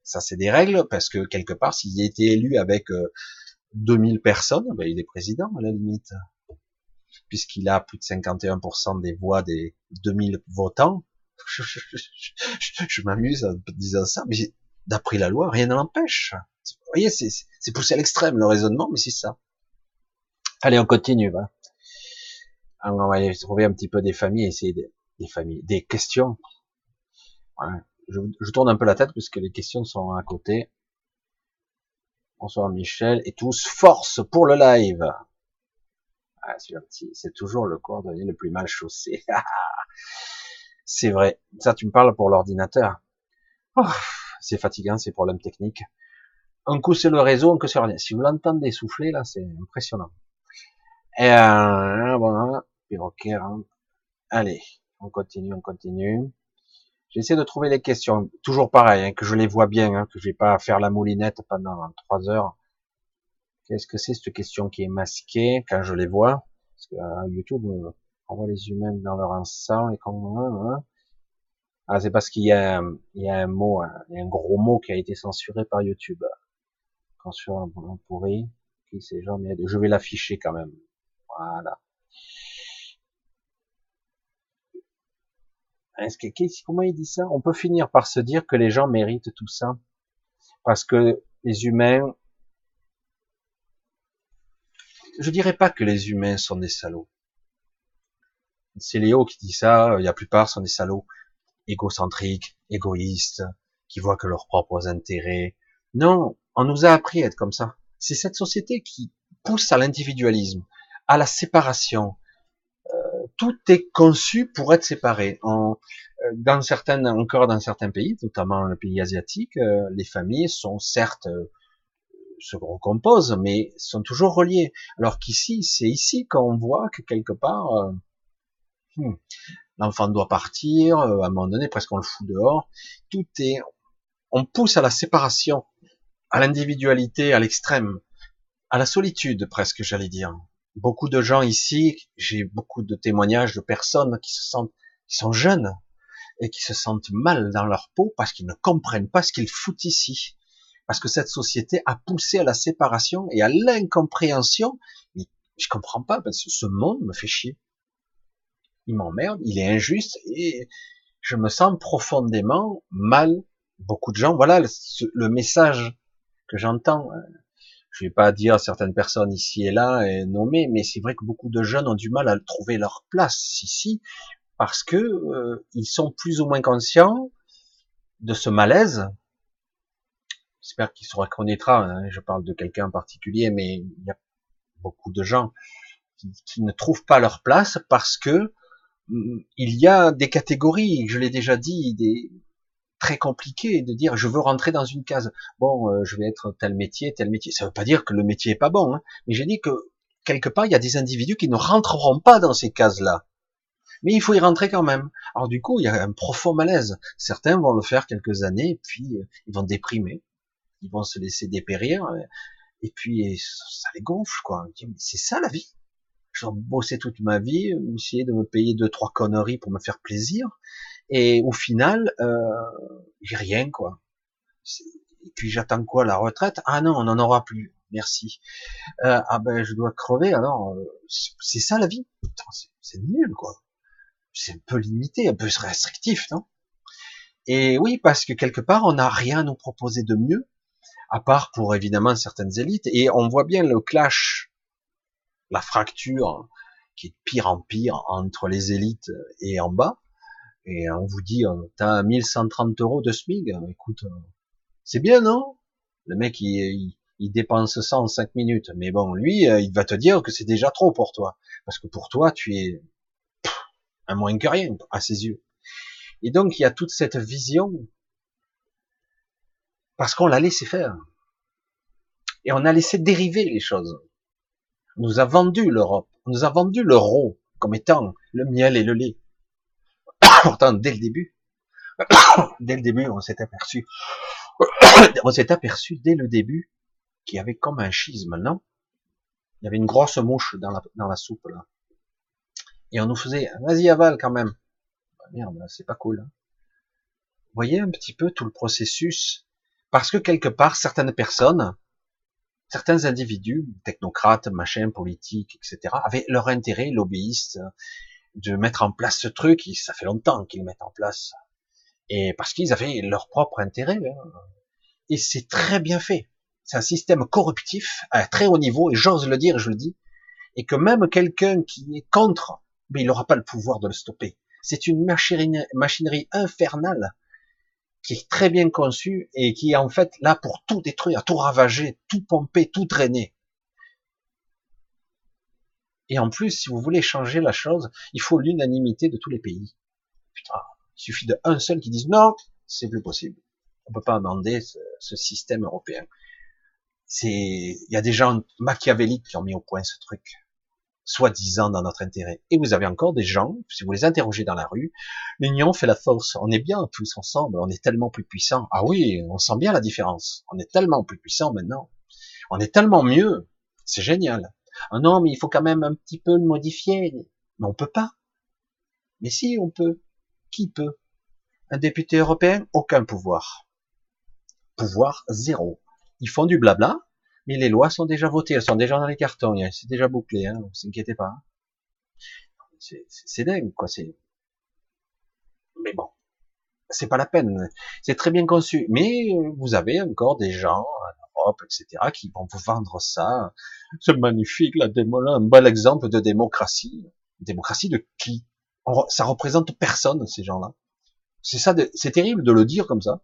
ça, c'est des règles, parce que quelque part, s'il a été élu avec 2000 euh, personnes, ben, il est président, à la limite. Puisqu'il a plus de 51% des voix des 2000 votants. *laughs* Je, m'amuse en disant ça, mais d'après la loi, rien ne l'empêche. Vous voyez, c'est poussé à l'extrême, le raisonnement, mais c'est ça. Allez, on continue. Va. On va aller trouver un petit peu des familles, essayer des, familles, des questions. Ouais je, tourne un peu la tête puisque les questions sont à côté. Bonsoir Michel et tous, force pour le live. Ah, c'est toujours le coordonné le plus mal chaussé. *laughs* c'est vrai. Ça, tu me parles pour l'ordinateur. Oh, c'est fatigant, ces problèmes techniques. Un coup c'est le réseau, un coup c'est rien. Si vous l'entendez souffler, là, c'est impressionnant. Et euh, bon, hein. Allez, on continue, on continue. J'essaie de trouver les questions, toujours pareil, hein, que je les vois bien, hein, que je vais pas faire la moulinette pendant trois heures. Qu'est-ce que c'est cette question qui est masquée quand je les vois? Parce que euh, YouTube, euh, on voit les humains dans leur ensemble et comment hein, Ah, c'est parce qu'il y a, il y a un mot, il y a un gros mot qui a été censuré par YouTube. Quand sur un pourri, qui sait jamais, je vais l'afficher quand même. Voilà. Est-ce comment il dit ça? On peut finir par se dire que les gens méritent tout ça. Parce que les humains, je dirais pas que les humains sont des salauds. C'est Léo qui dit ça, la plupart sont des salauds égocentriques, égoïstes, qui voient que leurs propres intérêts. Non, on nous a appris à être comme ça. C'est cette société qui pousse à l'individualisme, à la séparation. Euh, tout est conçu pour être séparé. En, euh, dans certaines, encore dans certains pays, notamment le pays asiatique, euh, les familles sont certes se recomposent, mais sont toujours reliées. Alors qu'ici, c'est ici qu'on voit que quelque part, hmm, l'enfant doit partir, à un moment donné, presque on le fout dehors. Tout est, on pousse à la séparation, à l'individualité, à l'extrême, à la solitude presque, j'allais dire. Beaucoup de gens ici, j'ai beaucoup de témoignages de personnes qui se sentent, qui sont jeunes et qui se sentent mal dans leur peau parce qu'ils ne comprennent pas ce qu'ils foutent ici. Parce que cette société a poussé à la séparation et à l'incompréhension. Je comprends pas parce que ce monde me fait chier. Il m'emmerde, il est injuste et je me sens profondément mal. Beaucoup de gens, voilà le message que j'entends je vais pas dire certaines personnes ici et là et nommer, mais c'est vrai que beaucoup de jeunes ont du mal à trouver leur place ici parce que euh, ils sont plus ou moins conscients de ce malaise. J'espère qu'il se reconnaîtra. Hein, je parle de quelqu'un en particulier, mais il y a beaucoup de gens qui, qui ne trouvent pas leur place parce que mm, il y a des catégories. Je l'ai déjà dit, des, très compliqué de dire je veux rentrer dans une case. Bon, euh, je vais être tel métier, tel métier. Ça veut pas dire que le métier est pas bon, hein. mais j'ai dit que quelque part il y a des individus qui ne rentreront pas dans ces cases-là. Mais il faut y rentrer quand même. Alors du coup, il y a un profond malaise. Certains vont le faire quelques années, puis euh, ils vont déprimer, ils vont se laisser dépérir, euh, et puis ça les gonfle, quoi. C'est ça la vie. Je vais bosser toute ma vie, essayer de me payer deux trois conneries pour me faire plaisir, et au final, euh, j'ai rien, quoi. Et puis j'attends quoi La retraite? Ah non, on n'en aura plus. Merci. Euh, ah ben je dois crever. Alors euh, c'est ça la vie? C'est nul, quoi. C'est un peu limité, un peu restrictif, non? Et oui, parce que quelque part, on n'a rien à nous proposer de mieux, à part pour évidemment certaines élites. Et on voit bien le clash, la fracture qui est de pire en pire entre les élites et en bas et on vous dit, euh, t'as 1130 euros de SMIG, écoute, euh, c'est bien, non? Le mec, il, il, dépense ça en 5 minutes, mais bon, lui, euh, il va te dire que c'est déjà trop pour toi, parce que pour toi, tu es un moins que rien à ses yeux. Et donc, il y a toute cette vision, parce qu'on l'a laissé faire, et on a laissé dériver les choses. On nous a vendu l'Europe, on nous a vendu l'euro comme étant le miel et le lait. *coughs* Pourtant, dès le début, *coughs* dès le début, on s'est aperçu, *coughs* on s'est aperçu dès le début qu'il y avait comme un schisme, non? Il y avait une grosse mouche dans la, dans la soupe, là. Et on nous faisait, vas-y, avale quand même. Bah, merde, c'est pas cool. Hein. Voyez un petit peu tout le processus? Parce que quelque part, certaines personnes, certains individus, technocrates, machins, politiques, etc., avaient leur intérêt, lobbyistes, de mettre en place ce truc. Ça fait longtemps qu'ils mettent en place. Et parce qu'ils avaient leur propre intérêt. Hein. Et c'est très bien fait. C'est un système corruptif à très haut niveau, et j'ose le dire, je le dis, et que même quelqu'un qui est contre, mais il n'aura pas le pouvoir de le stopper. C'est une machinerie, machinerie infernale qui est très bien conçue et qui est en fait là pour tout détruire, tout ravager, tout pomper, tout drainer. Et en plus, si vous voulez changer la chose, il faut l'unanimité de tous les pays. Putain, il suffit d'un seul qui dise non, c'est plus possible. On peut pas amender ce, système européen. C'est, il y a des gens machiavéliques qui ont mis au point ce truc, soi-disant dans notre intérêt. Et vous avez encore des gens, si vous les interrogez dans la rue, l'union fait la force. On est bien tous ensemble, on est tellement plus puissants. Ah oui, on sent bien la différence. On est tellement plus puissants maintenant. On est tellement mieux. C'est génial. Ah non, mais il faut quand même un petit peu le modifier. Mais on peut pas. Mais si, on peut. Qui peut? Un député européen Aucun pouvoir. Pouvoir zéro. Ils font du blabla, mais les lois sont déjà votées, elles sont déjà dans les cartons, c'est déjà bouclé, hein, vous inquiétez pas. C'est dingue, quoi, c'est... Mais bon, c'est pas la peine. C'est très bien conçu. Mais vous avez encore des gens etc., qui vont vous vendre ça. C'est magnifique, la démo, un bel exemple de démocratie. Démocratie de qui? Ça représente personne, ces gens-là. C'est ça, c'est terrible de le dire comme ça.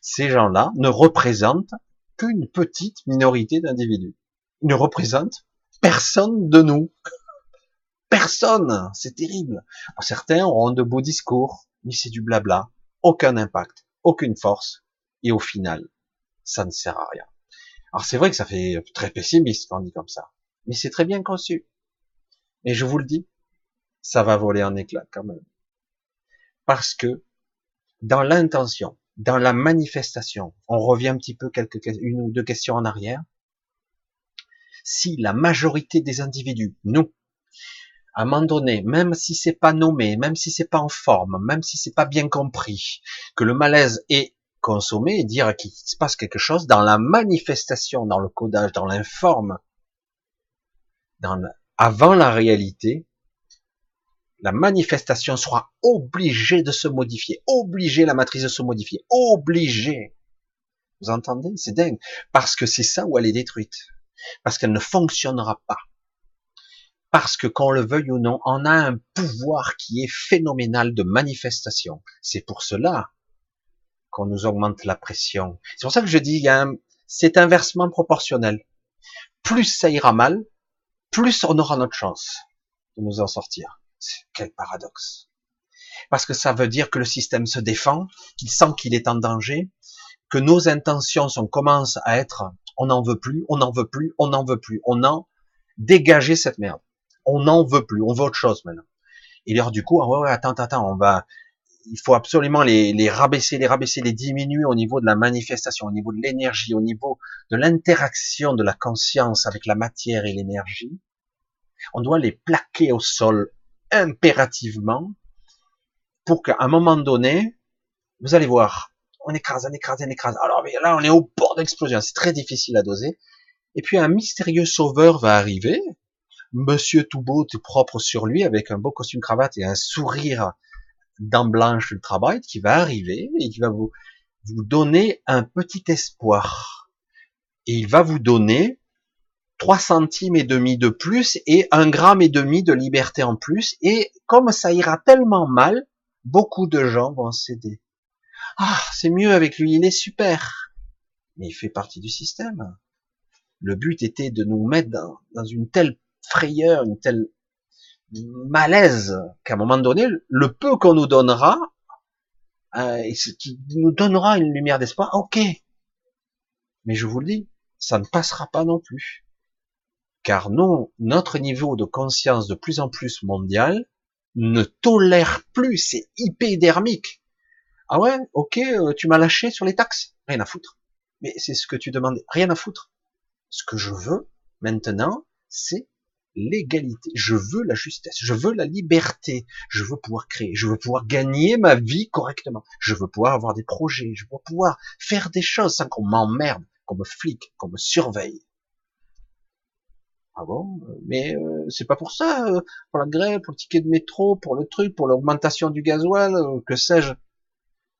Ces gens-là ne représentent qu'une petite minorité d'individus. Ils ne représentent personne de nous. Personne. C'est terrible. certains auront de beaux discours, mais c'est du blabla. Aucun impact, aucune force. Et au final, ça ne sert à rien. Alors c'est vrai que ça fait très pessimiste quand on dit comme ça. Mais c'est très bien conçu. Et je vous le dis, ça va voler en éclats quand même. Parce que dans l'intention, dans la manifestation, on revient un petit peu quelques, une ou deux questions en arrière. Si la majorité des individus, nous, à un moment donné, même si c'est pas nommé, même si c'est pas en forme, même si c'est pas bien compris, que le malaise est consommé et dire qu'il se passe quelque chose dans la manifestation, dans le codage, dans l'informe, avant la réalité, la manifestation sera obligée de se modifier, obligée la matrice de se modifier, obligée. Vous entendez? C'est dingue. Parce que c'est ça où elle est détruite. Parce qu'elle ne fonctionnera pas. Parce que qu'on le veuille ou non, on a un pouvoir qui est phénoménal de manifestation. C'est pour cela qu'on nous augmente la pression. C'est pour ça que je dis, c'est inversement proportionnel. Plus ça ira mal, plus on aura notre chance de nous en sortir. Quel paradoxe. Parce que ça veut dire que le système se défend, qu'il sent qu'il est en danger, que nos intentions sont, commencent à être on n'en veut plus, on n'en veut plus, on n'en veut plus, on en dégager cette merde. On n'en veut plus, on veut autre chose maintenant. Et alors du coup, ouais, ouais, attends, attends, on va, il faut absolument les, les rabaisser, les rabaisser, les diminuer au niveau de la manifestation, au niveau de l'énergie, au niveau de l'interaction de la conscience avec la matière et l'énergie. On doit les plaquer au sol impérativement pour qu'à un moment donné, vous allez voir, on écrase, on écrase, on écrase. Alors là, on est au bord d'explosion, c'est très difficile à doser. Et puis un mystérieux sauveur va arriver, monsieur tout beau, tout propre sur lui, avec un beau costume cravate et un sourire dent blanche ultra bright, qui va arriver et qui va vous, vous donner un petit espoir. Et il va vous donner 3 centimes et demi de plus et un gramme et demi de liberté en plus. Et comme ça ira tellement mal, beaucoup de gens vont céder. Ah, c'est mieux avec lui, il est super. Mais il fait partie du système. Le but était de nous mettre dans, une telle frayeur, une telle malaise qu'à un moment donné, le peu qu'on nous donnera, euh, ce qui nous donnera une lumière d'espoir, ok. Mais je vous le dis, ça ne passera pas non plus car non, notre niveau de conscience de plus en plus mondial ne tolère plus, c'est hypodermique. Ah ouais, ok, euh, tu m'as lâché sur les taxes, rien à foutre. Mais c'est ce que tu demandais, rien à foutre. Ce que je veux maintenant, c'est l'égalité. Je veux la justesse, je veux la liberté, je veux pouvoir créer, je veux pouvoir gagner ma vie correctement, je veux pouvoir avoir des projets, je veux pouvoir faire des choses sans qu'on m'emmerde, qu'on me flique, qu'on me surveille. Ah bon? Mais euh, c'est pas pour ça, euh, pour la grève, pour le ticket de métro, pour le truc, pour l'augmentation du gasoil, euh, que sais-je?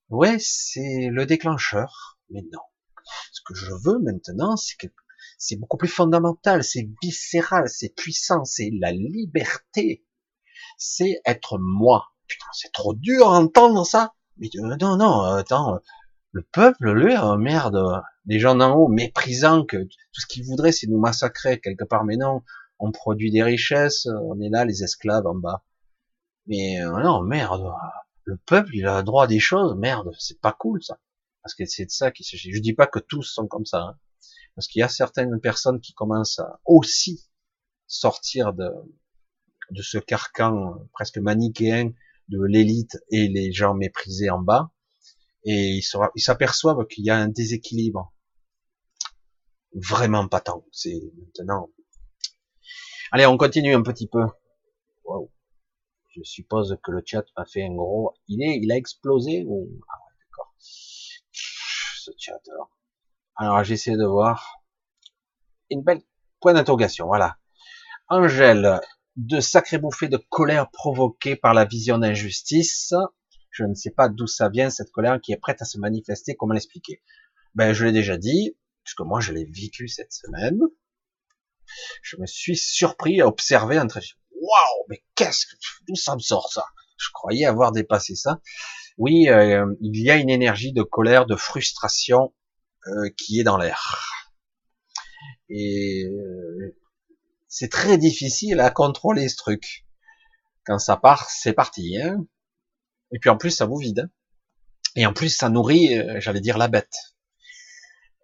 Ouais, c'est le déclencheur, mais non. Ce que je veux maintenant, c'est que c'est beaucoup plus fondamental, c'est viscéral, c'est puissant, c'est la liberté. C'est être moi. Putain, c'est trop dur à entendre ça. Mais non, non, attends, le peuple, lui, oh merde, les gens d'en haut méprisant que tout ce qu'ils voudraient, c'est nous massacrer quelque part. Mais non, on produit des richesses, on est là, les esclaves en bas. Mais euh, non, merde, le peuple, il a droit à des choses, merde, c'est pas cool ça. Parce que c'est de ça qui s'agit. Je dis pas que tous sont comme ça, hein. Parce qu'il y a certaines personnes qui commencent à aussi sortir de, de ce carcan presque manichéen de l'élite et les gens méprisés en bas et ils s'aperçoivent qu'il y a un déséquilibre. Vraiment pas tant. C'est maintenant. Allez, on continue un petit peu. Wow. Je suppose que le chat a fait un gros. Il est, il a explosé ou ah d'accord. Ce chat. Alors, alors j'essaie de voir une belle point d'interrogation. Voilà. Angèle, de sacrés bouffées de colère provoquées par la vision d'injustice. Je ne sais pas d'où ça vient, cette colère qui est prête à se manifester, comment l'expliquer Ben, je l'ai déjà dit, puisque moi je l'ai vécu cette semaine. Je me suis surpris à observer un trait. Waouh, mais qu'est-ce que, d'où ça me sort ça? Je croyais avoir dépassé ça. Oui, euh, il y a une énergie de colère, de frustration euh, qui est dans l'air. Et euh, c'est très difficile à contrôler ce truc. Quand ça part, c'est parti. Hein et puis en plus, ça vous vide. Et en plus, ça nourrit, euh, j'allais dire, la bête.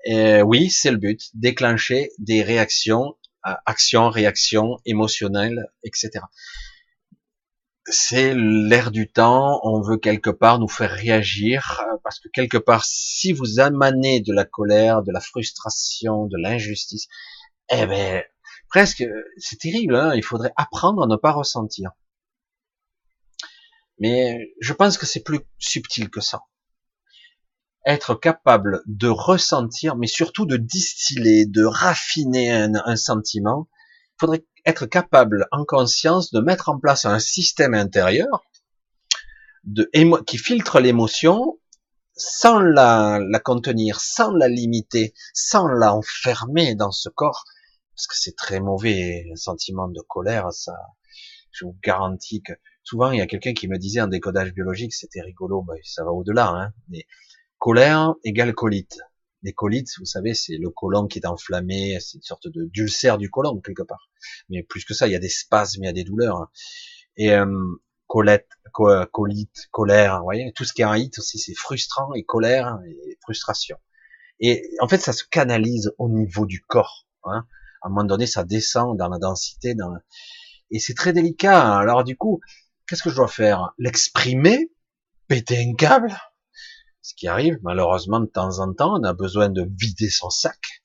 Et oui, c'est le but, déclencher des réactions, actions, réactions émotionnelles, etc. C'est l'air du temps, on veut quelque part nous faire réagir, euh, parce que quelque part, si vous amanez de la colère, de la frustration, de l'injustice, eh ben, presque, c'est terrible, hein il faudrait apprendre à ne pas ressentir. Mais je pense que c'est plus subtil que ça. Être capable de ressentir, mais surtout de distiller, de raffiner un, sentiment, il faudrait être capable en conscience de mettre en place un système intérieur qui filtre l'émotion sans la, contenir, sans la limiter, sans la enfermer dans ce corps, parce que c'est très mauvais, un sentiment de colère, ça, je vous garantis que souvent il y a quelqu'un qui me disait en décodage biologique, c'était rigolo, ça va au-delà, hein, mais colère égale colite. Les colites, vous savez, c'est le côlon qui est enflammé, c'est une sorte de d'ulcère du côlon quelque part. Mais plus que ça, il y a des spasmes, il y a des douleurs. Hein. Et euh, colette, colite, colère, vous voyez, tout ce qui est hit aussi, c'est frustrant et colère et frustration. Et en fait, ça se canalise au niveau du corps. Hein. À un moment donné, ça descend dans la densité, dans et c'est très délicat. Hein. Alors du coup, Qu'est-ce que je dois faire? L'exprimer? Péter un câble? Ce qui arrive, malheureusement, de temps en temps, on a besoin de vider son sac.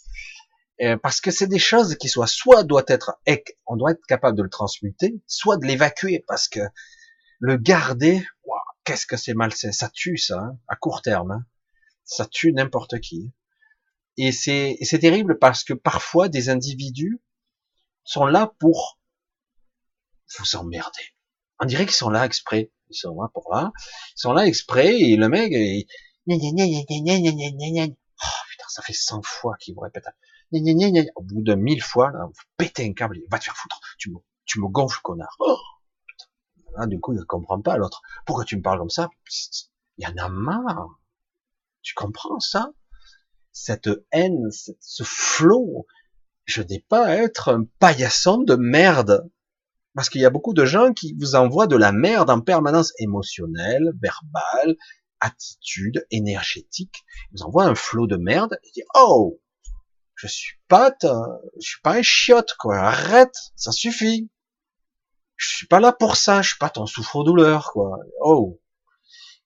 parce que c'est des choses qui soient, soit doit être, on doit être capable de le transmuter, soit de l'évacuer, parce que le garder, qu'est-ce que c'est malsain, ça tue ça, hein, à court terme, hein. ça tue n'importe qui. Et c'est, c'est terrible parce que parfois des individus sont là pour vous emmerder. On dirait qu'ils sont là exprès. Ils sont là pour là. Ils sont là exprès et le mec. Oh putain, ça fait 100 fois qu'il vous répète. Au bout de 1000 fois, là, vous pétez un câble, va te faire foutre. Tu me, tu me gonfles, connard. Oh, là, du coup, il ne comprend pas l'autre. Pourquoi tu me parles comme ça Il y en a marre. Tu comprends ça Cette haine, ce flot. Je n'ai pas à être un paillasson de merde. Parce qu'il y a beaucoup de gens qui vous envoient de la merde en permanence émotionnelle, verbale, attitude, énergétique. Ils vous envoient un flot de merde et disent, oh, je suis pas, je suis pas un chiotte, quoi. Arrête, ça suffit. Je suis pas là pour ça, je suis pas ton souffre-douleur, quoi. Oh.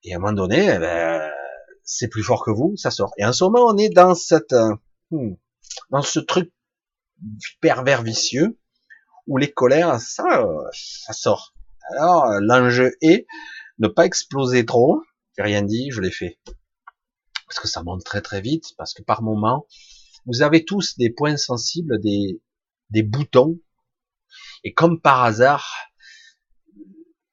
Et à un moment donné, eh ben, c'est plus fort que vous, ça sort. Et en ce moment, on est dans cette, hmm, dans ce truc pervers vicieux ou les colères, ça, ça sort. Alors, l'enjeu est ne pas exploser trop. J'ai rien dit, je l'ai fait. Parce que ça monte très très vite, parce que par moment, vous avez tous des points sensibles, des, des boutons. Et comme par hasard,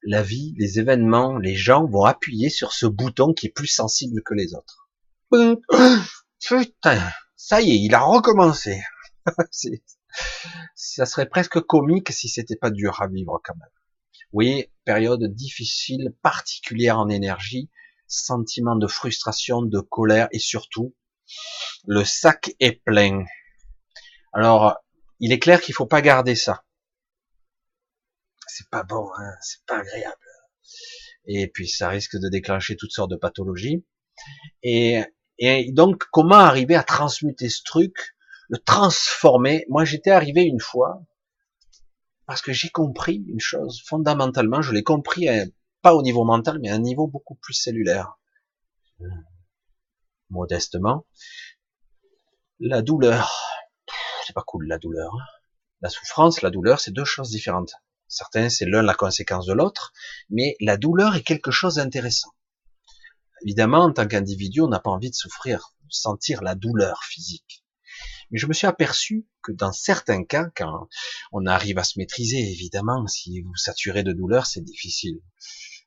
la vie, les événements, les gens vont appuyer sur ce bouton qui est plus sensible que les autres. *coughs* Putain, ça y est, il a recommencé. *laughs* ça serait presque comique si c'était pas dur à vivre quand même. Oui, période difficile, particulière en énergie, sentiment de frustration, de colère et surtout, le sac est plein. Alors, il est clair qu'il faut pas garder ça. C'est pas bon, hein c'est pas agréable. Et puis ça risque de déclencher toutes sortes de pathologies. Et, et donc, comment arriver à transmuter ce truc le transformer? Moi, j'étais arrivé une fois parce que j'ai compris une chose fondamentalement. Je l'ai compris pas au niveau mental, mais à un niveau beaucoup plus cellulaire. Modestement, la douleur, c'est pas cool la douleur. La souffrance, la douleur, c'est deux choses différentes. Certains, c'est l'un la conséquence de l'autre, mais la douleur est quelque chose d'intéressant. Évidemment, en tant qu'individu, on n'a pas envie de souffrir, de sentir la douleur physique. Mais je me suis aperçu que dans certains cas, quand on arrive à se maîtriser, évidemment, si vous saturez de douleur, c'est difficile.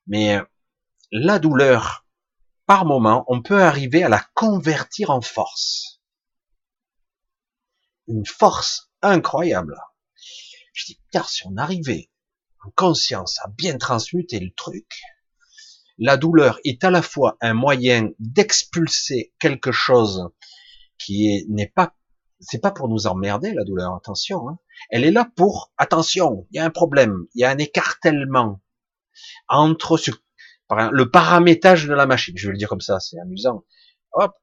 Mais la douleur, par moment, on peut arriver à la convertir en force. Une force incroyable. Je dis, car si on arrivait en conscience à bien transmuter le truc, la douleur est à la fois un moyen d'expulser quelque chose qui n'est pas c'est pas pour nous emmerder la douleur, attention. Hein. Elle est là pour attention. Il y a un problème, il y a un écartèlement entre ce, le paramétrage de la machine. Je vais le dire comme ça, c'est amusant. Hop,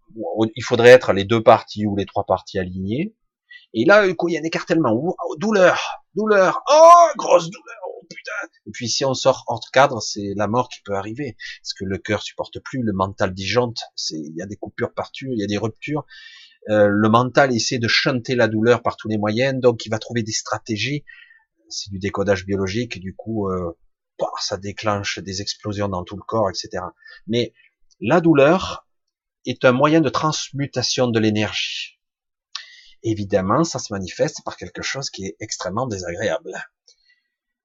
il faudrait être les deux parties ou les trois parties alignées. Et là, il y a un écartèlement. Oh, douleur, douleur, oh, grosse douleur, oh putain. Et puis si on sort hors cadre, c'est la mort qui peut arriver. Parce que le cœur supporte plus, le mental disjoncte, c'est, il y a des coupures partout, il y a des ruptures. Euh, le mental essaie de chanter la douleur par tous les moyens, donc il va trouver des stratégies. C'est du décodage biologique, du coup, euh, ça déclenche des explosions dans tout le corps, etc. Mais la douleur est un moyen de transmutation de l'énergie. Évidemment, ça se manifeste par quelque chose qui est extrêmement désagréable.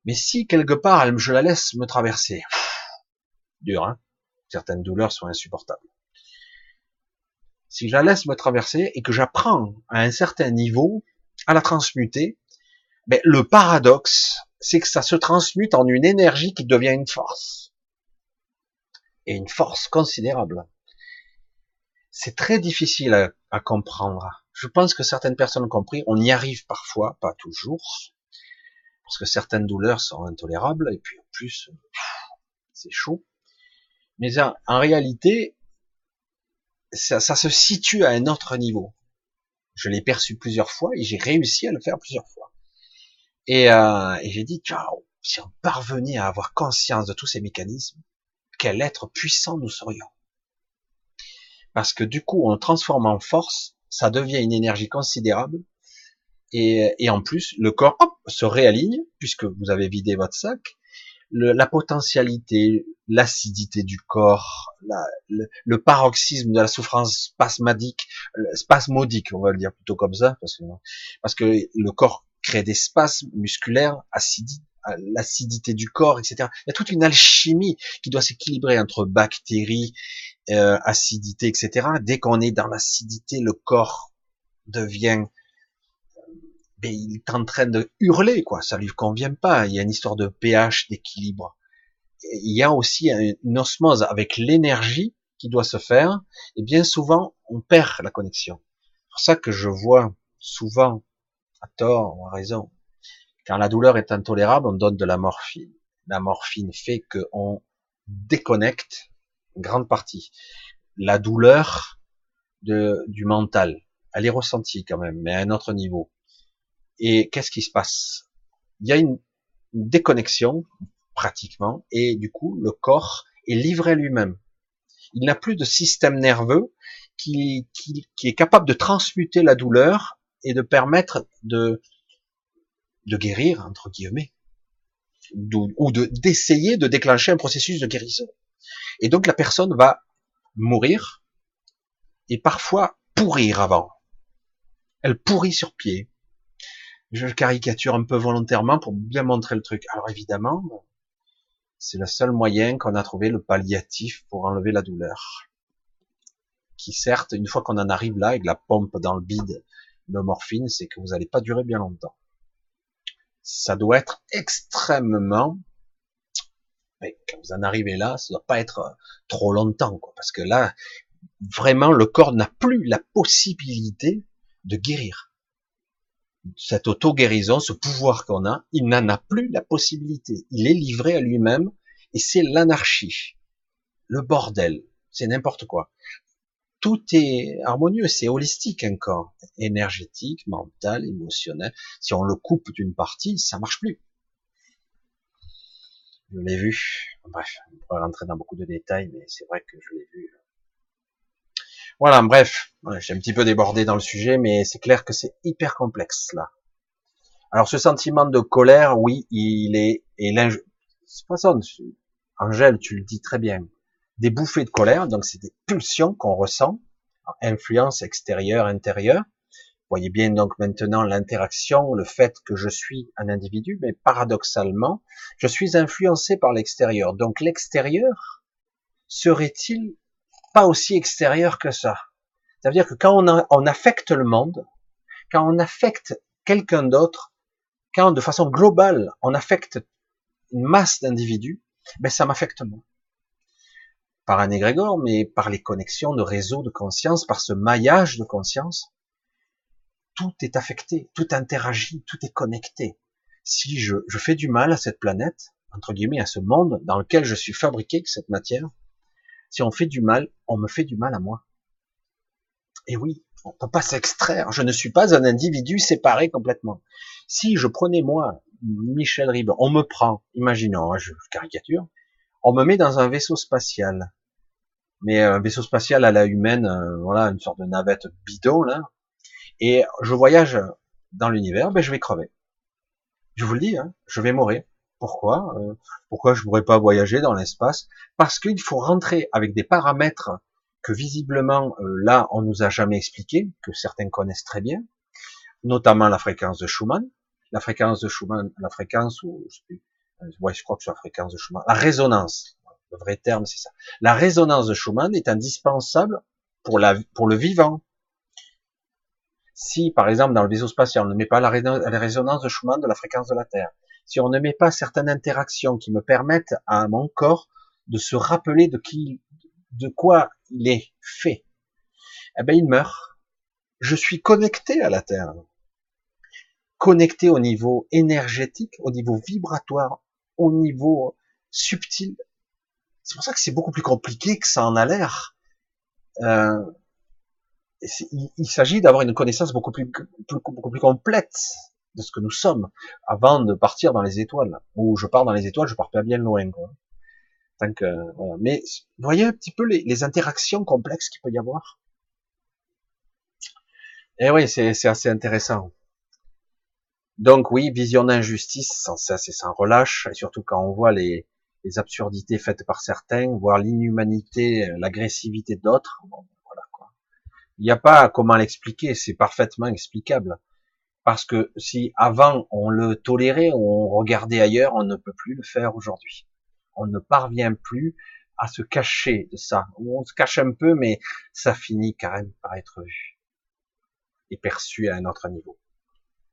Mais si quelque part je la laisse me traverser, dur, hein certaines douleurs sont insupportables. Si je la laisse me traverser et que j'apprends à un certain niveau à la transmuter, ben, le paradoxe, c'est que ça se transmute en une énergie qui devient une force. Et une force considérable. C'est très difficile à, comprendre. Je pense que certaines personnes ont compris, on y arrive parfois, pas toujours, parce que certaines douleurs sont intolérables, et puis en plus, c'est chaud. Mais en, réalité, ça, se situe à un autre niveau. Je l'ai perçu plusieurs fois et j'ai réussi à le faire plusieurs fois. Et, euh, et j'ai dit, ciao, si on parvenait à avoir conscience de tous ces mécanismes, quel être puissant nous serions. Parce que du coup, on transforme en force ça devient une énergie considérable. Et, en plus, le corps se réaligne, puisque vous avez vidé votre sac. Le, la potentialité, l'acidité du corps, la, le, paroxysme de la souffrance spasmodique, spasmodique, on va le dire plutôt comme ça, parce que, parce que le corps crée des spasmes musculaires, l'acidité du corps, etc. Il y a toute une alchimie qui doit s'équilibrer entre bactéries euh, acidité, etc. Dès qu'on est dans l'acidité, le corps devient, ben, il est en train de hurler, quoi. Ça lui convient pas. Il y a une histoire de pH, d'équilibre. Il y a aussi une osmose avec l'énergie qui doit se faire. Et bien souvent, on perd la connexion. C'est pour ça que je vois souvent, à tort ou à raison, quand la douleur est intolérable, on donne de la morphine. La morphine fait qu'on déconnecte grande partie. La douleur du mental, elle est ressentie quand même, mais à un autre niveau. Et qu'est-ce qui se passe? Il y a une, déconnexion, pratiquement, et du coup, le corps est livré lui-même. Il n'a plus de système nerveux qui, est capable de transmuter la douleur et de permettre de, de guérir, entre guillemets, ou de d'essayer de déclencher un processus de guérison. Et donc la personne va mourir et parfois pourrir avant. Elle pourrit sur pied. Je caricature un peu volontairement pour bien montrer le truc. Alors évidemment, c'est le seul moyen qu'on a trouvé le palliatif pour enlever la douleur. Qui certes, une fois qu'on en arrive là, avec la pompe dans le bide de morphine, c'est que vous n'allez pas durer bien longtemps. Ça doit être extrêmement quand vous en arrivez là, ça doit pas être euh, trop longtemps, quoi, parce que là, vraiment, le corps n'a plus la possibilité de guérir. Cette auto-guérison, ce pouvoir qu'on a, il n'en a plus la possibilité. Il est livré à lui-même, et c'est l'anarchie, le bordel, c'est n'importe quoi. Tout est harmonieux, c'est holistique un corps, énergétique, mental, émotionnel. Si on le coupe d'une partie, ça marche plus je l'ai vu. Bref, on pourrait rentrer dans beaucoup de détails, mais c'est vrai que je l'ai vu. Voilà, bref, j'ai un petit peu débordé dans le sujet, mais c'est clair que c'est hyper complexe là. Alors ce sentiment de colère, oui, il est, et c'est pas Angèle, tu le dis très bien, des bouffées de colère, donc c'est des pulsions qu'on ressent, influence extérieure, intérieure, voyez bien donc maintenant l'interaction, le fait que je suis un individu, mais paradoxalement, je suis influencé par l'extérieur. Donc l'extérieur serait-il pas aussi extérieur que ça? Ça veut dire que quand on, affecte le monde, quand on affecte quelqu'un d'autre, quand de façon globale on affecte une masse d'individus, ben ça m'affecte moi. Par un égrégore, mais par les connexions de réseaux de conscience, par ce maillage de conscience, tout est affecté, tout interagit, tout est connecté. Si je, fais du mal à cette planète, entre guillemets, à ce monde dans lequel je suis fabriqué, cette matière, si on fait du mal, on me fait du mal à moi. Et oui, on peut pas s'extraire. Je ne suis pas un individu séparé complètement. Si je prenais moi, Michel Ribes, on me prend, imaginons, hein, je caricature, on me met dans un vaisseau spatial. Mais un vaisseau spatial à la humaine, euh, voilà, une sorte de navette bidon, là. Et je voyage dans l'univers, ben je vais crever. Je vous le dis, hein, je vais mourir. Pourquoi euh, Pourquoi je pourrais pas voyager dans l'espace? Parce qu'il faut rentrer avec des paramètres que visiblement euh, là on nous a jamais expliqué, que certains connaissent très bien, notamment la fréquence de Schumann, la fréquence de Schumann, la fréquence ou je sais plus, ouais, je crois que c'est la fréquence de Schumann, la résonance, le vrai terme c'est ça. La résonance de Schumann est indispensable pour la pour le vivant. Si par exemple dans le vaisseau spatial on ne met pas la résonance de Schumann de la fréquence de la Terre, si on ne met pas certaines interactions qui me permettent à mon corps de se rappeler de qui de quoi il est fait, eh ben il meurt. Je suis connecté à la Terre, connecté au niveau énergétique, au niveau vibratoire, au niveau subtil. C'est pour ça que c'est beaucoup plus compliqué que ça en a l'air. Euh, il, s'agit d'avoir une connaissance beaucoup plus, beaucoup plus complète de ce que nous sommes avant de partir dans les étoiles. Ou je pars dans les étoiles, je pars pas bien loin. Quoi. Tant que, voilà. Mais voyez un petit peu les, interactions complexes qu'il peut y avoir? Et eh oui, c'est assez intéressant. Donc oui, vision d'injustice, cesse et sans relâche, et surtout quand on voit les, les absurdités faites par certains, voir l'inhumanité, l'agressivité d'autres. Voilà quoi. Il n'y a pas comment l'expliquer, c'est parfaitement explicable. Parce que si avant on le tolérait, on regardait ailleurs, on ne peut plus le faire aujourd'hui on ne parvient plus à se cacher de ça. On se cache un peu, mais ça finit quand même par être vu et perçu à un autre niveau.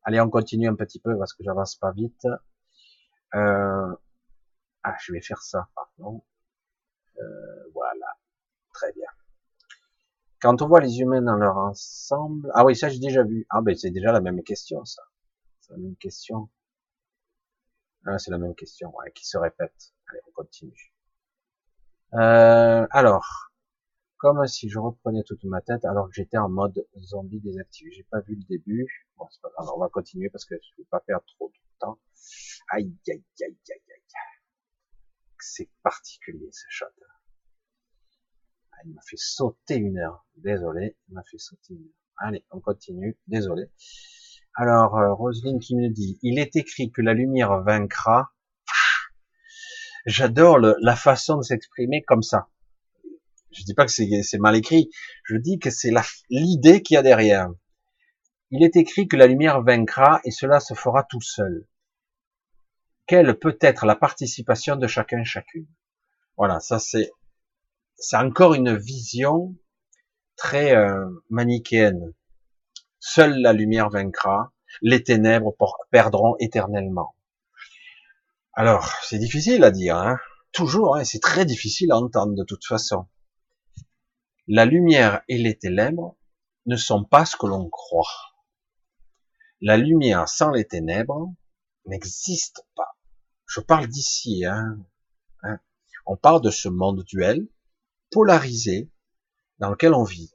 Allez, on continue un petit peu parce que j'avance pas vite. Euh... Ah, je vais faire ça, pardon. Euh, voilà, très bien. Quand on voit les humains dans leur ensemble, ah oui, ça j'ai déjà vu. Ah ben c'est déjà la même question, ça. C'est la même question. Ah, c'est la même question, ouais, qui se répète. Allez, on continue. Euh, alors, comme si je reprenais toute ma tête alors que j'étais en mode zombie désactivé. J'ai pas vu le début. Bon, c'est pas grave, on va continuer parce que je ne veux pas perdre trop de temps. Aïe, aïe, aïe, aïe, aïe. C'est particulier, ce shot. Ah, il m'a fait sauter une heure. Désolé, il m'a fait sauter une heure. Allez, on continue. Désolé. Alors, euh, Roselyne qui me dit, il est écrit que la lumière vaincra. J'adore la façon de s'exprimer comme ça. Je dis pas que c'est mal écrit, je dis que c'est l'idée qu'il y a derrière. Il est écrit que la lumière vaincra et cela se fera tout seul. Quelle peut être la participation de chacun chacune Voilà, ça c'est c'est encore une vision très euh, manichéenne. Seule la lumière vaincra, les ténèbres perdront éternellement. Alors, c'est difficile à dire, hein toujours, hein, c'est très difficile à entendre de toute façon. La lumière et les ténèbres ne sont pas ce que l'on croit. La lumière sans les ténèbres n'existe pas. Je parle d'ici, hein, hein. On parle de ce monde duel, polarisé, dans lequel on vit,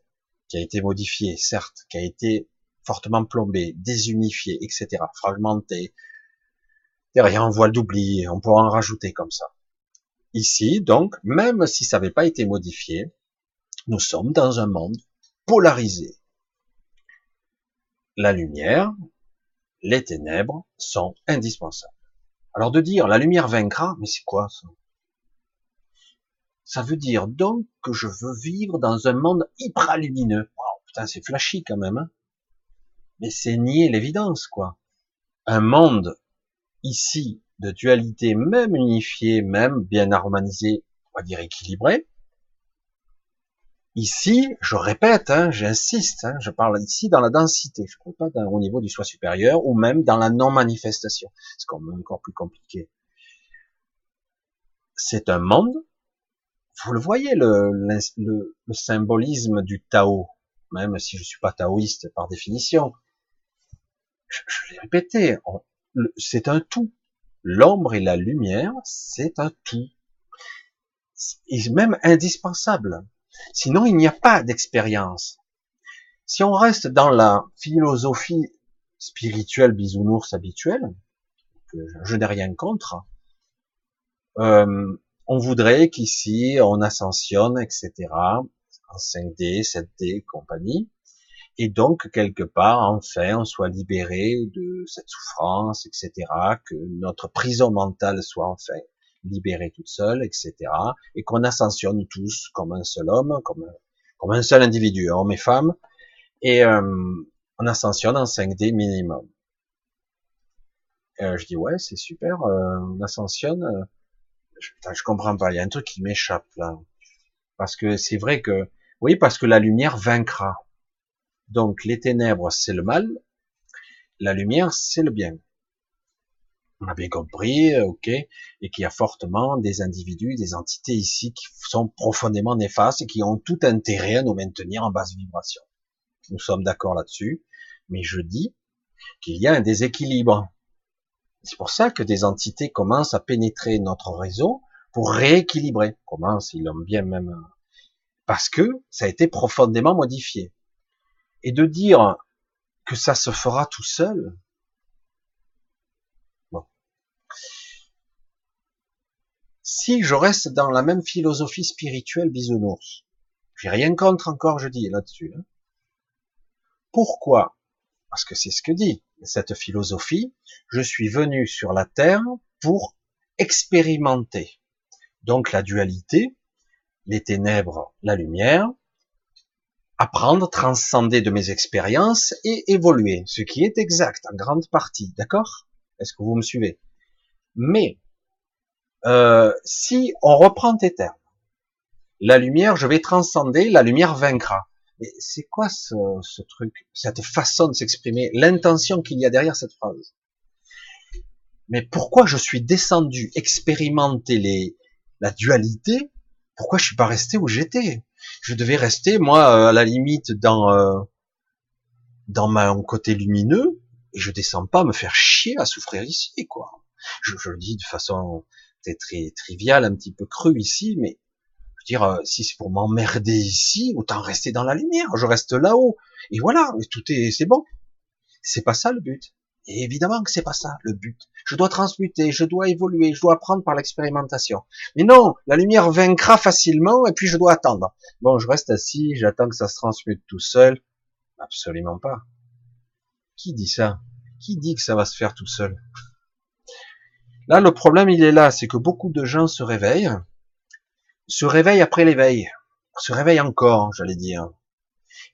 qui a été modifié, certes, qui a été fortement plombé, désunifié, etc., fragmenté. Derrière un voile d'oubli, on pourra en rajouter comme ça. Ici, donc, même si ça n'avait pas été modifié, nous sommes dans un monde polarisé. La lumière, les ténèbres sont indispensables. Alors de dire la lumière vaincra, mais c'est quoi ça? Ça veut dire donc que je veux vivre dans un monde hyper lumineux. Oh, putain, c'est flashy quand même. Hein mais c'est nier l'évidence, quoi. Un monde ici de dualité, même unifié, même bien harmonisé, on va dire équilibré. Ici, je répète, hein, j'insiste, hein, je parle ici dans la densité, je ne parle pas au niveau du soi supérieur ou même dans la non-manifestation. C'est encore plus compliqué. C'est un monde, vous le voyez, le, le, le symbolisme du Tao, même si je suis pas taoïste par définition, je, je l'ai répété, c'est un tout. L'ombre et la lumière, c'est un tout. C'est même indispensable. Sinon, il n'y a pas d'expérience. Si on reste dans la philosophie spirituelle bisounours habituelle, que je n'ai rien contre, euh, on voudrait qu'ici on ascensionne, etc., en 5D, 7D, compagnie, et donc quelque part, enfin, on soit libéré de cette souffrance, etc., que notre prison mentale soit enfin libérée toute seule, etc., et qu'on ascensionne tous comme un seul homme, comme, un seul individu, homme et femme, et euh, on ascensionne en 5D minimum. Euh, je dis ouais, c'est super, euh, on ascensionne. Euh, je, je comprends pas, il y a un truc qui m'échappe là, parce que c'est vrai que oui, parce que la lumière vaincra. Donc les ténèbres, c'est le mal, la lumière, c'est le bien. On a bien compris, euh, ok, et qu'il y a fortement des individus, des entités ici qui sont profondément néfastes et qui ont tout intérêt à nous maintenir en basse vibration. Nous sommes d'accord là-dessus, mais je dis qu'il y a un déséquilibre. C'est pour ça que des entités commencent à pénétrer notre réseau pour rééquilibrer. Comment ils l'ont bien même, parce que ça a été profondément modifié et de dire que ça se fera tout seul. Si je reste dans la même philosophie spirituelle bisounours, j'ai rien contre encore, je dis là-dessus. Hein. Pourquoi? Parce que c'est ce que dit cette philosophie. Je suis venu sur la terre pour expérimenter. Donc la dualité, les ténèbres, la lumière, apprendre, transcender de mes expériences et évoluer, ce qui est exact en grande partie, d'accord? Est-ce que vous me suivez? Mais euh, si on reprend tes termes, la lumière, je vais transcender, la lumière vaincra. Mais c'est quoi ce, ce truc, cette façon de s'exprimer, l'intention qu'il y a derrière cette phrase? Mais pourquoi je suis descendu expérimenter les, la dualité? Pourquoi je suis pas resté où j'étais? Je devais rester moi à la limite dans euh, dans mon côté lumineux et je descends pas me faire chier à souffrir ici quoi. Je, je le dis de façon très, très triviale, un petit peu crue ici, mais je veux dire euh, si c'est pour m'emmerder ici, autant rester dans la lumière. Je reste là-haut et voilà, tout est c'est bon. C'est pas ça le but. Et évidemment que c'est pas ça le but. Je dois transmuter, je dois évoluer, je dois apprendre par l'expérimentation. Mais non, la lumière vaincra facilement et puis je dois attendre. Bon, je reste assis, j'attends que ça se transmute tout seul. Absolument pas. Qui dit ça? Qui dit que ça va se faire tout seul? Là, le problème, il est là, c'est que beaucoup de gens se réveillent, se réveillent après l'éveil, se réveillent encore, j'allais dire,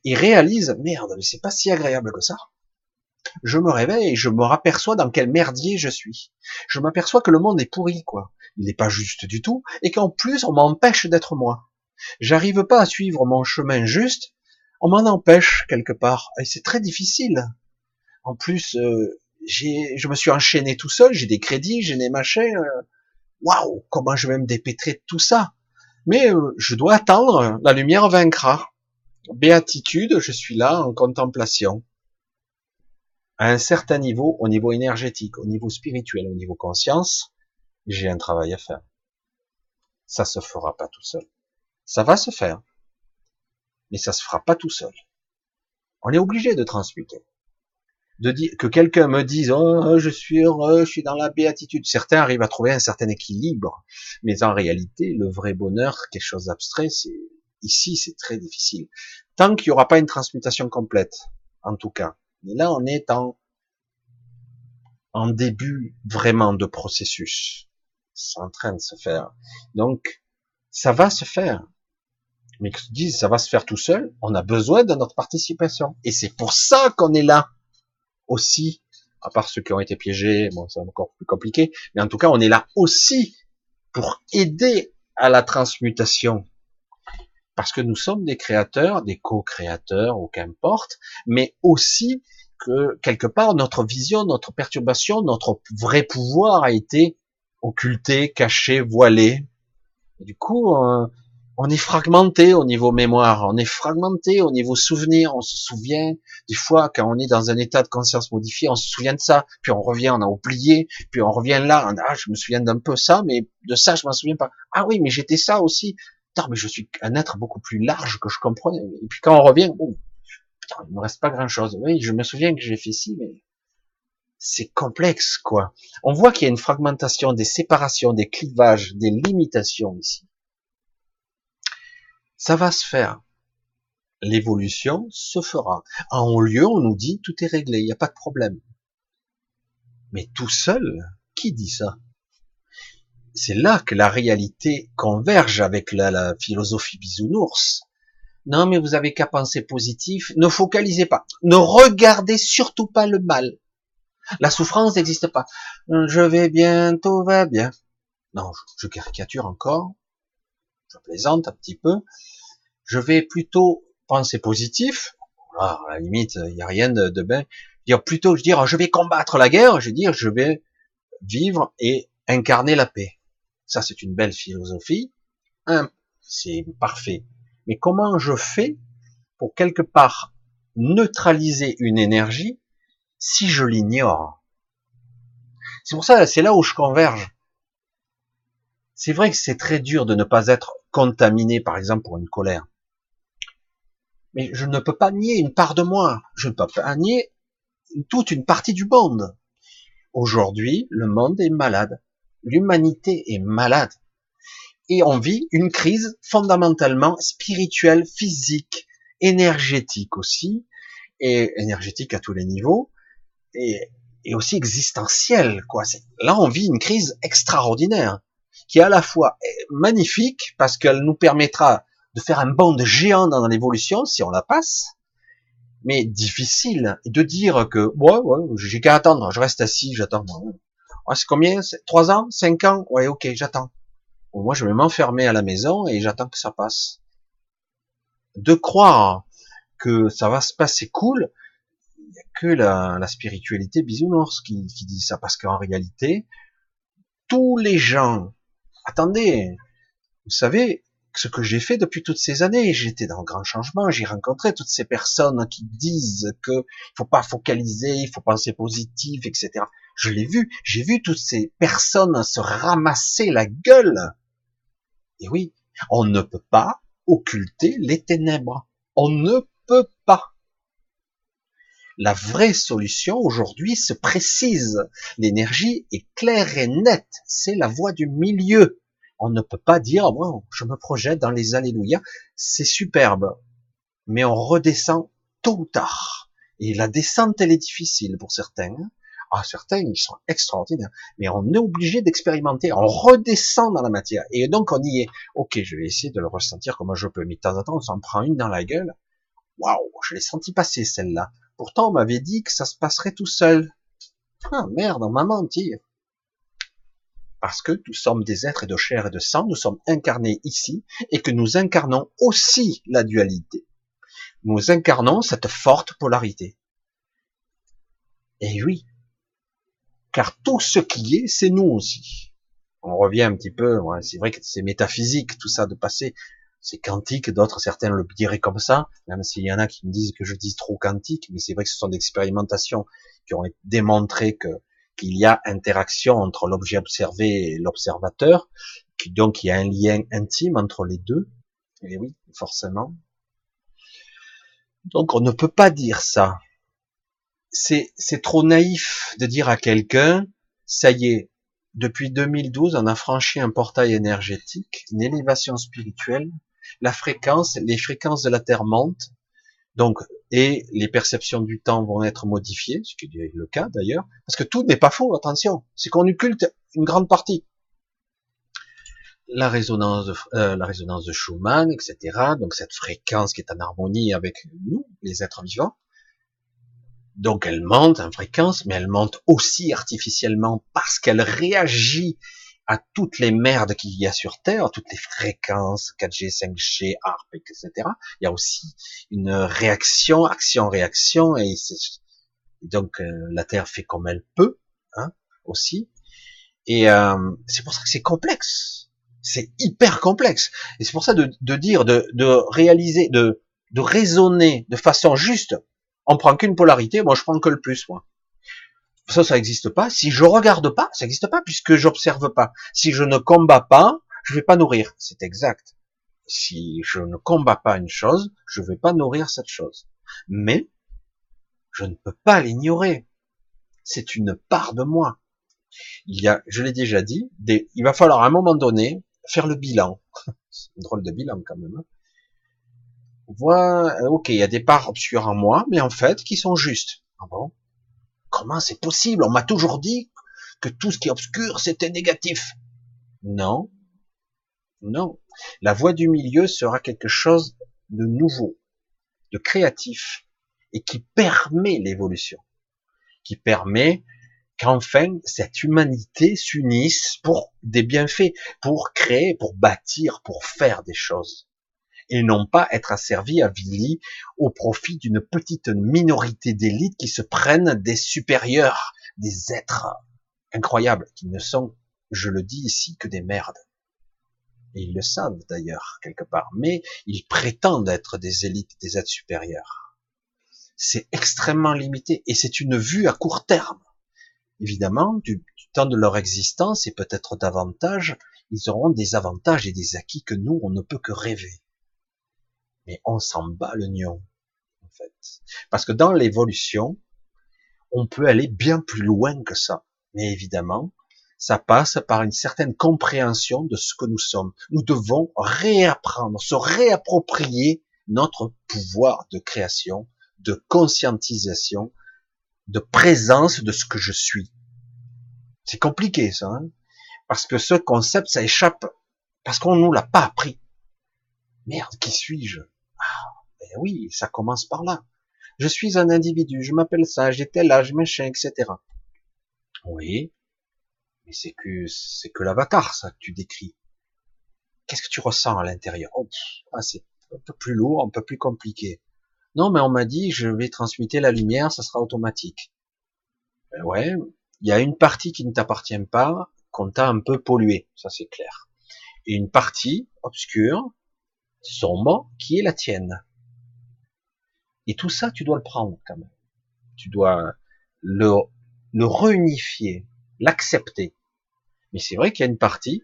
et réalisent, merde, mais c'est pas si agréable que ça je me réveille et je me raperçois dans quel merdier je suis. Je m'aperçois que le monde est pourri, quoi. Il n'est pas juste du tout, et qu'en plus, on m'empêche d'être moi. J'arrive pas à suivre mon chemin juste, on m'en empêche quelque part, et c'est très difficile. En plus, euh, je me suis enchaîné tout seul, j'ai des crédits, j'ai des machins. Euh, waouh, comment je vais me dépêtrer de tout ça? Mais euh, je dois attendre, la lumière vaincra. Béatitude, je suis là en contemplation à un certain niveau, au niveau énergétique, au niveau spirituel, au niveau conscience, j'ai un travail à faire. Ça se fera pas tout seul. Ça va se faire, mais ça se fera pas tout seul. On est obligé de transmuter. De dire que quelqu'un me dise oh, je suis heureux, je suis dans la béatitude. Certains arrivent à trouver un certain équilibre, mais en réalité, le vrai bonheur, quelque chose d'abstrait, c'est ici, c'est très difficile. Tant qu'il n'y aura pas une transmutation complète, en tout cas, mais là, on est en, en début vraiment de processus. C'est en train de se faire. Donc, ça va se faire. Mais que disent, ça va se faire tout seul, on a besoin de notre participation. Et c'est pour ça qu'on est là aussi, à part ceux qui ont été piégés, bon, c'est encore plus compliqué, mais en tout cas, on est là aussi pour aider à la transmutation parce que nous sommes des créateurs, des co-créateurs, ou qu'importe, mais aussi que quelque part notre vision, notre perturbation, notre vrai pouvoir a été occulté, caché, voilé. Du coup, euh, on est fragmenté au niveau mémoire, on est fragmenté au niveau souvenir, on se souvient des fois quand on est dans un état de conscience modifié, on se souvient de ça, puis on revient, on a oublié, puis on revient là, on, ah je me souviens d'un peu ça, mais de ça je m'en souviens pas. Ah oui, mais j'étais ça aussi. Putain, mais je suis un être beaucoup plus large que je comprenais. Et puis quand on revient, bon, putain, il me reste pas grand chose. Oui, je me souviens que j'ai fait ci, mais c'est complexe quoi. On voit qu'il y a une fragmentation, des séparations, des clivages, des limitations ici. Ça va se faire. L'évolution se fera. En haut lieu, on nous dit tout est réglé, il n'y a pas de problème. Mais tout seul, qui dit ça? C'est là que la réalité converge avec la, philosophie bisounours. Non, mais vous avez qu'à penser positif. Ne focalisez pas. Ne regardez surtout pas le mal. La souffrance n'existe pas. Je vais bien, tout va bien. Non, je caricature encore je plaisante un petit peu, je vais plutôt penser positif, à la limite, il n'y a rien de, de bien, dire plutôt je dire je vais combattre la guerre, je vais dire je vais vivre et incarner la paix. Ça c'est une belle philosophie. C'est parfait. Mais comment je fais pour quelque part neutraliser une énergie si je l'ignore? C'est pour ça, c'est là où je converge. C'est vrai que c'est très dur de ne pas être contaminé, par exemple, pour une colère. Mais je ne peux pas nier une part de moi. Je ne peux pas nier toute une partie du monde. Aujourd'hui, le monde est malade. L'humanité est malade. Et on vit une crise fondamentalement spirituelle, physique, énergétique aussi, et énergétique à tous les niveaux, et, aussi existentielle, quoi. Là, on vit une crise extraordinaire qui est à la fois magnifique parce qu'elle nous permettra de faire un bond géant dans l'évolution si on la passe, mais difficile de dire que ouais, ouais, j'ai qu'à attendre, je reste assis, j'attends. Ouais, c'est combien? Trois ans? Cinq ans? Ouais, ok, j'attends. Moi, je vais m'enfermer à la maison et j'attends que ça passe. De croire que ça va se passer cool, il n'y a que la, la spiritualité bisounours qui, qui dit ça, parce qu'en réalité, tous les gens attendez, vous savez, ce que j'ai fait depuis toutes ces années, j'étais dans le grand changement, j'ai rencontré toutes ces personnes qui disent que faut pas focaliser, il faut penser positif, etc. Je l'ai vu, j'ai vu toutes ces personnes se ramasser la gueule. Et oui, on ne peut pas occulter les ténèbres. On ne peut pas. La vraie solution aujourd'hui se précise. L'énergie est claire et nette. C'est la voie du milieu. On ne peut pas dire, moi, je me projette dans les alléluia. C'est superbe. Mais on redescend tôt ou tard. Et la descente, elle est difficile pour certains. Ah, certains, ils sont extraordinaires. Mais on est obligé d'expérimenter. On redescend dans la matière. Et donc, on y est. Ok, je vais essayer de le ressentir comme je peux. Mais de temps en temps, on s'en prend une dans la gueule. Waouh, je l'ai senti passer, celle-là. Pourtant, on m'avait dit que ça se passerait tout seul. Ah merde, on m'a menti. Parce que nous sommes des êtres de chair et de sang, nous sommes incarnés ici, et que nous incarnons aussi la dualité. Nous incarnons cette forte polarité. Et oui, car tout ce qui est, c'est nous aussi. On revient un petit peu, c'est vrai que c'est métaphysique, tout ça de passer c'est quantique, d'autres certains le diraient comme ça, même s'il y en a qui me disent que je dis trop quantique, mais c'est vrai que ce sont des expérimentations qui ont démontré que qu'il y a interaction entre l'objet observé et l'observateur, donc il y a un lien intime entre les deux. Et oui, forcément. Donc on ne peut pas dire ça. C'est trop naïf de dire à quelqu'un, ça y est, depuis 2012, on a franchi un portail énergétique, une élévation spirituelle, la fréquence, les fréquences de la Terre montent, donc et les perceptions du temps vont être modifiées, ce qui est le cas d'ailleurs, parce que tout n'est pas faux, attention, c'est qu'on occulte une grande partie. La résonance, de, euh, la résonance de Schumann, etc. Donc cette fréquence qui est en harmonie avec nous, les êtres vivants. Donc elle monte en fréquence, mais elle monte aussi artificiellement parce qu'elle réagit à toutes les merdes qu'il y a sur Terre, toutes les fréquences 4G, 5G, ARP, etc. Il y a aussi une réaction, action-réaction, et, donc euh, la Terre fait comme elle peut, hein, aussi. Et euh, c'est pour ça que c'est complexe. C'est hyper complexe. Et c'est pour ça de, de dire, de, de réaliser, de, de raisonner de façon juste. On prend qu'une polarité, moi je prends que le plus, moi. Ça, ça n'existe pas. Si je regarde pas, ça n'existe pas puisque j'observe pas. Si je ne combats pas, je vais pas nourrir. C'est exact. Si je ne combats pas une chose, je vais pas nourrir cette chose. Mais, je ne peux pas l'ignorer. C'est une part de moi. Il y a, je l'ai déjà dit, des, il va falloir à un moment donné faire le bilan. *laughs* C'est drôle de bilan quand même. Hein. Voilà, euh, ok, il y a des parts obscures en moi, mais en fait, qui sont justes. Ah bon? Comment c'est possible On m'a toujours dit que tout ce qui est obscur, c'était négatif. Non, non. La voie du milieu sera quelque chose de nouveau, de créatif, et qui permet l'évolution, qui permet qu'enfin cette humanité s'unisse pour des bienfaits, pour créer, pour bâtir, pour faire des choses, et non pas être asservi, avili au profit d'une petite minorité d'élites qui se prennent des supérieurs, des êtres incroyables, qui ne sont, je le dis ici, que des merdes. Et ils le savent d'ailleurs, quelque part, mais ils prétendent être des élites, des êtres supérieurs. C'est extrêmement limité, et c'est une vue à court terme évidemment, du, temps de leur existence et peut-être davantage, ils auront des avantages et des acquis que nous, on ne peut que rêver. Mais on s'en bat le nion, en fait. Parce que dans l'évolution, on peut aller bien plus loin que ça. Mais évidemment, ça passe par une certaine compréhension de ce que nous sommes. Nous devons réapprendre, se réapproprier notre pouvoir de création, de conscientisation, de présence de ce que je suis. C'est compliqué ça, hein parce que ce concept, ça échappe, parce qu'on nous l'a pas appris. Merde, qui suis-je? Ben oui, ça commence par là. Je suis un individu, je m'appelle ça, j'ai tel âge, machin, etc. Oui, mais c'est que c'est que l'avatar, ça que tu décris. Qu'est-ce que tu ressens à l'intérieur? Oh, ah, C'est un peu plus lourd, un peu plus compliqué. Non, mais on m'a dit, je vais transmuter la lumière, ça sera automatique. Ben ouais, il y a une partie qui ne t'appartient pas, qu'on t'a un peu pollué, ça c'est clair. Et une partie obscure, sombre, qui est la tienne. Et tout ça, tu dois le prendre quand même. Tu dois le, le réunifier, l'accepter. Mais c'est vrai qu'il y a une partie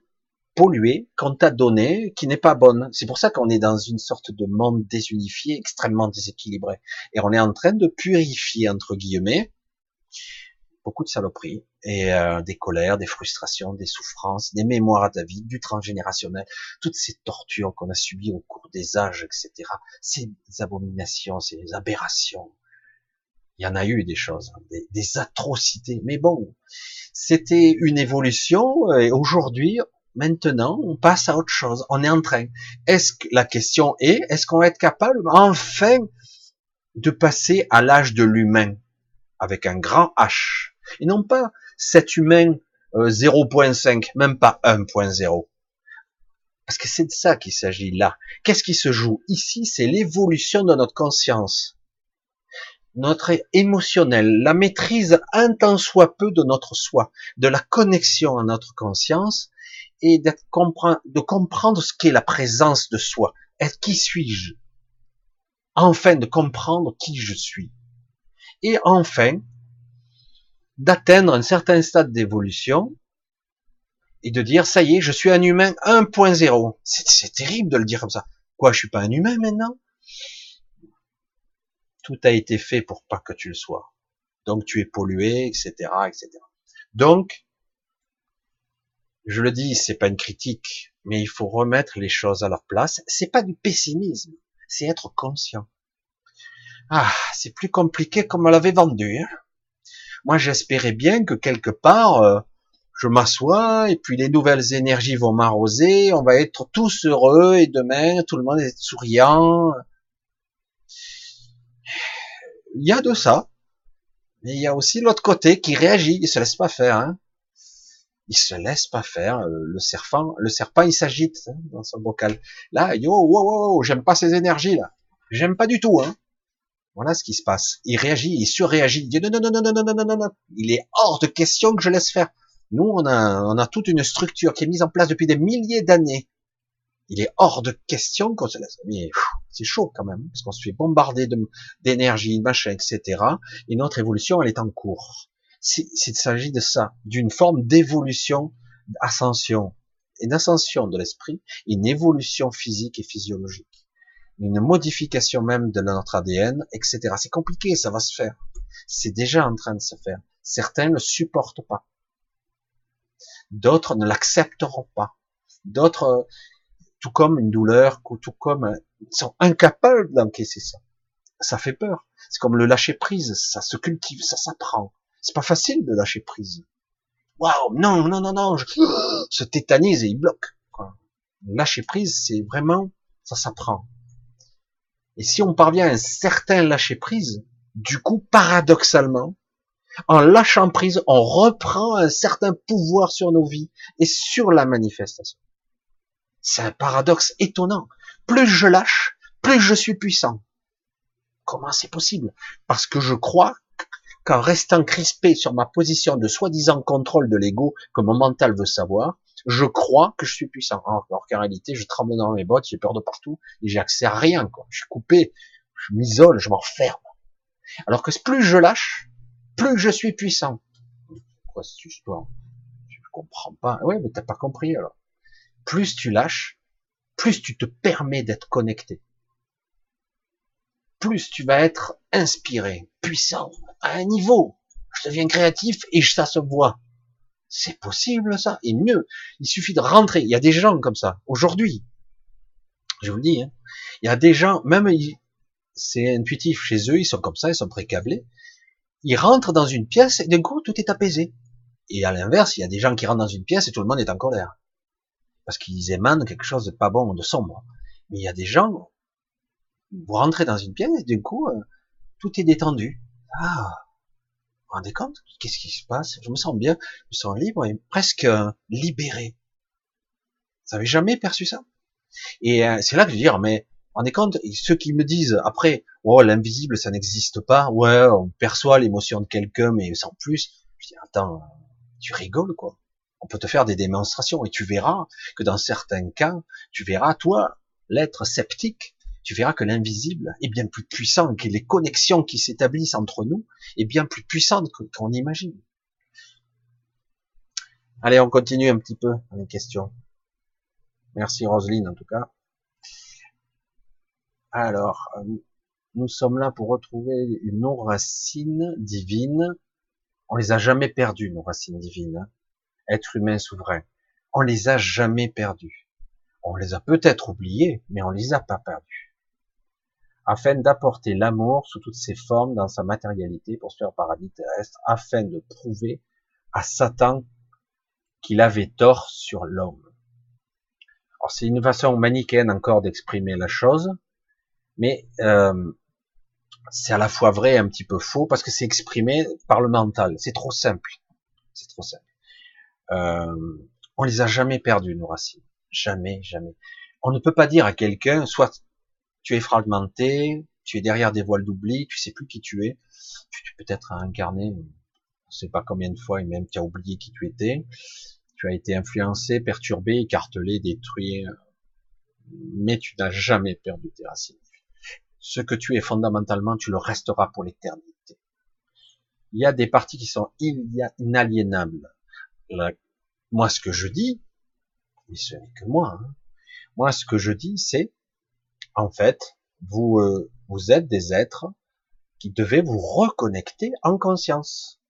polluée qu'on t'a donnée qui n'est pas bonne. C'est pour ça qu'on est dans une sorte de monde désunifié, extrêmement déséquilibré. Et on est en train de purifier, entre guillemets, beaucoup de saloperies et euh, des colères, des frustrations, des souffrances, des mémoires à vie, du transgénérationnel, toutes ces tortures qu'on a subies au cours des âges, etc. Ces abominations, ces aberrations. Il y en a eu des choses, hein, des, des atrocités. Mais bon, c'était une évolution et aujourd'hui, Maintenant, on passe à autre chose. On est en train. Est-ce que la question est, est-ce qu'on va être capable enfin de passer à l'âge de l'humain avec un grand H? Et non pas cet humain 0.5, euh, même pas 1.0. Parce que c'est de ça qu'il s'agit là. Qu'est-ce qui se joue? Ici C'est l'évolution de notre conscience, notre émotionnel, la maîtrise un tant soit peu de notre soi, de la connexion à notre conscience et de comprendre ce qu'est la présence de soi. Est qui suis-je? Enfin, de comprendre qui je suis. Et enfin, d'atteindre un certain stade d'évolution et de dire, ça y est, je suis un humain 1.0. C'est terrible de le dire comme ça. Quoi, je suis pas un humain maintenant? Tout a été fait pour pas que tu le sois. Donc tu es pollué, etc., etc. Donc, je le dis, c'est pas une critique, mais il faut remettre les choses à leur place. C'est pas du pessimisme, c'est être conscient. Ah, c'est plus compliqué comme on l'avait vendu. Hein. Moi, j'espérais bien que quelque part, euh, je m'assois et puis les nouvelles énergies vont m'arroser. On va être tous heureux et demain, tout le monde est souriant. Il y a de ça, mais il y a aussi l'autre côté qui réagit, il se laisse pas faire. Hein il se laisse pas faire. Euh, le serpent, le serpent, il s'agite hein, dans son bocal. Là, yo, wow, wow, j'aime pas ces énergies là. J'aime pas du tout. Hein. Voilà ce qui se passe. Il réagit, il surréagit. Il dit non, non, non, non, non, non, non, non, non. Il est hors de question que je laisse faire. Nous, on a, on a toute une structure qui est mise en place depuis des milliers d'années. Il est hors de question qu'on se laisse. Mais c'est chaud quand même, parce qu'on se fait bombarder d'énergie, machin, etc. Et notre évolution, elle est en cours. Il s'agit de ça, d'une forme d'évolution, d'ascension, et d'ascension de l'esprit, une évolution physique et physiologique, une modification même de notre ADN, etc. C'est compliqué, ça va se faire. C'est déjà en train de se faire. Certains ne supportent pas. D'autres ne l'accepteront pas. D'autres, tout comme une douleur, tout comme, ils sont incapables d'encaisser ça. Ça fait peur. C'est comme le lâcher prise, ça se cultive, ça s'apprend. C'est pas facile de lâcher prise. Waouh, non, non, non, non, je *gasps* se tétanise et il bloque. Lâcher prise, c'est vraiment, ça s'apprend. Et si on parvient à un certain lâcher prise, du coup, paradoxalement, en lâchant prise, on reprend un certain pouvoir sur nos vies et sur la manifestation. C'est un paradoxe étonnant. Plus je lâche, plus je suis puissant. Comment c'est possible? Parce que je crois qu'en restant crispé sur ma position de soi-disant contrôle de l'ego, que mon mental veut savoir, je crois que je suis puissant. Alors qu'en réalité, je tremble dans mes bottes, j'ai peur de partout, et j'ai accès à rien. Je suis coupé, je m'isole, je m'enferme. Alors que plus je lâche, plus je suis puissant. Quoi cette histoire? Je comprends pas. Ouais, mais t'as pas compris alors. Plus tu lâches, plus tu te permets d'être connecté. Plus tu vas être inspiré, puissant, à un niveau. Je deviens créatif et ça se voit. C'est possible ça. Et mieux, il suffit de rentrer. Il y a des gens comme ça. Aujourd'hui, je vous le dis, hein, il y a des gens, même c'est intuitif chez eux, ils sont comme ça, ils sont précablés. Ils rentrent dans une pièce et d'un coup tout est apaisé. Et à l'inverse, il y a des gens qui rentrent dans une pièce et tout le monde est en colère. Parce qu'ils émanent quelque chose de pas bon, de sombre. Mais il y a des gens, vous rentrez dans une pièce et d'un coup, euh, tout est détendu. Ah, rendez compte Qu'est-ce qui se passe? Je me sens bien, je me sens libre et presque euh, libéré. Vous avez jamais perçu ça? Et euh, c'est là que je veux dire, mais vous rendez compte Ceux qui me disent après, oh l'invisible ça n'existe pas, ouais, on perçoit l'émotion de quelqu'un mais sans plus. Je dis attends, tu rigoles quoi On peut te faire des démonstrations et tu verras que dans certains cas, tu verras toi l'être sceptique tu verras que l'invisible est bien plus puissant, que les connexions qui s'établissent entre nous est bien plus puissante qu'on imagine. Allez, on continue un petit peu les questions. Merci Roselyne en tout cas. Alors, euh, nous sommes là pour retrouver nos racines divines. On les a jamais perdues, nos racines divines. Hein. Être humain souverain. On les a jamais perdues. On les a peut-être oubliées, mais on les a pas perdues afin d'apporter l'amour sous toutes ses formes dans sa matérialité pour se faire paradis terrestre, afin de prouver à Satan qu'il avait tort sur l'homme. Alors c'est une façon manichéenne encore d'exprimer la chose, mais euh, c'est à la fois vrai et un petit peu faux parce que c'est exprimé par le mental. C'est trop simple. C'est trop simple. Euh, on les a jamais perdus nos racines. Jamais, jamais. On ne peut pas dire à quelqu'un, soit tu es fragmenté, tu es derrière des voiles d'oubli, tu sais plus qui tu es, tu, peux être incarné, on sait pas combien de fois, et même tu as oublié qui tu étais, tu as été influencé, perturbé, écartelé, détruit, mais tu n'as jamais perdu tes racines. Ce que tu es fondamentalement, tu le resteras pour l'éternité. Il y a des parties qui sont inaliénables. moi, ce que je dis, mais ce n'est que moi, hein. moi, ce que je dis, c'est en fait, vous, euh, vous êtes des êtres qui devez vous reconnecter en conscience.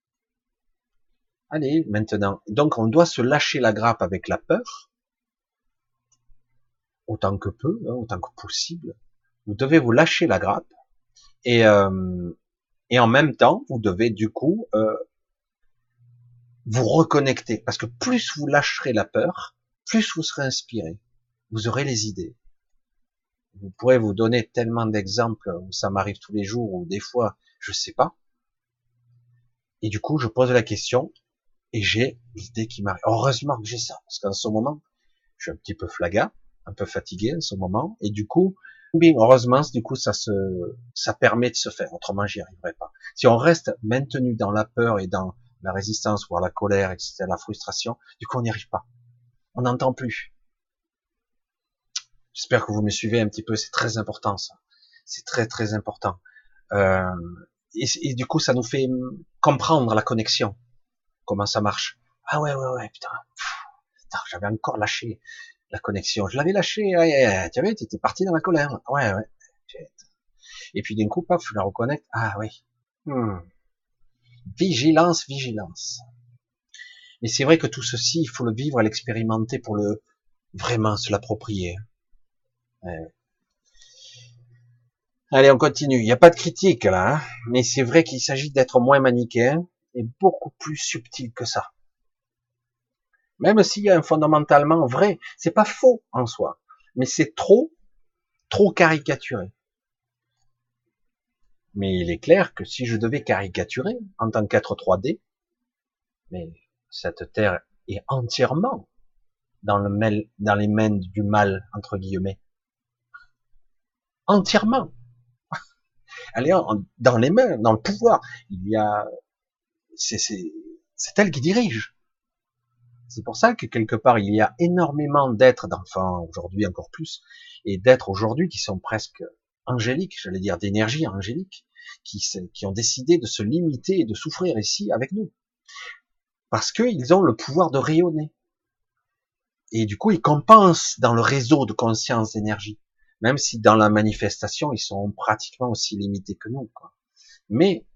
Allez, maintenant. Donc, on doit se lâcher la grappe avec la peur, autant que peu, hein, autant que possible. Vous devez vous lâcher la grappe et, euh, et en même temps, vous devez du coup euh, vous reconnecter, parce que plus vous lâcherez la peur, plus vous serez inspiré. Vous aurez les idées vous pourrez vous donner tellement d'exemples où ça m'arrive tous les jours ou des fois, je sais pas. Et du coup, je pose la question et j'ai l'idée qui m'arrive. Heureusement que j'ai ça, parce qu'en ce moment, je suis un petit peu flaga, un peu fatigué en ce moment, et du coup, heureusement, du coup, ça se, ça permet de se faire. Autrement, j'y arriverais pas. Si on reste maintenu dans la peur et dans, la résistance, voire la colère, etc., la frustration, du coup on n'y arrive pas. On n'entend plus. J'espère que vous me suivez un petit peu, c'est très important ça. C'est très très important. Euh, et, du coup, ça nous fait comprendre la connexion, comment ça marche. Ah ouais, ouais, ouais, putain, j'avais encore lâché la connexion. Je l'avais lâché, ouais, tu vois, étais parti dans la colère. Ouais, ouais. Et puis d'un coup, paf, je la reconnecte. Ah oui. Hmm. Vigilance, vigilance. Mais c'est vrai que tout ceci, il faut le vivre, l'expérimenter pour le vraiment se l'approprier. Allez, on continue. Il n'y a pas de critique là, hein. mais c'est vrai qu'il s'agit d'être moins manichéen et beaucoup plus subtil que ça. Même s'il y a un fondamentalement vrai, c'est pas faux en soi, mais c'est trop, trop caricaturé. Mais il est clair que si je devais caricaturer en tant qu'être 3D, mais cette terre est entièrement dans, le dans les mains du mal, entre guillemets. Entièrement. Elle est dans les mains, dans le pouvoir. Il y a, c'est elle qui dirige. C'est pour ça que quelque part il y a énormément d'êtres, d'enfants aujourd'hui encore plus, et d'êtres aujourd'hui qui sont presque angéliques, j'allais dire d'énergie angélique, qui, qui ont décidé de se limiter et de souffrir ici avec nous. Parce qu'ils ont le pouvoir de rayonner. Et du coup, ils compensent dans le réseau de conscience d'énergie. Même si dans la manifestation, ils sont pratiquement aussi limités que nous. Quoi. Mais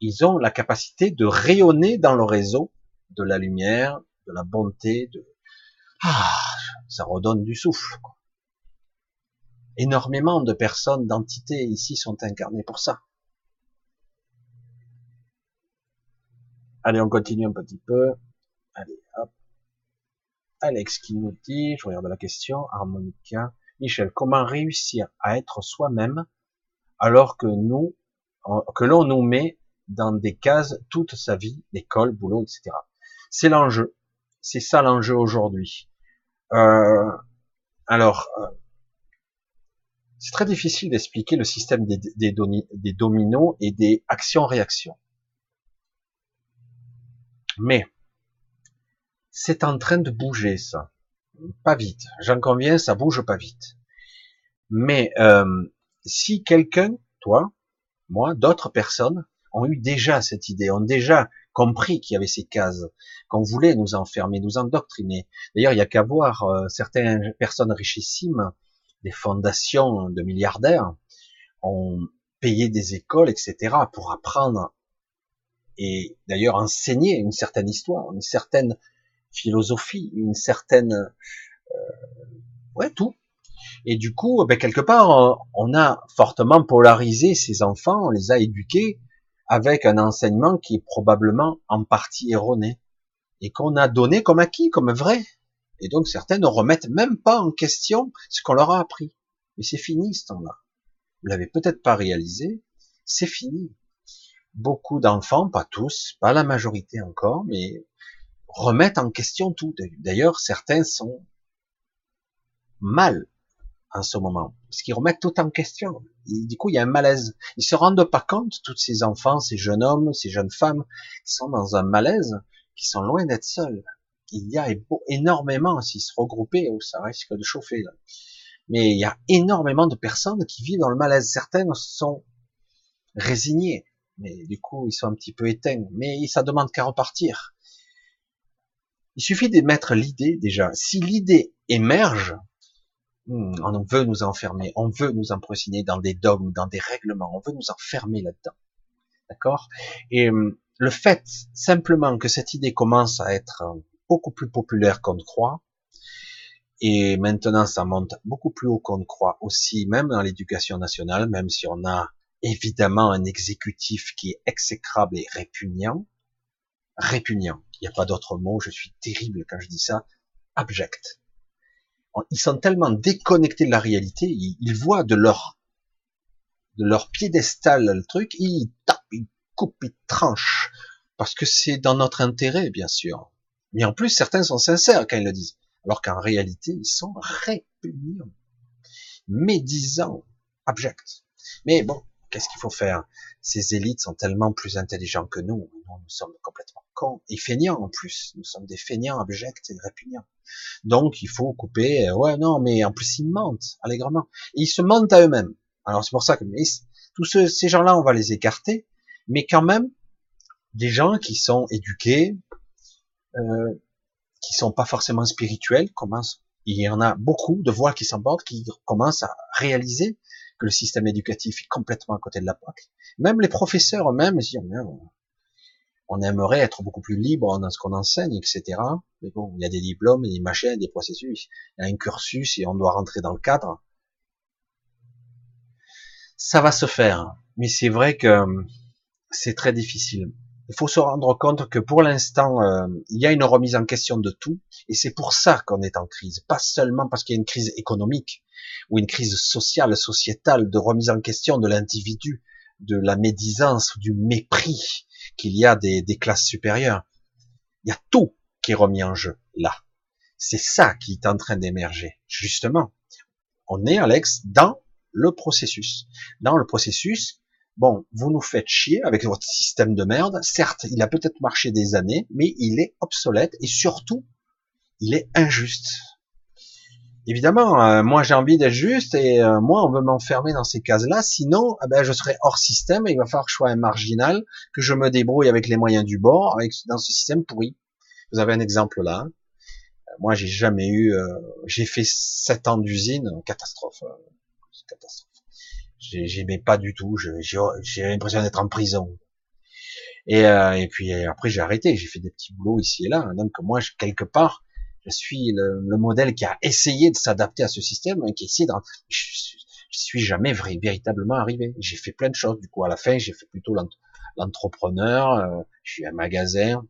ils ont la capacité de rayonner dans le réseau de la lumière, de la bonté, de ah, ça redonne du souffle. Énormément de personnes, d'entités ici sont incarnées pour ça. Allez, on continue un petit peu. Allez, hop. Alex qui nous dit, je regarde la question, harmonica. Michel, comment réussir à être soi-même alors que nous, que l'on nous met dans des cases toute sa vie, l'école, boulot, etc. C'est l'enjeu. C'est ça l'enjeu aujourd'hui. Euh, alors, euh, c'est très difficile d'expliquer le système des, dominos et des actions-réactions. Mais c'est en train de bouger ça. Pas vite. J'en conviens, ça bouge pas vite. Mais euh, si quelqu'un, toi, moi, d'autres personnes, ont eu déjà cette idée, ont déjà compris qu'il y avait ces cases, qu'on voulait nous enfermer, nous endoctriner. D'ailleurs, il y a qu'à voir euh, certaines personnes richissimes, des fondations de milliardaires, ont payé des écoles, etc., pour apprendre et d'ailleurs enseigner une certaine histoire, une certaine philosophie, une certaine, euh, ouais, tout. Et du coup, ben, quelque part, on a fortement polarisé ces enfants, on les a éduqués avec un enseignement qui est probablement en partie erroné et qu'on a donné comme acquis, comme vrai. Et donc certains ne remettent même pas en question ce qu'on leur a appris. Mais c'est fini ce temps-là. Vous l'avez peut-être pas réalisé, c'est fini. Beaucoup d'enfants, pas tous, pas la majorité encore, mais remettent en question tout. D'ailleurs, certains sont mal en ce moment, parce qu'ils remettent tout en question. du coup, il y a un malaise. Ils se rendent pas compte, tous ces enfants, ces jeunes hommes, ces jeunes femmes, qui sont dans un malaise, qui sont loin d'être seuls. Il y a énormément, s'ils se regroupaient, oh, ça risque de chauffer. Mais il y a énormément de personnes qui vivent dans le malaise. Certaines sont résignées, mais du coup, ils sont un petit peu éteints. Mais ça demande qu'à repartir. Il suffit de mettre l'idée déjà. Si l'idée émerge, hmm, on veut nous enfermer, on veut nous empoisonner dans des dogmes, dans des règlements, on veut nous enfermer là-dedans. D'accord? Et hmm, le fait simplement que cette idée commence à être beaucoup plus populaire qu'on ne croit, et maintenant ça monte beaucoup plus haut qu'on ne croit aussi, même dans l'éducation nationale, même si on a évidemment un exécutif qui est exécrable et répugnant, répugnant. N'y a pas d'autre mot, je suis terrible quand je dis ça, abject. Ils sont tellement déconnectés de la réalité, ils, voient de leur de leur piédestal le truc, ils tapent, ils coupent, ils tranchent, parce que c'est dans notre intérêt, bien sûr. Mais en plus, certains sont sincères quand ils le disent, alors qu'en réalité, ils sont répugnants, médisants, abjects. Mais bon, qu'est-ce qu'il faut faire? Ces élites sont tellement plus intelligents que nous. Nous, nous sommes complètement cons et feignants en plus. Nous sommes des feignants abjects et répugnants. Donc, il faut couper. Euh, ouais, non, mais en plus, ils mentent allègrement. ils se mentent à eux-mêmes. Alors, c'est pour ça que tous ces gens-là, on va les écarter. Mais quand même, des gens qui sont éduqués, euh, qui sont pas forcément spirituels, commencent. Il y en a beaucoup de voix qui s'emportent, qui commencent à réaliser le système éducatif est complètement à côté de la plaque. Même les professeurs eux-mêmes disent, on aimerait être beaucoup plus libre dans ce qu'on enseigne, etc. Mais bon, il y a des diplômes, des machins, des processus, il y a un cursus et on doit rentrer dans le cadre. Ça va se faire, mais c'est vrai que hum, c'est très difficile. Il faut se rendre compte que pour l'instant, euh, il y a une remise en question de tout, et c'est pour ça qu'on est en crise, pas seulement parce qu'il y a une crise économique ou une crise sociale, sociétale, de remise en question de l'individu, de la médisance, du mépris qu'il y a des, des classes supérieures. Il y a tout qui est remis en jeu là. C'est ça qui est en train d'émerger, justement. On est, Alex, dans le processus. Dans le processus, bon, vous nous faites chier avec votre système de merde. Certes, il a peut-être marché des années, mais il est obsolète et surtout, il est injuste. Évidemment, euh, moi j'ai envie d'être juste et euh, moi on veut m'enfermer dans ces cases-là, sinon eh ben, je serai hors système et il va falloir que je sois un marginal, que je me débrouille avec les moyens du bord, avec dans ce système pourri. Vous avez un exemple là. Euh, moi j'ai jamais eu, j'ai fait sept ans d'usine, catastrophe, catastrophe. J'aimais pas du tout, j'ai l'impression d'être en prison. Et, et puis après j'ai arrêté, j'ai fait des petits boulots ici et là. Donc moi quelque part je suis le, modèle qui a essayé de s'adapter à ce système, hein, qui essaie de, je, je suis jamais véritablement arrivé. J'ai fait plein de choses. Du coup, à la fin, j'ai fait plutôt l'entrepreneur. Euh, je suis un magasin.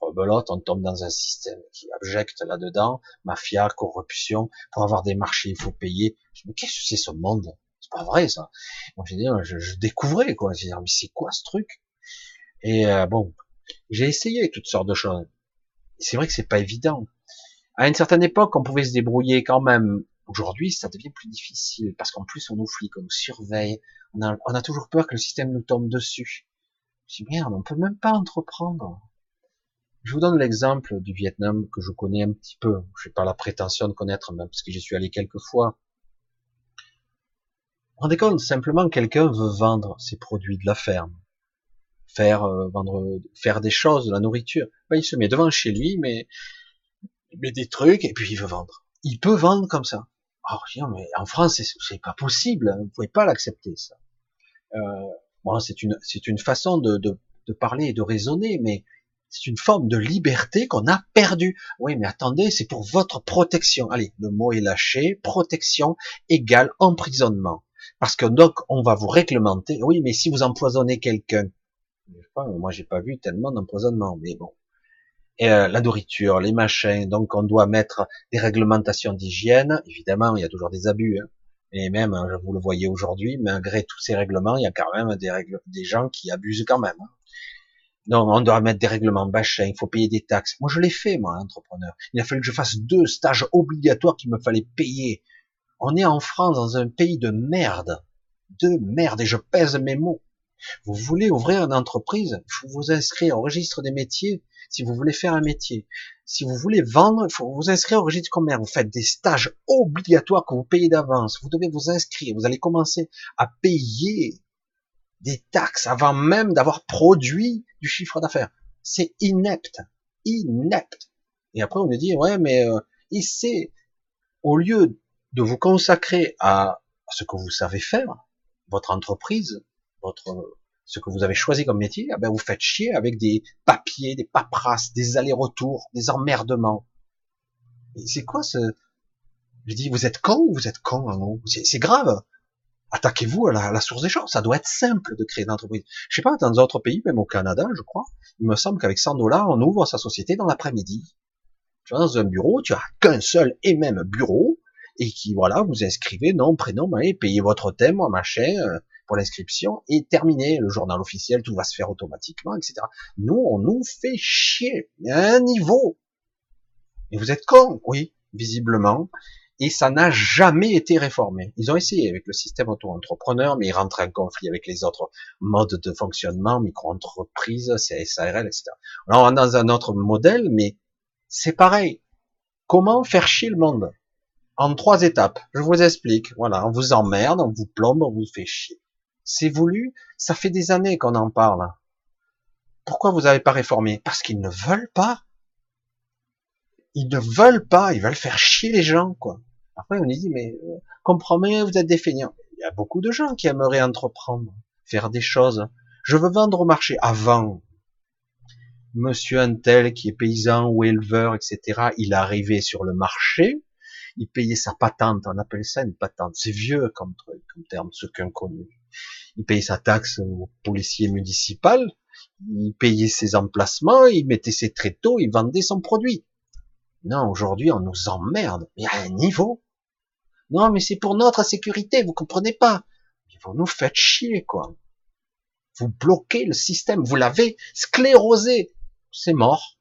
Rebelote, on tombe dans un système qui abjecte là-dedans. Mafia, corruption. Pour avoir des marchés, il faut payer. Je qu'est-ce que c'est ce monde? Pas vrai ça. Moi, dit, je, je, découvrais quoi. Je mais c'est quoi ce truc? Et euh, bon, j'ai essayé toutes sortes de choses c'est vrai que c'est pas évident. À une certaine époque, on pouvait se débrouiller quand même. Aujourd'hui, ça devient plus difficile parce qu'en plus, on nous flique, on nous surveille. On a, toujours peur que le système nous tombe dessus. Je dis merde, on peut même pas entreprendre. Je vous donne l'exemple du Vietnam que je connais un petit peu. Je n'ai pas la prétention de connaître, même parce que j'y suis allé quelques fois. Rendez compte, simplement quelqu'un veut vendre ses produits de la ferme faire euh, vendre, faire des choses, de la nourriture. Ben, il se met devant chez lui, mais met des trucs et puis il veut vendre. Il peut vendre comme ça. Oh, mais en France, c'est pas possible. Hein. Vous pouvez pas l'accepter ça. Euh, c'est une c'est une façon de, de, de parler et de raisonner, mais c'est une forme de liberté qu'on a perdue. Oui, mais attendez, c'est pour votre protection. Allez, le mot est lâché. Protection égale emprisonnement. Parce que donc, on va vous réglementer. Oui, mais si vous empoisonnez quelqu'un, moi j'ai pas vu tellement d'empoisonnement, mais bon. Euh, la nourriture, les machins, donc on doit mettre des réglementations d'hygiène. Évidemment, il y a toujours des abus. Hein. Et même, hein, vous le voyez aujourd'hui, malgré tous ces règlements, il y a quand même des, règles, des gens qui abusent quand même. Hein. Donc, on doit mettre des règlements machins, il faut payer des taxes. Moi, je l'ai fait, moi, entrepreneur. Il a fallu que je fasse deux stages obligatoires qu'il me fallait payer. On est en France, dans un pays de merde. De merde, et je pèse mes mots. Vous voulez ouvrir une entreprise, il faut vous inscrire au registre des métiers si vous voulez faire un métier. Si vous voulez vendre, il faut vous inscrire au registre commerce. Vous faites des stages obligatoires que vous payez d'avance. Vous devez vous inscrire. Vous allez commencer à payer des taxes avant même d'avoir produit du chiffre d'affaires. C'est inepte. Inepte. Et après, on me dit, ouais, mais euh, ici, au lieu de vous consacrer à ce que vous savez faire, votre entreprise, votre ce que vous avez choisi comme métier, eh ben vous faites chier avec des papiers, des paperasses, des allers-retours, des emmerdements. C'est quoi ce Je dis, vous êtes con ou vous êtes con hein, C'est grave. Attaquez-vous à la, source des choses. Ça doit être simple de créer une entreprise. Je sais pas, dans d'autres pays, même au Canada, je crois, il me semble qu'avec 100 dollars, on ouvre sa société dans l'après-midi. Tu vas dans un bureau, tu as qu'un seul et même bureau, et qui, voilà, vous inscrivez, nom, prénom, allez, payez votre thème, machin, euh, pour l'inscription et terminé. Le journal officiel, tout va se faire automatiquement, etc. Nous, on nous fait chier. à un niveau. Et vous êtes con, oui, visiblement. et ça n'a jamais été réformé. Ils ont essayé avec le système auto-entrepreneur, mais ils rentrent en conflit avec les autres modes de fonctionnement, micro-entreprises, CSARL, etc. Alors on est dans un autre modèle, mais c'est pareil. Comment faire chier le monde? En trois étapes. Je vous explique. Voilà, on vous emmerde, on vous plombe, on vous fait chier. C'est voulu. Ça fait des années qu'on en parle. Pourquoi vous n'avez pas réformé? Parce qu'ils ne veulent pas ils ne veulent pas, ils veulent faire chier les gens, quoi. Après, on dit, mais euh, comprenez, vous êtes des. Il y a beaucoup de gens qui aimeraient entreprendre, faire des choses. Je veux vendre au marché. Avant, monsieur Untel, qui est paysan ou éleveur, etc., il arrivait sur le marché, il payait sa patente, on appelle ça une patente. C'est vieux comme, comme terme, ceux qui ont connu. Il payait sa taxe au policier municipal, il payait ses emplacements, il mettait ses tréteaux, il vendait son produit. Non, aujourd'hui, on nous emmerde, mais à un niveau. Non, mais c'est pour notre sécurité, vous comprenez pas. Vous nous faites chier, quoi. Vous bloquez le système, vous l'avez sclérosé. C'est mort.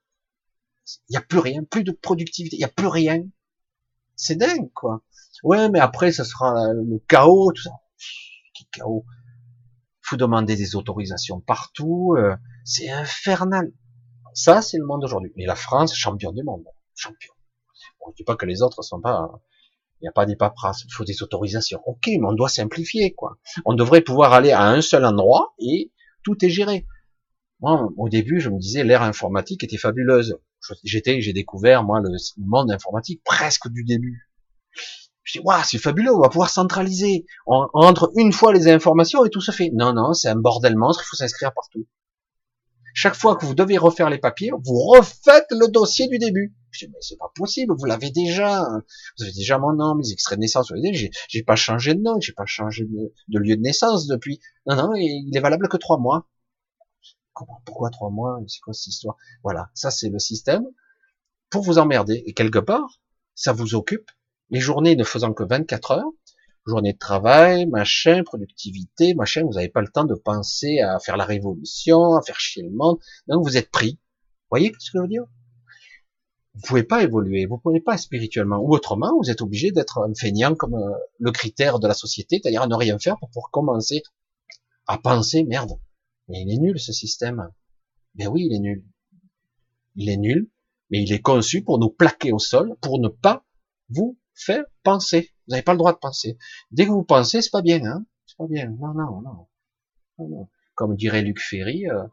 Il n'y a plus rien, plus de productivité, il n'y a plus rien. C'est dingue, quoi. Ouais, mais après, ce sera le chaos, tout ça. Quel chaos. Faut demander des autorisations partout. Euh, c'est infernal. Ça, c'est le monde aujourd'hui. Mais la France, champion du monde champion. On ne dit pas que les autres sont pas, il n'y a pas des paperasses, il faut des autorisations. Ok, mais on doit simplifier, quoi. On devrait pouvoir aller à un seul endroit et tout est géré. Moi, au début, je me disais, l'ère informatique était fabuleuse. J'étais, j'ai découvert, moi, le monde informatique presque du début. Je dis, waouh, c'est fabuleux, on va pouvoir centraliser. On, entre une fois les informations et tout se fait. Non, non, c'est un bordel monstre, il faut s'inscrire partout. Chaque fois que vous devez refaire les papiers, vous refaites le dossier du début. Je dis, mais c'est pas possible, vous l'avez déjà. Vous avez déjà mon nom, mes extraits de naissance. J'ai, j'ai pas changé de nom, j'ai pas changé de, lieu de naissance depuis. Non, non, il est valable que trois mois. Pourquoi trois mois? C'est quoi cette histoire? Voilà. Ça, c'est le système pour vous emmerder. Et quelque part, ça vous occupe. Les journées ne faisant que 24 heures, journée de travail, machin, productivité, machin, vous n'avez pas le temps de penser à faire la révolution, à faire chier le monde. Donc vous êtes pris. Vous voyez ce que je veux dire? Vous pouvez pas évoluer, vous pouvez pas spirituellement, ou autrement, vous êtes obligé d'être un feignant comme euh, le critère de la société, c'est-à-dire à ne rien faire pour pouvoir commencer à penser, merde, mais il est nul ce système. Ben oui, il est nul. Il est nul, mais il est conçu pour nous plaquer au sol, pour ne pas vous faire penser. Vous n'avez pas le droit de penser. Dès que vous pensez, c'est pas bien, hein. C'est pas bien. Non, non, non. Comme dirait Luc Ferry, euh,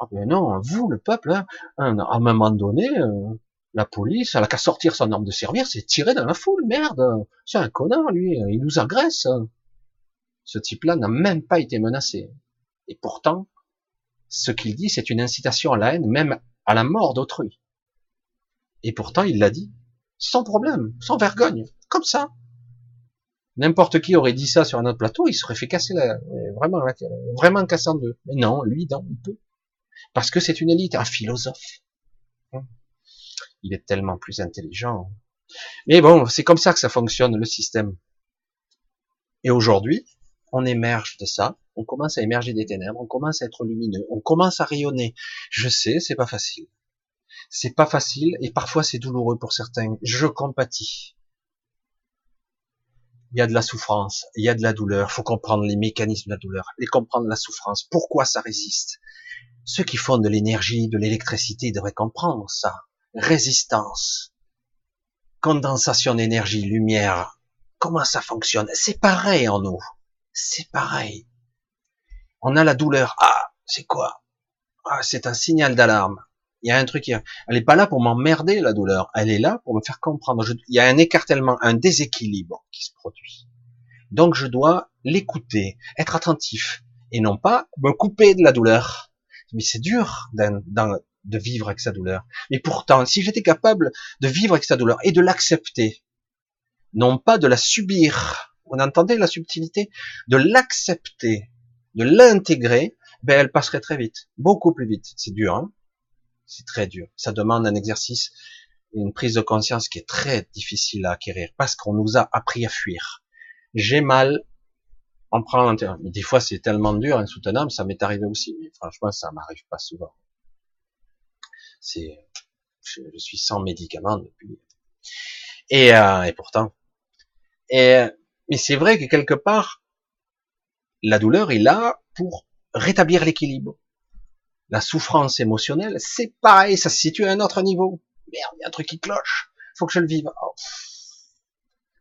ah ben non, vous, le peuple, hein, à un moment donné, euh, la police, elle a qu'à sortir son arme de servir, c'est tirer dans la foule, merde. C'est un connard, lui, il nous agresse. Ce type-là n'a même pas été menacé. Et pourtant, ce qu'il dit, c'est une incitation à la haine, même à la mort d'autrui. Et pourtant, il l'a dit, sans problème, sans vergogne, comme ça. N'importe qui aurait dit ça sur un autre plateau, il serait fait casser la, vraiment, vraiment casser deux. Mais non, lui, non, il peut. Parce que c'est une élite, un philosophe il est tellement plus intelligent. Mais bon, c'est comme ça que ça fonctionne le système. Et aujourd'hui, on émerge de ça, on commence à émerger des ténèbres, on commence à être lumineux, on commence à rayonner. Je sais, c'est pas facile. C'est pas facile et parfois c'est douloureux pour certains. Je compatis. Il y a de la souffrance, il y a de la douleur. Faut comprendre les mécanismes de la douleur, les comprendre la souffrance. Pourquoi ça résiste? Ceux qui font de l'énergie, de l'électricité devraient comprendre ça résistance, condensation d'énergie, lumière, comment ça fonctionne? C'est pareil en nous. C'est pareil. On a la douleur. Ah, c'est quoi? Ah, c'est un signal d'alarme. Il y a un truc qui, elle est pas là pour m'emmerder la douleur. Elle est là pour me faire comprendre. il y a un écartèlement, un déséquilibre qui se produit. Donc je dois l'écouter, être attentif et non pas me couper de la douleur. Mais c'est dur de vivre avec sa douleur. Mais pourtant, si j'étais capable de vivre avec sa douleur et de l'accepter, non pas de la subir, on entendait la subtilité, de l'accepter, de l'intégrer, ben elle passerait très vite, beaucoup plus vite. C'est dur, hein c'est très dur. Ça demande un exercice, une prise de conscience qui est très difficile à acquérir parce qu'on nous a appris à fuir. J'ai mal, on prend l'intérieur. Mais des fois, c'est tellement dur, insoutenable, ça m'est arrivé aussi. Mais franchement, ça m'arrive pas souvent. C'est, je, suis sans médicaments depuis. Et, euh, et pourtant, Et, mais c'est vrai que quelque part, la douleur est là pour rétablir l'équilibre. La souffrance émotionnelle, c'est pareil, ça se situe à un autre niveau. Merde, il y a un truc qui cloche. Faut que je le vive. Oh,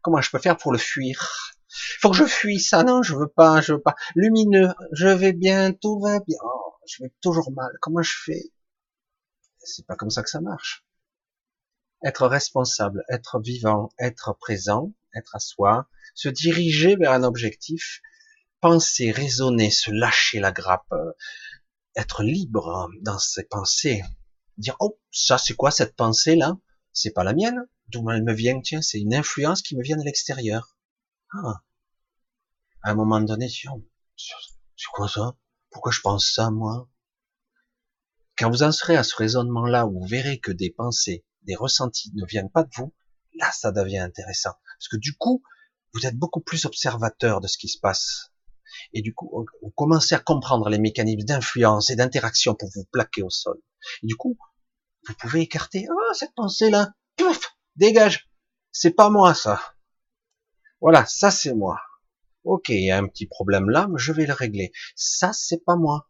comment je peux faire pour le fuir? Faut que je fuis ça. Non, je veux pas, je veux pas. Lumineux, je vais bien, tout va bien. Oh, je vais toujours mal. Comment je fais? C'est pas comme ça que ça marche. Être responsable, être vivant, être présent, être à soi, se diriger vers un objectif, penser, raisonner, se lâcher la grappe, euh, être libre dans ses pensées, dire oh ça c'est quoi cette pensée là C'est pas la mienne, d'où elle me vient? Tiens, c'est une influence qui me vient de l'extérieur. Ah. À un moment donné, c'est quoi ça? Pourquoi je pense ça moi? Quand vous en serez à ce raisonnement-là, où vous verrez que des pensées, des ressentis ne viennent pas de vous, là ça devient intéressant, parce que du coup vous êtes beaucoup plus observateur de ce qui se passe et du coup, vous commencez à comprendre les mécanismes d'influence et d'interaction pour vous plaquer au sol. Et du coup, vous pouvez écarter, ah, cette pensée-là, pouf, dégage. C'est pas moi, ça. Voilà, ça c'est moi. Ok, il y a un petit problème là, mais je vais le régler. Ça, c'est pas moi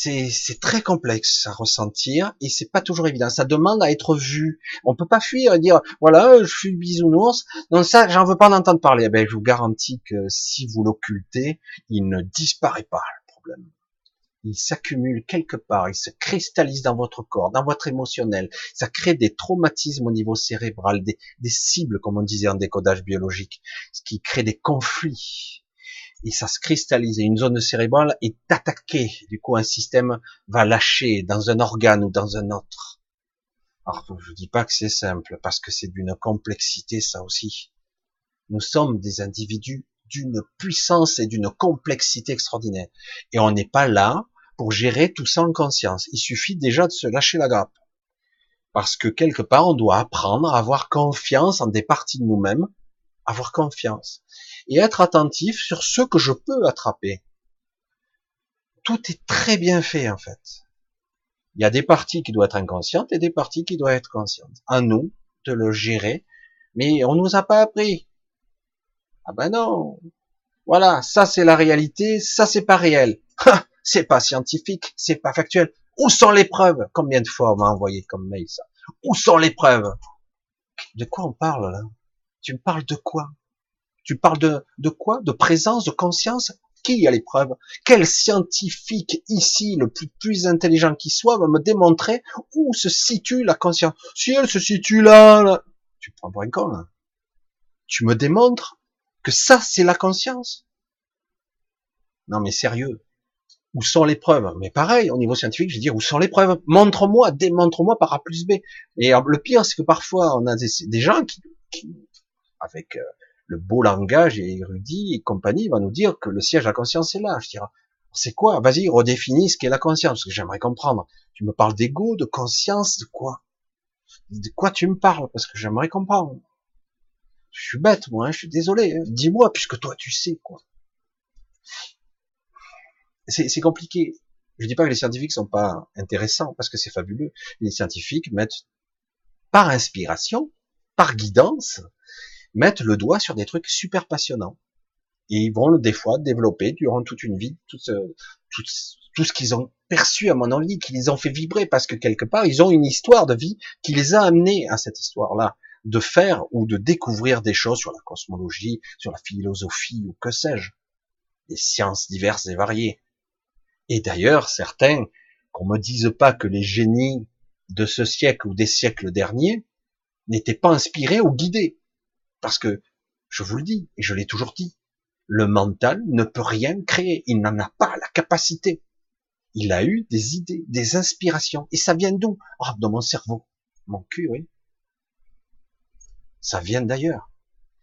c'est très complexe à ressentir et c'est pas toujours évident. Ça demande à être vu. On peut pas fuir et dire voilà, je suis bisounours. Donc ça, j'en veux pas en entendre parler. Eh ben, je vous garantis que si vous l'occultez, il ne disparaît pas le problème. Il s'accumule quelque part, il se cristallise dans votre corps, dans votre émotionnel. Ça crée des traumatismes au niveau cérébral, des cibles, comme on disait en décodage biologique, ce qui crée des conflits et ça se cristallise une zone cérébrale est attaquée. Du coup, un système va lâcher dans un organe ou dans un autre. Alors, je dis pas que c'est simple parce que c'est d'une complexité, ça aussi. Nous sommes des individus d'une puissance et d'une complexité extraordinaire. Et on n'est pas là pour gérer tout ça en conscience. Il suffit déjà de se lâcher la grappe. Parce que quelque part, on doit apprendre à avoir confiance en des parties de nous-mêmes, avoir confiance et être attentif sur ce que je peux attraper. Tout est très bien fait en fait. Il y a des parties qui doivent être inconscientes et des parties qui doivent être conscientes. À nous de le gérer, mais on nous a pas appris. Ah ben non. Voilà, ça c'est la réalité, ça c'est pas réel. c'est pas scientifique, c'est pas factuel. Où sont les preuves? Combien de fois on m'a envoyé comme mail ça? Où sont les preuves? De quoi on parle là? Tu me parles de quoi? Tu parles de, de quoi? De présence, de conscience? Qui a les preuves? Quel scientifique ici, le plus, plus intelligent qui soit, va me démontrer où se situe la conscience? Si elle se situe là, là tu prends pour un con, là. Tu me démontres que ça, c'est la conscience. Non mais sérieux, où sont les preuves? Mais pareil, au niveau scientifique, je dis où sont les preuves? Montre-moi, démontre-moi par A plus B. Et le pire, c'est que parfois, on a des, gens qui, qui avec euh, le beau langage et érudit et compagnie va nous dire que le siège de la conscience est là. Je dirais, c'est quoi? Vas-y, redéfinis ce qu'est la conscience, parce que j'aimerais comprendre. Tu me parles d'ego, de conscience, de quoi? De quoi tu me parles? Parce que j'aimerais comprendre. Je suis bête, moi, hein, je suis désolé. Hein. Dis-moi, puisque toi, tu sais, quoi. C'est compliqué. Je dis pas que les scientifiques sont pas intéressants, parce que c'est fabuleux. Les scientifiques mettent, par inspiration, par guidance, mettent le doigt sur des trucs super passionnants. Et ils vont des fois développer durant toute une vie tout ce, tout, tout ce qu'ils ont perçu à mon avis, qui les ont fait vibrer parce que quelque part ils ont une histoire de vie qui les a amenés à cette histoire-là de faire ou de découvrir des choses sur la cosmologie, sur la philosophie ou que sais-je, des sciences diverses et variées. Et d'ailleurs, certains, qu'on me dise pas que les génies de ce siècle ou des siècles derniers n'étaient pas inspirés ou guidés. Parce que, je vous le dis, et je l'ai toujours dit, le mental ne peut rien créer. Il n'en a pas la capacité. Il a eu des idées, des inspirations. Et ça vient d'où? Oh, De mon cerveau. Mon cul, oui. Ça vient d'ailleurs.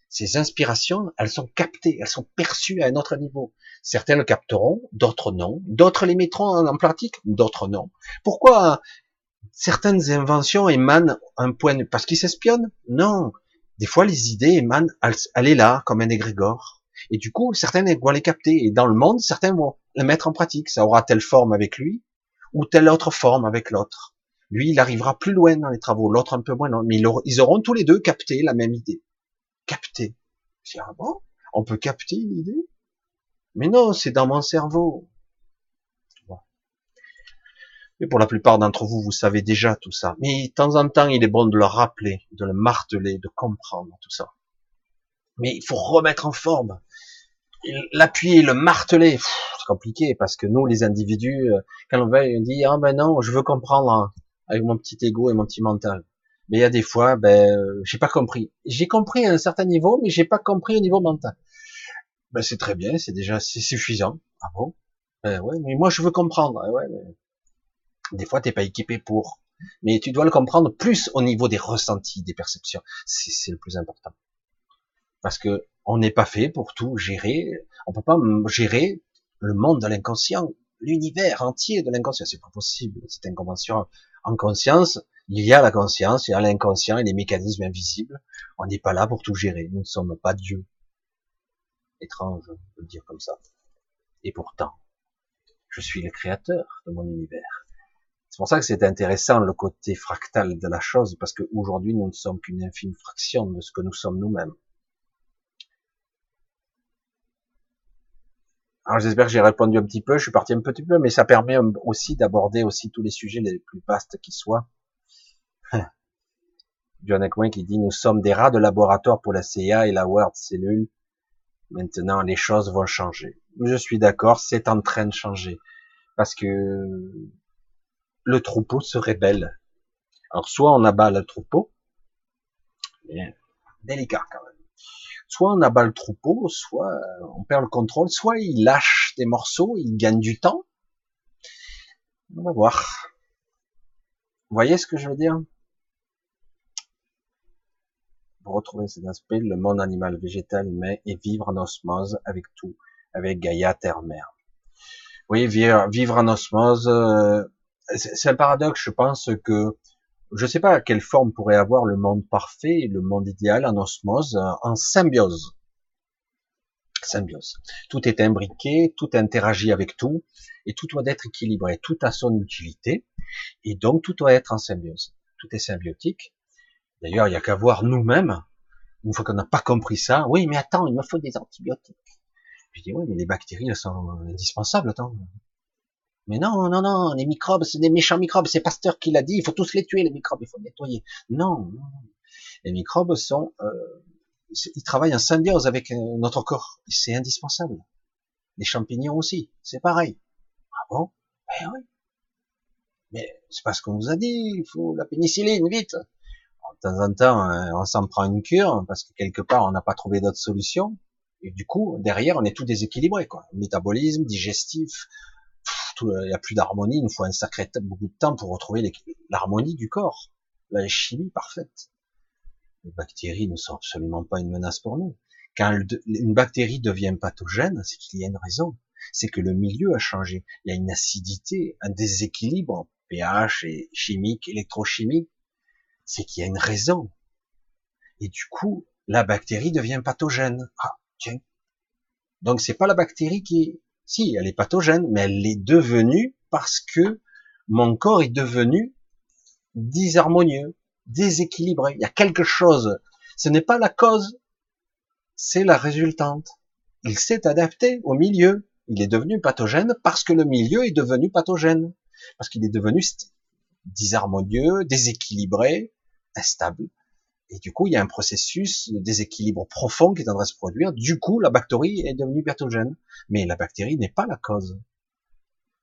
Ces inspirations, elles sont captées, elles sont perçues à un autre niveau. Certains le capteront, d'autres non. D'autres les mettront en pratique, d'autres non. Pourquoi certaines inventions émanent un point parce qu'ils s'espionnent? Non, des fois, les idées émanent, elle, est là, comme un égrégore. Et du coup, certaines vont les capter. Et dans le monde, certains vont les mettre en pratique. Ça aura telle forme avec lui, ou telle autre forme avec l'autre. Lui, il arrivera plus loin dans les travaux, l'autre un peu moins loin. Mais ils auront tous les deux capté la même idée. Je dis, ah bon, on peut capter une idée? Mais non, c'est dans mon cerveau. Et pour la plupart d'entre vous, vous savez déjà tout ça. Mais de temps en temps, il est bon de le rappeler, de le marteler, de comprendre tout ça. Mais il faut remettre en forme. L'appuyer, le marteler, c'est compliqué parce que nous, les individus, euh, quand on va, on dit ah ben non, je veux comprendre hein, avec mon petit ego et mon petit mental. Mais il y a des fois, ben euh, j'ai pas compris. J'ai compris à un certain niveau, mais j'ai pas compris au niveau mental. Ben c'est très bien, c'est déjà c'est suffisant. Ah bon? Ben ouais, mais moi je veux comprendre. Ah ouais, des fois, t'es pas équipé pour. Mais tu dois le comprendre plus au niveau des ressentis, des perceptions. C'est le plus important. Parce que on n'est pas fait pour tout gérer. On peut pas gérer le monde de l'inconscient, l'univers entier de l'inconscient. C'est pas possible. C'est convention en conscience. Il y a la conscience, il y a l'inconscient et les mécanismes invisibles. On n'est pas là pour tout gérer. Nous ne sommes pas Dieu. Étrange de le dire comme ça. Et pourtant, je suis le créateur de mon univers. C'est pour ça que c'est intéressant le côté fractal de la chose, parce qu'aujourd'hui nous ne sommes qu'une infime fraction de ce que nous sommes nous-mêmes. Alors j'espère que j'ai répondu un petit peu, je suis parti un petit peu, mais ça permet aussi d'aborder aussi tous les sujets les plus vastes qui soient. *laughs* John Ekman qui dit nous sommes des rats de laboratoire pour la CIA et la World Cellule. Maintenant les choses vont changer. Je suis d'accord, c'est en train de changer parce que le troupeau se rébelle. Alors soit on abat le troupeau, délicat quand même. Soit on abat le troupeau, soit on perd le contrôle, soit il lâche des morceaux, il gagne du temps. On va voir. Vous voyez ce que je veux dire? Retrouver cet aspect, le monde animal, végétal, humain, et vivre en osmose avec tout, avec Gaïa, terre-mère. Oui, vivre en osmose, euh, c'est un paradoxe, je pense que je ne sais pas quelle forme pourrait avoir le monde parfait, le monde idéal en osmose, en symbiose. Symbiose. Tout est imbriqué, tout interagit avec tout, et tout doit être équilibré, tout a son utilité, et donc tout doit être en symbiose. Tout est symbiotique. D'ailleurs, il n'y a qu'à voir nous-mêmes, une fois qu'on n'a pas compris ça, oui, mais attends, il me faut des antibiotiques. Je dis, oui, mais les bactéries, elles sont indispensables, attends. Mais non, non, non, les microbes, c'est des méchants microbes. C'est Pasteur qui l'a dit. Il faut tous les tuer, les microbes. Il faut les nettoyer. Non, non. Les microbes sont, euh, ils travaillent en symbiose avec euh, notre corps. C'est indispensable. Les champignons aussi, c'est pareil. Ah bon? Ben oui. Mais c'est pas ce qu'on nous a dit. Il faut la pénicilline vite. De temps en temps, hein, on s'en prend une cure parce que quelque part, on n'a pas trouvé d'autre solution. Et du coup, derrière, on est tout déséquilibré, quoi. Métabolisme, digestif, il n'y a plus d'harmonie, il nous faut un sacré beaucoup de temps pour retrouver l'harmonie du corps, la chimie parfaite. Les bactéries ne sont absolument pas une menace pour nous. Quand une bactérie devient pathogène, c'est qu'il y a une raison. C'est que le milieu a changé. Il y a une acidité, un déséquilibre pH et chimique, électrochimique. C'est qu'il y a une raison. Et du coup, la bactérie devient pathogène. Ah, tiens. Donc c'est pas la bactérie qui si, elle est pathogène, mais elle est devenue parce que mon corps est devenu disharmonieux, déséquilibré. Il y a quelque chose. Ce n'est pas la cause, c'est la résultante. Il s'est adapté au milieu. Il est devenu pathogène parce que le milieu est devenu pathogène. Parce qu'il est devenu disharmonieux, déséquilibré, instable. Et du coup, il y a un processus de déséquilibre profond qui est en train de se produire. Du coup, la bactérie est devenue pathogène. Mais la bactérie n'est pas la cause.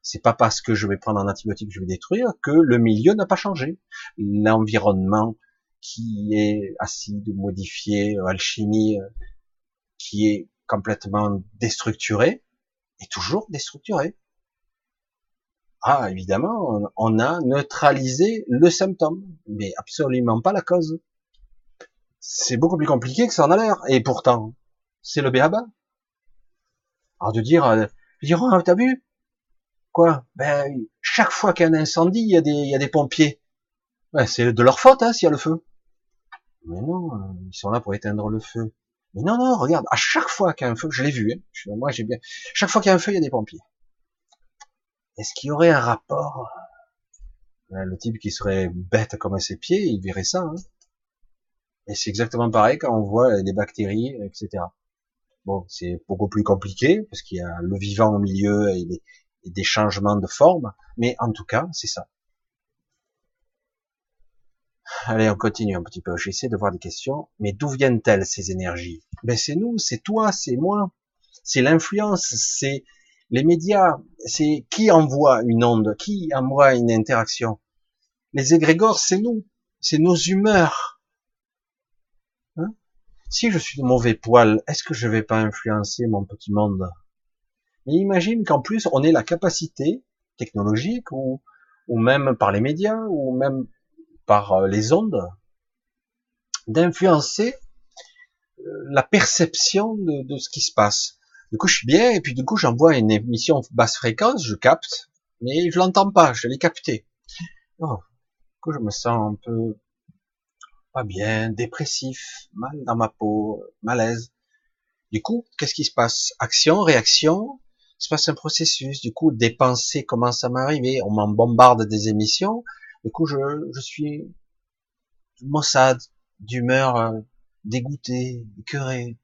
C'est pas parce que je vais prendre un antibiotique que je vais détruire que le milieu n'a pas changé. L'environnement qui est acide, modifié, alchimie, qui est complètement déstructuré, est toujours déstructuré. Ah, évidemment, on a neutralisé le symptôme, mais absolument pas la cause c'est beaucoup plus compliqué que ça en a l'air. Et pourtant, c'est le béaba. Alors de dire, euh, oh, t'as vu? Quoi? Ben, chaque fois qu'il y a un incendie, il y a des, il y a des pompiers. Ben, c'est de leur faute, hein, s'il y a le feu. Mais non, euh, ils sont là pour éteindre le feu. Mais non, non, regarde, à chaque fois qu'il y a un feu, je l'ai vu, hein, moi j'ai bien, chaque fois qu'il y a un feu, il y a des pompiers. Est-ce qu'il y aurait un rapport? Ben, Le type qui serait bête comme à ses pieds, il verrait ça. Hein Et c'est exactement pareil quand on voit les bactéries, etc. Bon, c'est beaucoup plus compliqué parce qu'il y a le vivant au milieu et des, et des changements de forme, mais en tout cas, c'est ça. Allez, on continue un petit peu. J'essaie de voir des questions. Mais d'où viennent-elles ces énergies? Ben c'est nous, c'est toi, c'est moi. C'est l'influence, c'est les médias. C'est qui envoie une onde, qui envoie une interaction? Les égrégores, c'est nous, c'est nos humeurs. Si je suis de mauvais poil, est-ce que je vais pas influencer mon petit monde? Mais imagine qu'en plus on ait la capacité technologique ou, ou même par les médias ou même par euh, les ondes, d'influencer euh, la perception de, ce qui se passe. Du coup, je suis bien, et puis du coup, j'envoie une émission basse fréquence, je capte, mais je l'entends pas, je l'ai capté. Oh, du coup, je me sens un peu pas bien, dépressif, mal dans ma peau, malaise. Du coup, qu'est-ce qui se passe? Action, réaction, il se passe un processus. Du coup, des pensées commencent à m'arriver, on m'en bombarde des émissions, du coup, je, je suis maussade, d'humeur euh, dégoûtée, écœurée.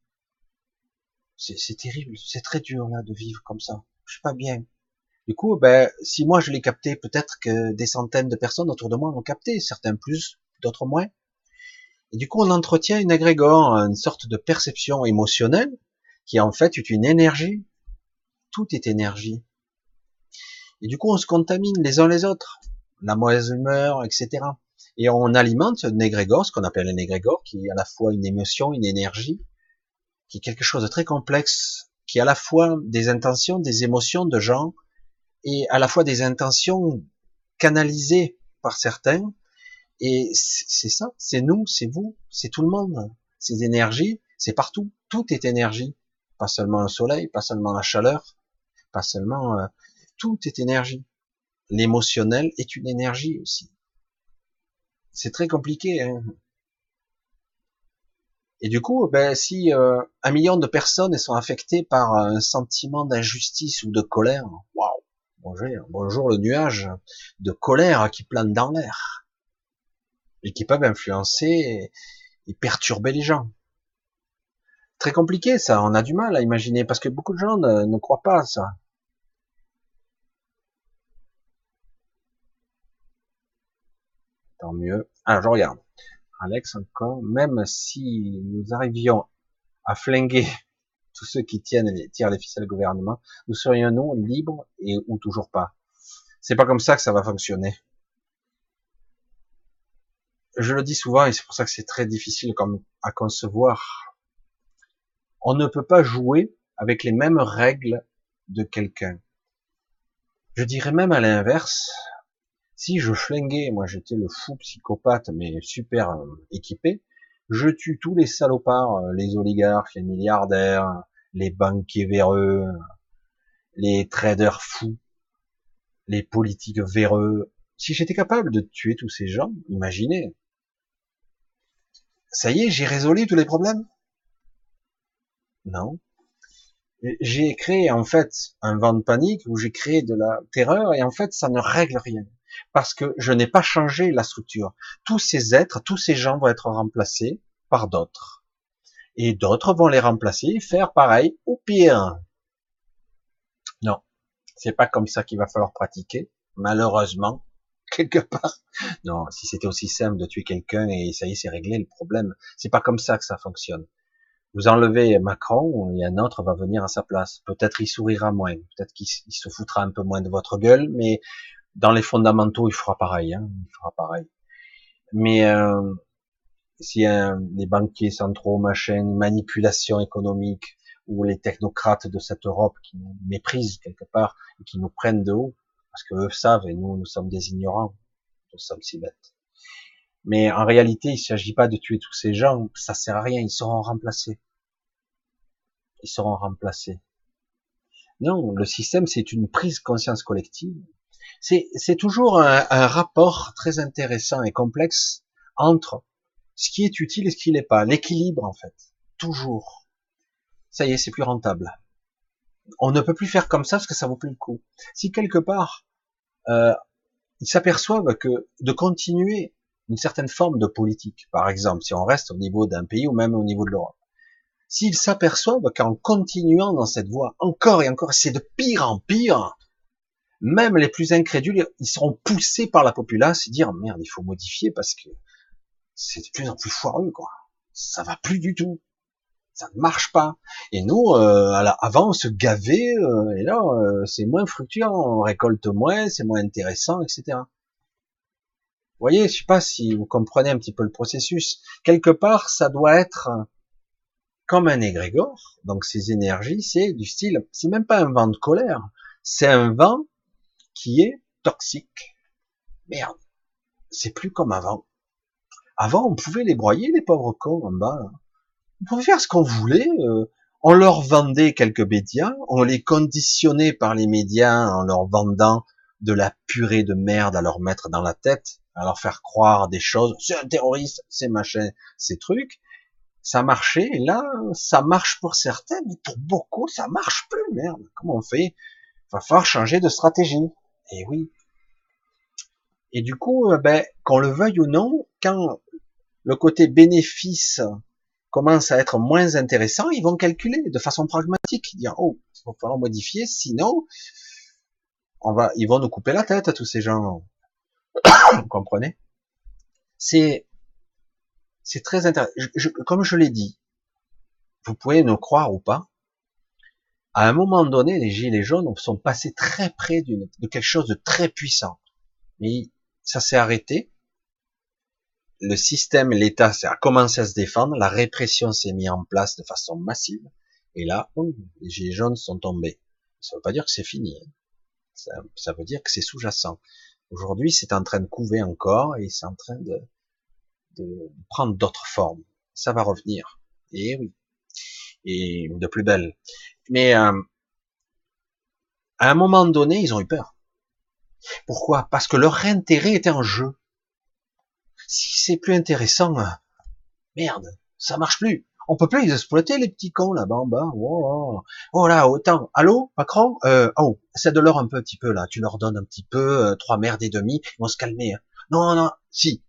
C'est terrible, c'est très dur là de vivre comme ça. Je suis pas bien. Du coup, ben, si moi je l'ai capté, peut-être que des centaines de personnes autour de moi l'ont capté, certains plus, d'autres moins. Et du coup, on entretient une agrégore, une sorte de perception émotionnelle qui en fait est une énergie. Tout est énergie. Et du coup, on se contamine les uns les autres la mauvaise humeur, etc. Et on alimente un égrégore, ce qu'on appelle un égrégore, qui est à la fois une émotion, une énergie, qui est quelque chose de très complexe, qui est à la fois des intentions, des émotions de gens, et à la fois des intentions canalisées par certains. Et c'est ça, c'est nous, c'est vous, c'est tout le monde. Ces énergies, c'est partout. Tout est énergie. Pas seulement le soleil, pas seulement la chaleur, pas seulement... Euh, tout est énergie l'émotionnel est une énergie aussi. C'est très compliqué. Hein et du coup, ben, si euh, un million de personnes sont affectées par un sentiment d'injustice ou de colère, waouh, bonjour, bonjour le nuage de colère qui plane dans l'air et qui peuvent influencer et, perturber les gens. Très compliqué ça, on a du mal à imaginer parce que beaucoup de gens ne, croient pas à ça. tant mieux. Alors, je regarde. Alex, encore, même si nous arrivions à flinguer *laughs* tous ceux qui tiennent tirent les ficelles gouvernement, nous serions nous libres et ou toujours pas? C'est pas comme ça que ça va fonctionner. Je le dis souvent et c'est pour ça que c'est très difficile à concevoir. On ne peut pas jouer avec les mêmes règles de quelqu'un. Je dirais même à l'inverse, si je flinguais, moi j'étais le fou psychopathe, mais super euh, équipé, je tue tous les salopards, euh, les oligarques, les milliardaires, les banquiers véreux, les traders fous, les politiques véreux. Si j'étais capable de tuer tous ces gens, imaginez. Ça y est, j'ai résolu tous les problèmes Non. J'ai créé en fait un vent de panique où j'ai créé de la terreur et en fait ça ne règle rien parce que je n'ai pas changé la structure. Tous ces êtres, tous ces gens vont être remplacés par d'autres. Et d'autres vont les remplacer, faire pareil ou pire. Non, c'est pas comme ça qu'il va falloir pratiquer, malheureusement, *laughs* quelque part. Non, si c'était aussi simple de tuer quelqu'un et ça y est, c'est réglé le problème. C'est pas comme ça que ça fonctionne. Vous enlevez Macron et un autre va venir à sa place. Peut-être il sourira moins, peut-être qu'il se foutra un peu moins de votre gueule, mais dans les fondamentaux, il fera pareil. Hein, il fera pareil. Mais euh, si les banquiers centraux, machin, manipulation économique, ou les technocrates de cette Europe qui nous méprisent quelque part et qui nous prennent de haut, parce qu'eux savent et nous, nous sommes des ignorants, nous sommes si bêtes. Mais en réalité, il ne s'agit pas de tuer tous ces gens, ça sert à rien, ils seront remplacés. Ils seront remplacés. Non, le système, c'est une prise conscience collective c'est toujours un, rapport très intéressant et complexe entre ce qui est utile et ce qui n'est pas. L'équilibre, en fait. Toujours. Ça y est, c'est plus rentable. On ne peut plus faire comme ça parce que ça vaut plus le coup. Si quelque part, euh, ils s'aperçoivent que de continuer une certaine forme de politique. Par exemple, si on reste au niveau d'un pays ou même au niveau de l'Europe. S'ils s'aperçoivent qu'en continuant dans cette voie encore et encore, c'est de pire en pire, même les plus incrédules, ils seront poussés par la populace et dire merde, il faut modifier parce que c'est de plus en plus foireux, quoi. Ça va plus du tout. Ça ne marche pas. Et nous, euh, avant, on se gavait, euh, et là, euh, c'est moins fructueux, on récolte moins, c'est moins intéressant, etc. Vous voyez, je sais pas si vous comprenez un petit peu le processus. Quelque part, ça doit être comme un égrégore. Donc, ces énergies, c'est du style, c'est même pas un vent de colère, c'est un vent qui est toxique. Merde. C'est plus comme avant. Avant, on pouvait les broyer, les pauvres cons en bas. On pouvait faire ce qu'on voulait. Euh, on leur vendait quelques médias, on les conditionnait par les médias en leur vendant de la purée de merde à leur mettre dans la tête, à leur faire croire des choses. C'est un terroriste, c'est machin, ces trucs. Ça marchait, et là, ça marche pour certains, mais pour beaucoup, ça marche plus, merde. Comment on fait? Va falloir changer de stratégie. Et oui. Et du coup, euh, ben, qu'on le veuille ou non, quand le côté bénéfice commence à être moins intéressant, ils vont calculer de façon pragmatique, dire oh, il va falloir modifier, sinon on va, ils vont nous couper la tête à tous ces gens. Vous comprenez? C'est c'est très intéressant. comme je l'ai dit, vous pouvez nous croire ou pas. À un moment donné, les gilets jaunes sont passés très près de quelque chose de très puissant. Mais ça s'est arrêté le système, l'État a commencé à se défendre, la répression s'est mise en place de façon massive, et là, les gilets jaunes sont tombés. Ça ne veut pas dire que c'est fini. Hein. Ça, veut dire que c'est sous-jacent. Aujourd'hui, c'est en train de couver encore et c'est en train de, prendre d'autres formes. Ça va revenir. Et oui. Et de plus belle. Mais euh, à un moment donné, ils ont eu peur. Pourquoi? Parce que leur intérêt était en jeu. Si c'est plus intéressant, euh, merde, ça marche plus. On peut plus les exploiter, les petits cons là-bas en bas. Oh, là, autant. Allô, Macron? Euh, Oh, c'est de leur un petit peu là. Tu leur donnes un petit peu, euh, trois merdes et demi, ils vont se calmer. Hein. Non, non, si.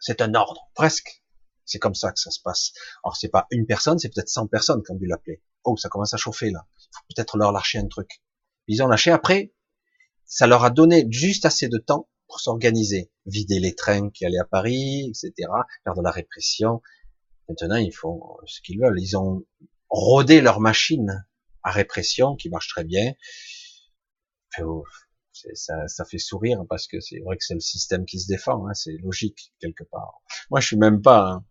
C'est un ordre, presque. C'est comme ça que ça se passe. Alors c'est pas une personne, c'est peut-être 100 personnes ont dû l'appeler. Oh, ça commence à chauffer là. Faut peut-être leur lâcher un truc. Ils ont lâché après. Ça leur a donné juste assez de temps pour s'organiser, vider les trains qui allaient à Paris, etc., faire de la répression. Maintenant, ils font ce qu'ils veulent. Ils ont rodé leur machine à répression qui marche très bien. Ça, ça, fait sourire parce que c'est vrai que c'est le système qui se défend, hein, c'est logique quelque part. Moi, je suis même pas hein,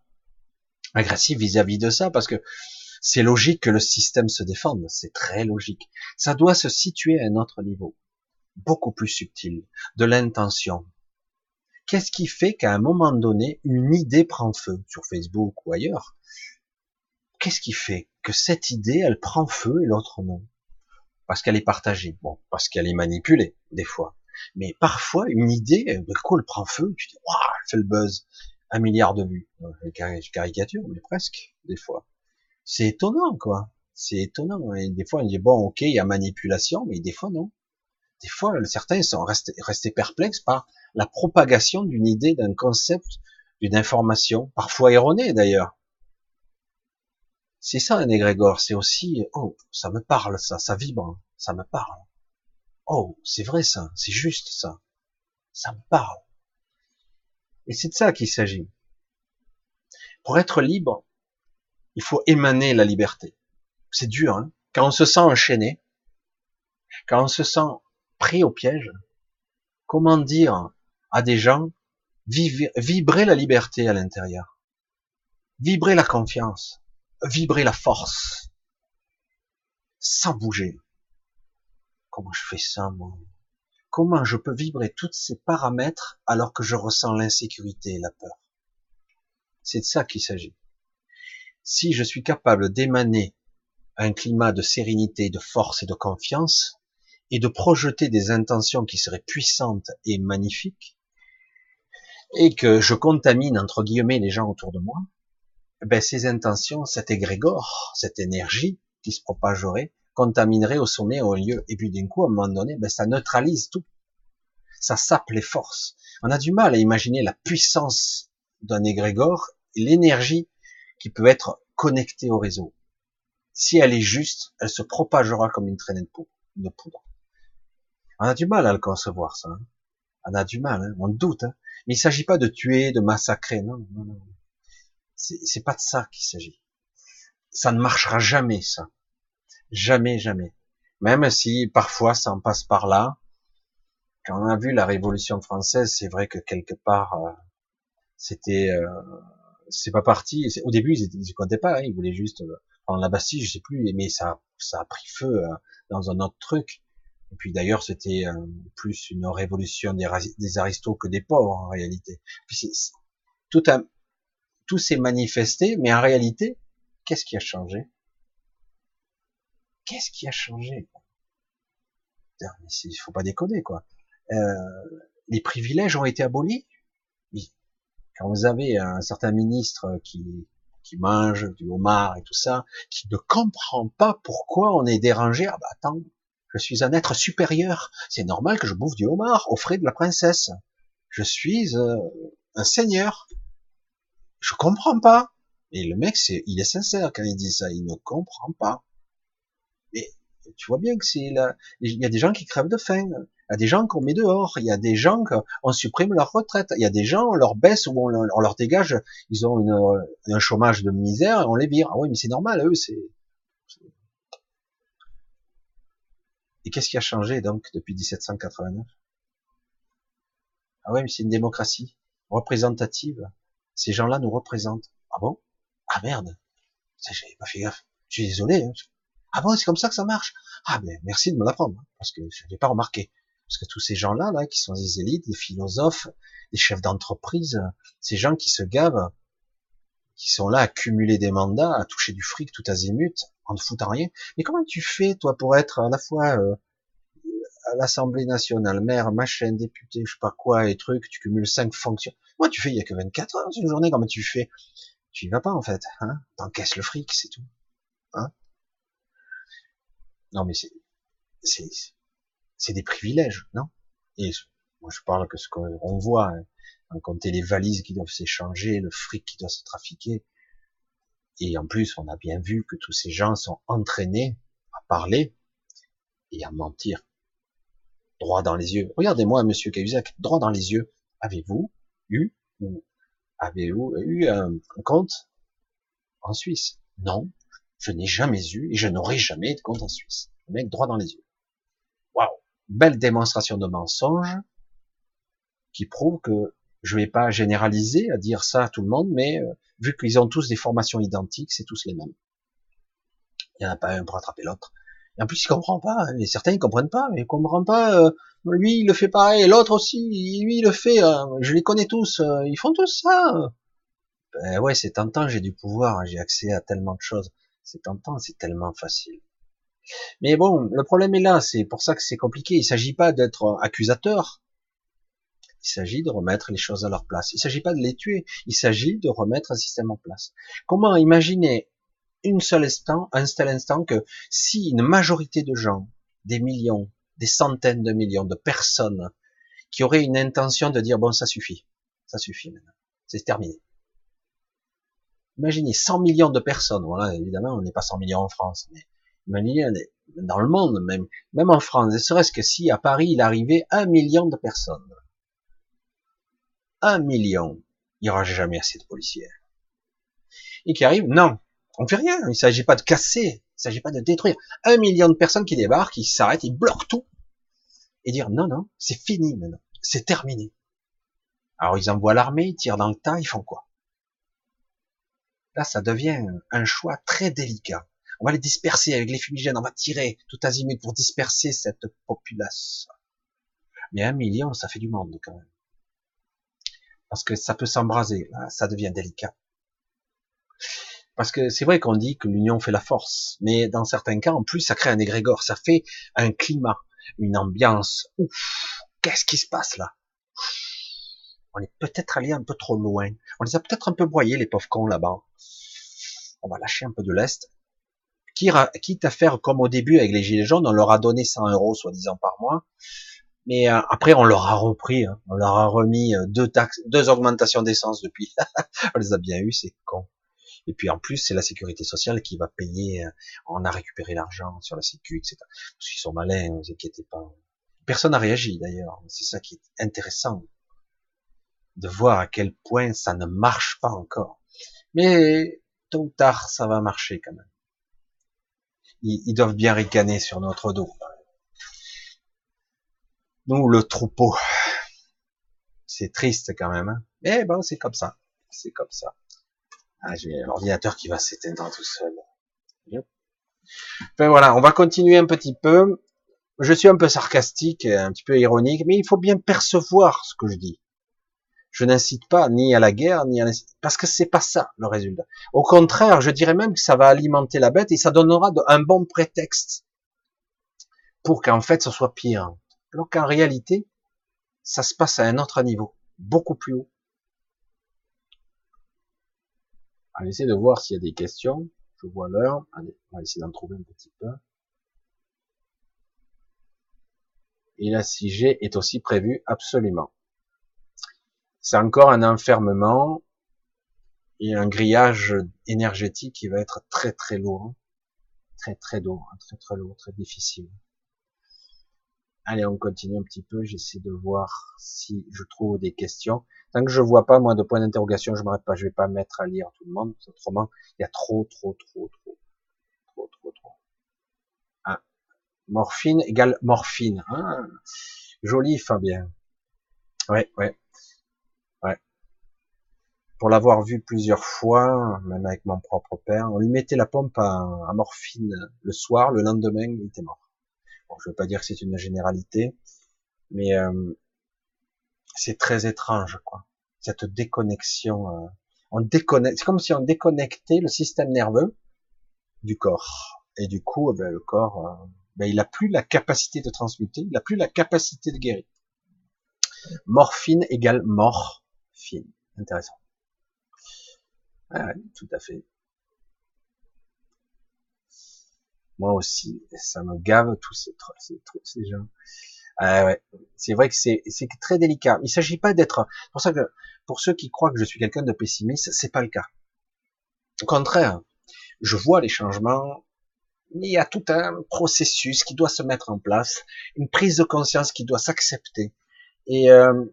agressif vis-à-vis -vis de ça parce que c'est logique que le système se défende, c'est très logique. Ça doit se situer à un autre niveau beaucoup plus subtil, de l'intention. Qu'est-ce qui fait qu'à un moment donné, une idée prend feu sur Facebook ou ailleurs? Qu'est-ce qui fait que cette idée, elle prend feu et l'autre non? Parce qu'elle est partagée, bon, parce qu'elle est manipulée, des fois. Mais parfois, une idée, elle prend feu, tu dis, waouh, elle fait le buzz, un milliard de vues. Je caricature, mais presque, des fois. C'est étonnant, quoi. C'est étonnant. Et des fois, on dit, bon, ok, il y a manipulation, mais des fois, non des fois, certains sont restés, perplexes par la propagation d'une idée, d'un concept, d'une information, parfois erronée d'ailleurs. C'est ça un égrégore, c'est aussi, oh, ça me parle ça, ça vibre, ça me parle. Oh, c'est vrai ça, c'est juste ça, ça me parle. Et c'est de ça qu'il s'agit. Pour être libre, il faut émaner la liberté. C'est dur, hein quand on se sent enchaîné, quand on se sent pris au piège. Comment dire à des gens vibrer la liberté à l'intérieur, vibrer la confiance, vibrer la force, sans bouger. Comment je fais ça, moi? Comment je peux vibrer tous ces paramètres alors que je ressens l'insécurité et la peur? C'est de ça qu'il s'agit. Si je suis capable d'émaner un climat de sérénité, de force et de confiance, et de projeter des intentions qui seraient puissantes et magnifiques, et que je contamine entre guillemets les gens autour de moi, ben ces intentions, cet égrégore, cette énergie qui se propagerait, contaminerait au sommet, au lieu, et puis d'un coup, à un moment donné, ben ça neutralise tout. Ça sape les forces. On a du mal à imaginer la puissance d'un égrégore l'énergie qui peut être connectée au réseau. Si elle est juste, elle se propagera comme une traînée de poudre. On a du mal à le concevoir, ça. Hein. On a du mal, hein. on doute. Hein. Mais il ne s'agit pas de tuer, de massacrer, non, non, non. C'est pas de ça qu'il s'agit. Ça ne marchera jamais, ça. Jamais, jamais. Même si parfois ça en passe par là. Quand on a vu la Révolution française, c'est vrai que quelque part, euh, c'était, euh, c'est pas parti. Au début, ils, ne comptaient pas. Hein. ils voulaient juste euh, prendre la Bastille, je sais plus. Mais ça, ça a pris feu dans un autre truc. Et puis d'ailleurs, c'était plus une révolution des, des aristos que des pauvres en réalité. Puis tout un, tout s'est manifesté, mais en réalité, qu'est-ce qui a changé? Qu'est-ce qui a changé? Il faut pas déconner, quoi. Euh, les privilèges ont été abolis? Quand vous avez un certain ministre qui, qui mange du homard et tout ça, qui ne comprend pas pourquoi on est dérangé, ah bah attends, je suis un être supérieur, c'est normal que je bouffe du homard au frais de la princesse. Je suis euh, un seigneur, je comprends pas. Et le mec, il est sincère quand il dit ça, il ne comprend pas. Mais tu vois bien que c'est là, il y a des gens qui crèvent de faim, il y a des gens qu'on met dehors, il y a des gens qu'on supprime leur retraite, il y a des gens on leur baisse ou on, leur dégage, ils ont un chômage de misère et on les vire. Ah oui, mais c'est normal, eux, c'est. Et qu'est-ce qui a changé donc depuis 1789 Ah oui, mais c'est une démocratie représentative. Ces gens-là nous représentent. Ah bon? Ah merde. J'avais pas fait gaffe. Je suis désolé. Hein. Ah bon, c'est comme ça que ça marche? Ah ben merci de me l'apprendre hein, parce que je n'avais pas remarqué. Parce que tous ces gens-là, là, qui sont des élites, des philosophes, des chefs d'entreprise, ces gens qui se gavent, qui sont là à cumuler des mandats, à toucher du fric tout azimut, en ne foutant rien. Mais comment tu fais, toi, pour être à la fois euh, à l'Assemblée nationale, maire, machin, député, je sais pas quoi, et trucs, tu cumules cinq fonctions. Moi, tu fais, il y a que 24 heures une journée, comment tu fais? Tu y vas pas, en fait, hein? T'encaisses le fric, c'est tout. Hein? Non, mais c'est, c'est, c'est des privilèges, non? Et moi, je parle que ce qu'on voit, hein, en compter les valises qui doivent s'échanger, le fric qui doit se trafiquer. Et en plus, on a bien vu que tous ces gens sont entraînés à parler et à mentir droit dans les yeux. Regardez-moi, monsieur Cahuzac, droit dans les yeux. Avez-vous eu ou avez-vous eu un compte en Suisse? Non, je n'ai jamais eu et je n'aurai jamais de compte en Suisse. Le mec droit dans les yeux. Waouh, belle démonstration de mensonge qui prouve que je vais pas généraliser à dire ça à tout le monde, mais euh, vu qu'ils ont tous des formations identiques, c'est tous les mêmes. Il n'y en a pas un pour attraper l'autre. Et en plus, il comprend pas. Et certains, ils comprennent pas. Mais il comprend pas. Euh, lui, il le fait pareil. L'autre aussi, lui, il le fait. Euh, je les connais tous. Euh, ils font tous ça. Ben ouais, c'est tentant. J'ai du pouvoir. J'ai accès à tellement de choses. C'est tentant. C'est tellement facile. Mais bon, le problème est là. C'est pour ça que c'est compliqué. Il s'agit pas d'être accusateur. Il s'agit de remettre les choses à leur place. Il s'agit pas de les tuer. Il s'agit de remettre un système en place. Comment imaginer une seule instant, un seul instant que si une majorité de gens, des millions, des centaines de millions de personnes qui auraient une intention de dire bon ça suffit, ça suffit maintenant, c'est terminé. Imaginez 100 millions de personnes, voilà évidemment on n'est pas 100 millions en France, mais imaginez dans le monde même, même en France, ne serait-ce que si à Paris il arrivait un million de personnes, un million, il n'y aura jamais assez de policiers. Et qui arrive, non, on fait rien. Il s'agit pas de casser. Il s'agit pas de détruire. Un million de personnes qui débarquent, qui s'arrêtent, ils bloquent tout. Et dire non, non, c'est fini maintenant. C'est terminé. Alors ils envoient l'armée, ils tirent dans le tas, ils font quoi? Là, ça devient un choix très délicat. On va les disperser avec les fumigènes, on va tirer tout azimut pour disperser cette population. Mais un million, ça fait du monde quand même. Parce que ça peut s'embraser, là, ça devient délicat. Parce que c'est vrai qu'on dit que l'union fait la force, mais dans certains cas, en plus, ça crée un égrégore, ça fait un climat, une ambiance. Ouf, qu'est-ce qui se passe là? On est peut-être allé un peu trop loin. On les a peut-être un peu broyés, les pauvres cons là-bas. On va lâcher un peu de l'est. Quitte à faire comme au début avec les gilets jaunes, on leur a donné 100 euros soi-disant par mois. Mais euh, après, on leur a repris, hein. on leur a remis euh, deux taxes, deux augmentations d'essence depuis. *laughs* on les a bien eu, c'est con. Et puis en plus, c'est la sécurité sociale qui va payer. Euh, on a récupéré l'argent sur la sécu, etc. Parce qu'ils sont malins, ne vous inquiétez pas. Personne n'a réagi d'ailleurs. C'est ça qui est intéressant de voir à quel point ça ne marche pas encore. Mais tôt ou tard, ça va marcher quand même. Ils, ils doivent bien ricaner sur notre dos. Nous, le troupeau. C'est triste quand même. Hein Mais bon, c'est comme ça. C'est comme ça. Ah, j'ai l'ordinateur qui va s'éteindre tout seul. Enfin voilà, on va continuer un petit peu. Je suis un peu sarcastique, un petit peu ironique, mais il faut bien percevoir ce que je dis. Je n'incite pas ni à la guerre, ni à parce que c'est pas ça le résultat. Au contraire, je dirais même que ça va alimenter la bête et ça donnera un bon prétexte pour qu'en fait ce soit pire. Alors qu'en réalité, ça se passe à un autre niveau, beaucoup plus haut. On va essayer de voir s'il y a des questions. Je vois l'heure. Allez, on va essayer d'en trouver un petit peu. Et la 6G est aussi prévue absolument. C'est encore un enfermement et un grillage énergétique qui va être très très lourd. Très très lourd, très très lourd, très difficile. Allez, on continue un petit peu. J'essaie de voir si je trouve des questions. Tant que je vois pas, moi, de points d'interrogation, je m'arrête pas. Je vais pas mettre à lire tout le monde. Autrement, il y a trop, trop, trop, trop, trop, trop, trop. Ah. Morphine égale morphine. Ah. Joli, Fabien. Ouais, ouais. Ouais. Pour l'avoir vu plusieurs fois, même avec mon propre père, on lui mettait la pompe à, à morphine le soir, le lendemain, il était mort je veux pas dire que c'est une généralité, mais euh, c'est très étrange, quoi. Cette déconnexion, euh, on déconnecte, c'est comme si on déconnectait le système nerveux du corps, et du coup, eh ben, le corps, euh, ben, il a plus la capacité de transmuter, il a plus la capacité de guérir. Morphine égale morphine, intéressant. tout à fait. Moi aussi, ça me gave tous ces, ces, ces gens. Euh, ouais. C'est vrai que c'est très délicat. Il s'agit pas d'être. Pour ça que pour ceux qui croient que je suis quelqu'un de pessimiste, c'est pas le cas. Au contraire, je vois les changements, mais il y a tout un processus qui doit se mettre en place, une prise de conscience qui doit s'accepter, et euh,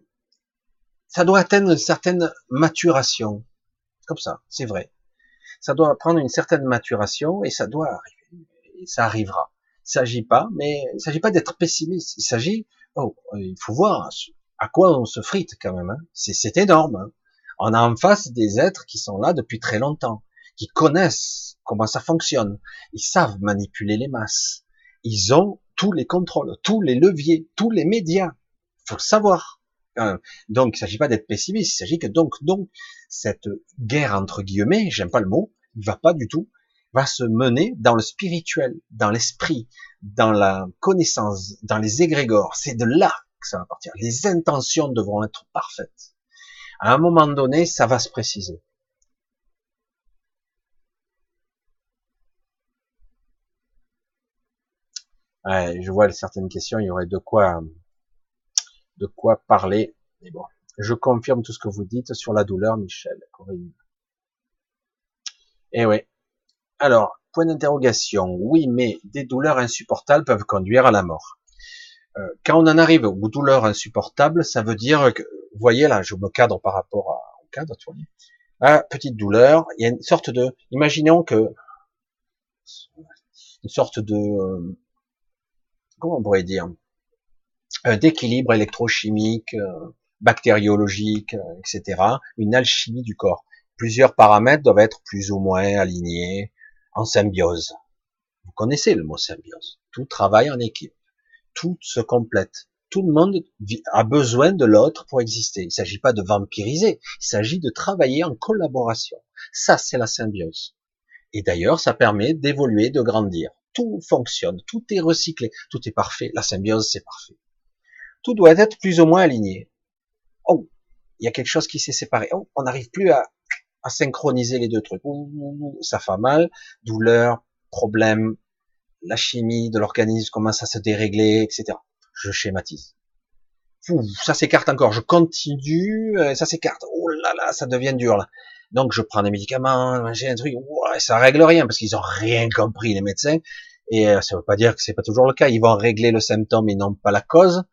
ça doit atteindre une certaine maturation. Comme ça, c'est vrai. Ça doit prendre une certaine maturation et ça doit arriver ça arrivera. Il s'agit pas, mais il s'agit pas d'être pessimiste. Il s'agit, oh, il faut voir à quoi on se frite quand même. Hein. C'est énorme. Hein. On a en face des êtres qui sont là depuis très longtemps, qui connaissent comment ça fonctionne. Ils savent manipuler les masses. Ils ont tous les contrôles, tous les leviers, tous les médias. Faut le savoir. Donc, il s'agit pas d'être pessimiste. Il s'agit que donc, donc, cette guerre entre guillemets, j'aime pas le mot, il va pas du tout va se mener dans le spirituel, dans l'esprit, dans la connaissance, dans les égrégores. C'est de là que ça va partir. Les intentions devront être parfaites. À un moment donné, ça va se préciser. je vois certaines questions, il y aurait de quoi, de quoi parler. Mais bon, je confirme tout ce que vous dites sur la douleur, Michel, Corinne. Eh oui, alors, point d'interrogation. Oui, mais des douleurs insupportables peuvent conduire à la mort. Euh, quand on en arrive aux douleurs insupportables, ça veut dire que, vous voyez là, je me cadre par rapport à, au cadre, tu vois. Ah, petite douleur, il y a une sorte de, imaginons que, une sorte de, euh, comment on pourrait dire, euh, d'équilibre électrochimique, bactériologique, etc., une alchimie du corps. Plusieurs paramètres doivent être plus ou moins alignés, en symbiose. Vous connaissez le mot symbiose. Tout travaille en équipe. Tout se complète. Tout le monde a besoin de l'autre pour exister. Il ne s'agit pas de vampiriser. Il s'agit de travailler en collaboration. Ça, c'est la symbiose. Et d'ailleurs, ça permet d'évoluer, de grandir. Tout fonctionne. Tout est recyclé. Tout est parfait. La symbiose, c'est parfait. Tout doit être plus ou moins aligné. Oh, il y a quelque chose qui s'est séparé. Oh, on n'arrive plus à, à synchroniser les deux trucs. ça fait mal, douleur, problème, la chimie de l'organisme commence à se dérégler, etc. Je schématise. ça s'écarte encore, je continue, euh, ça s'écarte, oh là là, ça devient dur là. Donc je prends des médicaments, j'ai un truc, ouais, ça règle rien parce qu'ils ont rien compris les médecins. Et euh, ça veut pas dire que c'est pas toujours le cas. Ils vont régler le symptôme et non pas la cause.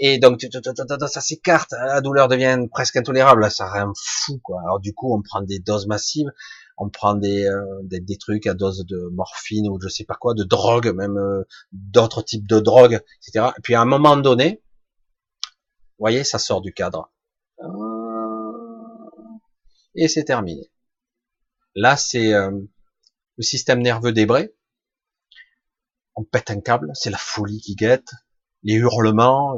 Et donc ça s'écarte, la douleur devient presque intolérable, ça rend fou quoi. Alors du coup on prend des doses massives, on prend des, euh, des, trucs à dose de morphine ou je sais pas quoi, de drogue, même euh, d'autres types de drogues, etc. Et puis à un moment donné, vous voyez, ça sort du cadre. Et c'est terminé. Là, c'est euh, le système nerveux débré. On pète un câble, c'est la folie qui guette, les hurlements,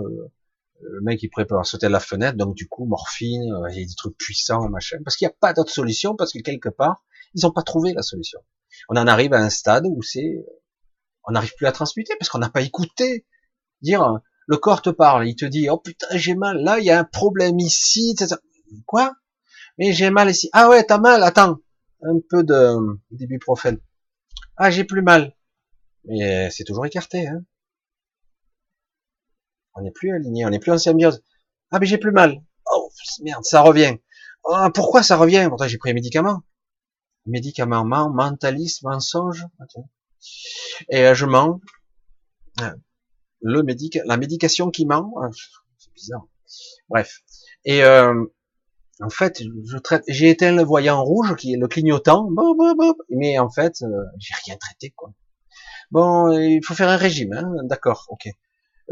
le mec il prépare à sauter de la fenêtre, donc du coup morphine, il y a des trucs puissants, machin, parce qu'il n'y a pas d'autre solution, parce que quelque part, ils n'ont pas trouvé la solution. On en arrive à un stade où c'est, on n'arrive plus à transmuter parce qu'on n'a pas écouté. Dire, le corps te parle, il te dit, oh putain, j'ai mal, là, il y a un problème ici, quoi? Mais j'ai mal ici. Ah ouais, t'as mal, attends. Un peu de d'ibuprofène. Ah, j'ai plus mal. Mais c'est toujours écarté, hein. On n'est plus aligné, on n'est plus en symbiose. Ah, mais j'ai plus mal. Oh, merde, ça revient. Oh, pourquoi ça revient? Pourtant, j'ai pris un médicament médicament, mentalisme, mensonge. Et euh, je mens. Euh, le médic, la médication qui ment, euh, c'est bizarre. Bref. Et euh, en fait, je traite, j'ai éteint le voyant rouge, qui est le clignotant, mais en fait, j'ai rien traité quoi. Bon, il faut faire un régime, hein, d'accord, ok.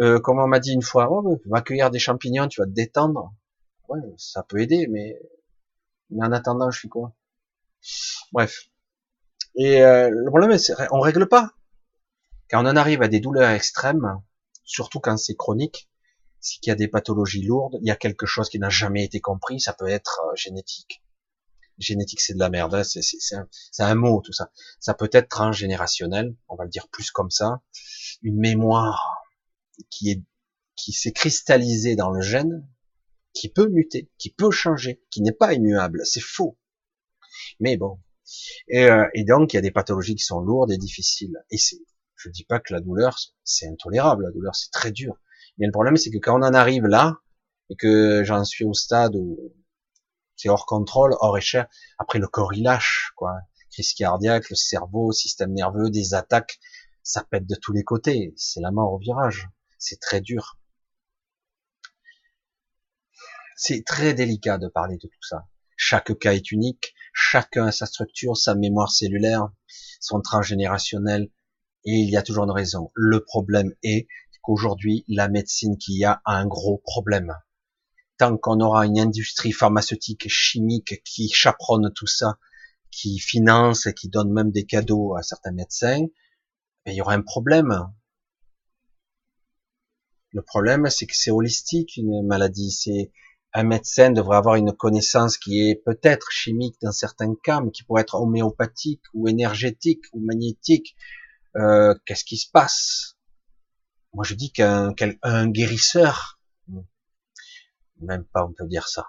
Euh, comme on m'a dit une fois, oh, tu vas cueillir des champignons, tu vas te détendre. Ouais, ça peut aider, mais, mais en attendant, je suis quoi? Bref. Et euh, le problème, c'est on règle pas. Quand on en arrive à des douleurs extrêmes, surtout quand c'est chronique, c'est qu'il y a des pathologies lourdes, il y a quelque chose qui n'a jamais été compris, ça peut être euh, génétique. Génétique, c'est de la merde, hein, c'est un, un, mot tout ça. Ça peut être transgénérationnel, on va le dire plus comme ça. Une mémoire qui est qui s'est cristallisée dans le gène, qui peut muter, qui peut changer, qui n'est pas immuable. C'est faux. Mais bon. Et, euh, et, donc, il y a des pathologies qui sont lourdes et difficiles. Et c'est, je dis pas que la douleur, c'est intolérable. La douleur, c'est très dur. Mais le problème, c'est que quand on en arrive là, et que j'en suis au stade où c'est hors contrôle, hors échelle, après le corps il lâche, quoi. Crise cardiaque, le cerveau, système nerveux, des attaques, ça pète de tous les côtés. C'est la mort au virage. C'est très dur. C'est très délicat de parler de tout ça. Chaque cas est unique, chacun a sa structure, sa mémoire cellulaire, son transgénérationnel, et il y a toujours une raison. Le problème est qu'aujourd'hui, la médecine qu'il y a a un gros problème. Tant qu'on aura une industrie pharmaceutique, chimique qui chaperonne tout ça, qui finance et qui donne même des cadeaux à certains médecins, ben, il y aura un problème. Le problème, c'est que c'est holistique, une maladie. C'est, un médecin devrait avoir une connaissance qui est peut-être chimique dans certains cas, mais qui pourrait être homéopathique ou énergétique ou magnétique. Euh, Qu'est-ce qui se passe? Moi, je dis qu'un un guérisseur, même pas on peut dire ça,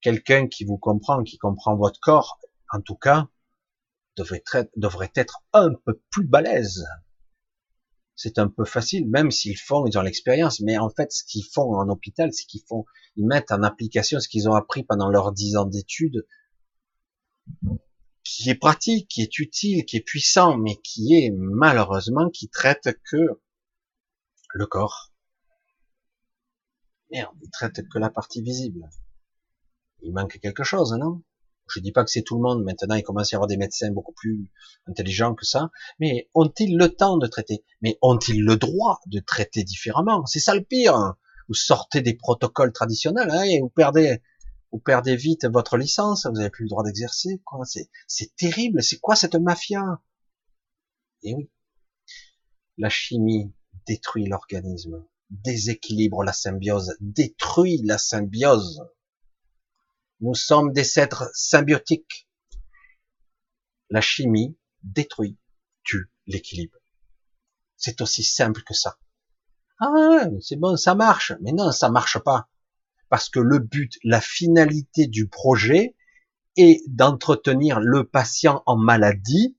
quelqu'un qui vous comprend, qui comprend votre corps, en tout cas, devrait être, devrait être un peu plus balèze c'est un peu facile, même s'ils font, ils ont l'expérience. Mais en fait, ce qu'ils font en hôpital, c'est qu'ils font, ils mettent en application ce qu'ils ont appris pendant leurs dix ans d'études, qui est pratique, qui est utile, qui est puissant, mais qui est malheureusement qui traite que le corps. Merde, il traite que la partie visible. Il manque quelque chose, non? Je dis pas que c'est tout le monde. Maintenant, il commence à y avoir des médecins beaucoup plus intelligents que ça. Mais ont-ils le temps de traiter? Mais ont-ils le droit de traiter différemment? C'est ça le pire. Vous sortez des protocoles traditionnels hein, et vous perdez, vite votre licence. Vous n'avez plus le droit d'exercer. C'est, c'est terrible. C'est quoi cette mafia? Eh oui. La chimie détruit l'organisme, déséquilibre la symbiose, détruit la symbiose. Nous sommes des êtres symbiotiques. La chimie détruit, tue l'équilibre. C'est aussi simple que ça. Ah, c'est bon, ça marche. Mais non, ça marche pas. Parce que le but, la finalité du projet est d'entretenir le patient en maladie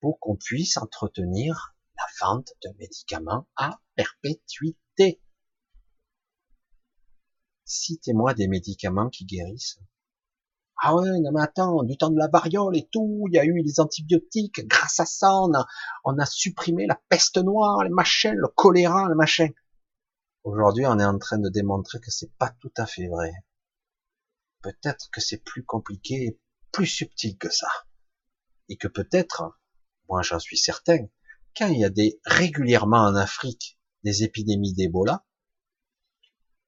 pour qu'on puisse entretenir la vente de médicaments à perpétuité. Citez-moi des médicaments qui guérissent. Ah ouais, non mais attends, du temps de la variole et tout, il y a eu des antibiotiques, grâce à ça, on a, supprimé la peste noire, les machins, le choléra, le machin. Aujourd'hui, on est en train de démontrer que c'est pas tout à fait vrai. Peut-être que c'est plus compliqué plus subtil que ça. Et que peut-être, moi j'en suis certain, quand il y a des, régulièrement en Afrique, des épidémies d'Ebola,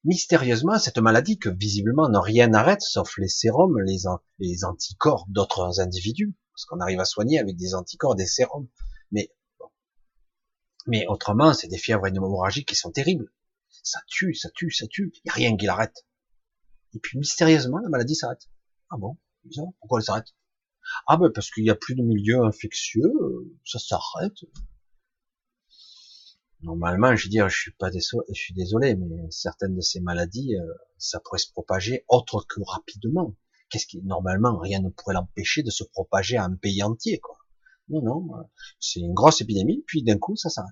mystérieusement, cette maladie que visiblement n'a rien n'arrête, sauf les sérums, les, les anticorps d'autres individus, parce qu'on arrive à soigner avec des anticorps, des sérums. Mais, mais autrement, c'est des fièvres hémorragiques qui sont terribles. Ça tue, ça tue, ça tue. Il n'y a rien qui l'arrête. Et puis, mystérieusement, la maladie s'arrête. Ah bon? Pourquoi elle s'arrête? Ah ben, parce qu'il n'y a plus de milieu infectieux, ça s'arrête. Normalement, je veux dire, je suis pas désolé, je suis désolé, mais certaines de ces maladies, euh, ça pourrait se propager autre que rapidement. Qu'est-ce qui, normalement, rien ne pourrait l'empêcher de se propager à un pays entier, quoi. Non, non, euh, c'est une grosse épidémie, puis d'un coup, ça s'arrête.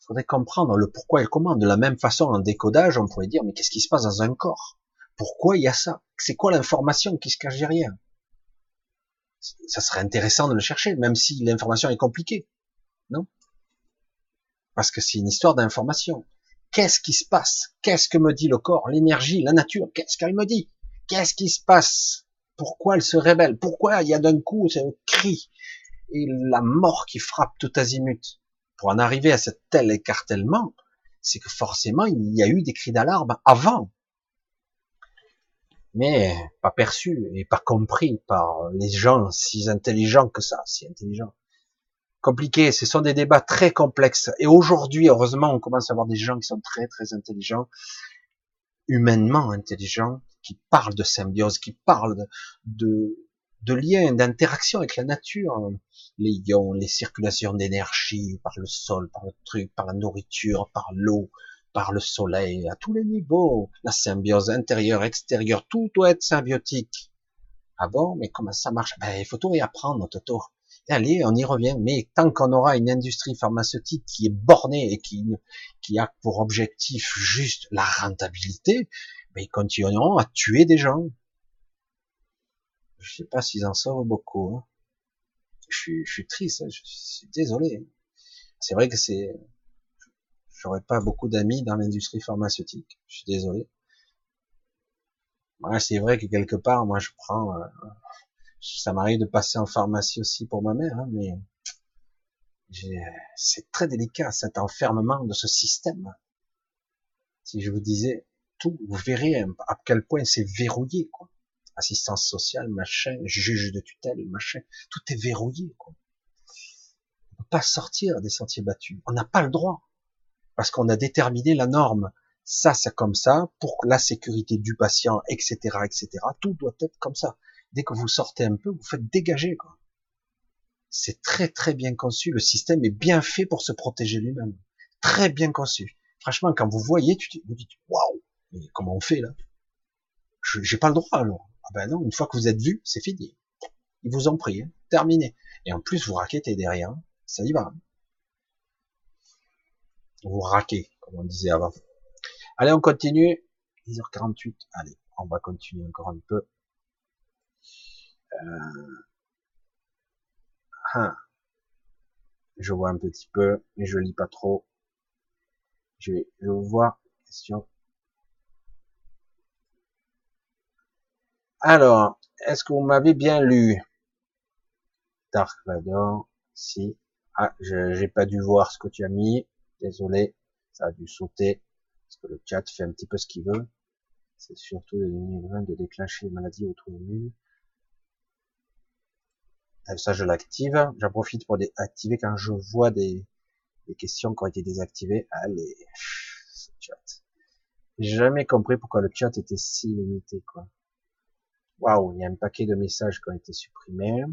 Il faudrait comprendre le pourquoi et comment. De la même façon, en décodage, on pourrait dire, mais qu'est-ce qui se passe dans un corps? Pourquoi il y a ça? C'est quoi l'information qui se cache derrière? Ça serait intéressant de le chercher, même si l'information est compliquée, non? Parce que c'est une histoire d'information. Qu'est-ce qui se passe? Qu'est-ce que me dit le corps, l'énergie, la nature? Qu'est-ce qu'elle me dit? Qu'est-ce qui se passe? Pourquoi elle se révèle? Pourquoi il y a d'un coup ce cri et la mort qui frappe tout azimut? Pour en arriver à cet tel écartèlement, c'est que forcément il y a eu des cris d'alarme avant, mais pas perçus et pas compris par les gens si intelligents que ça, si intelligents compliqué. Ce sont des débats très complexes. Et aujourd'hui, heureusement, on commence à avoir des gens qui sont très, très intelligents, humainement intelligents, qui parlent de symbiose, qui parlent de, de, liens, d'interaction avec la nature. Les ions, les circulations d'énergie par le sol, par le truc, par la nourriture, par l'eau, par le soleil, à tous les niveaux. La symbiose intérieure, extérieure, tout doit être symbiotique. Ah bon, mais comment ça marche? Ben, Il faut tout réapprendre, Toto allez, on y revient. Mais tant qu'on aura une industrie pharmaceutique qui est bornée et qui, a pour objectif juste la rentabilité, ben ils continueront à tuer des gens. Je sais pas s'ils en sauvent beaucoup. Hein. Je, suis, je suis triste, hein. je suis désolé. C'est vrai que c'est, j'aurais pas beaucoup d'amis dans l'industrie pharmaceutique. Je suis désolé. Ouais, c'est vrai que quelque part, moi, je prends, euh, ça m'arrive de passer en pharmacie aussi pour ma mère, hein, mais c'est très délicat cet enfermement de ce système. Si je vous disais tout, vous verrez à quel point c'est verrouillé, quoi. Assistance sociale, machin, juge de tutelle, machin, tout est verrouillé, quoi. On peut pas sortir des sentiers battus. On n'a pas le droit. Parce qu'on a déterminé la norme. Ça, c'est comme ça, pour la sécurité du patient, etc., etc. Tout doit être comme ça dès que vous sortez un peu, vous faites dégager. C'est très très bien conçu. Le système est bien fait pour se protéger lui-même. Très bien conçu. Franchement, quand vous voyez, tu vous dites waouh, mais comment on fait là? J'ai pas le droit alors. Ah ben non, une fois que vous êtes vu, c'est fini. Ils vous ont pris, hein. terminé. Et en plus, vous raquettez derrière, ça y va. Vous raquez, comme on disait avant. Allez, on continue. 10h48. Allez, on va continuer encore un peu. Euh, ah. Je vois un petit peu, mais je lis pas trop. Je vais, je voir. Question. Alors, est-ce que vous m'avez bien lu? Dark Vador, si. Ah, j'ai pas dû voir ce que tu as mis. Désolé, ça a dû sauter. Parce que le chat fait un petit peu ce qu'il veut. C'est surtout les de déclencher une maladie auto-immune. Ça je l'active. J'en profite pour activer quand je vois des, questions qui ont été désactivées. Allez, chat. J'ai jamais compris pourquoi le chat était si limité, quoi. Waouh, il y a un paquet de messages qui ont été supprimés.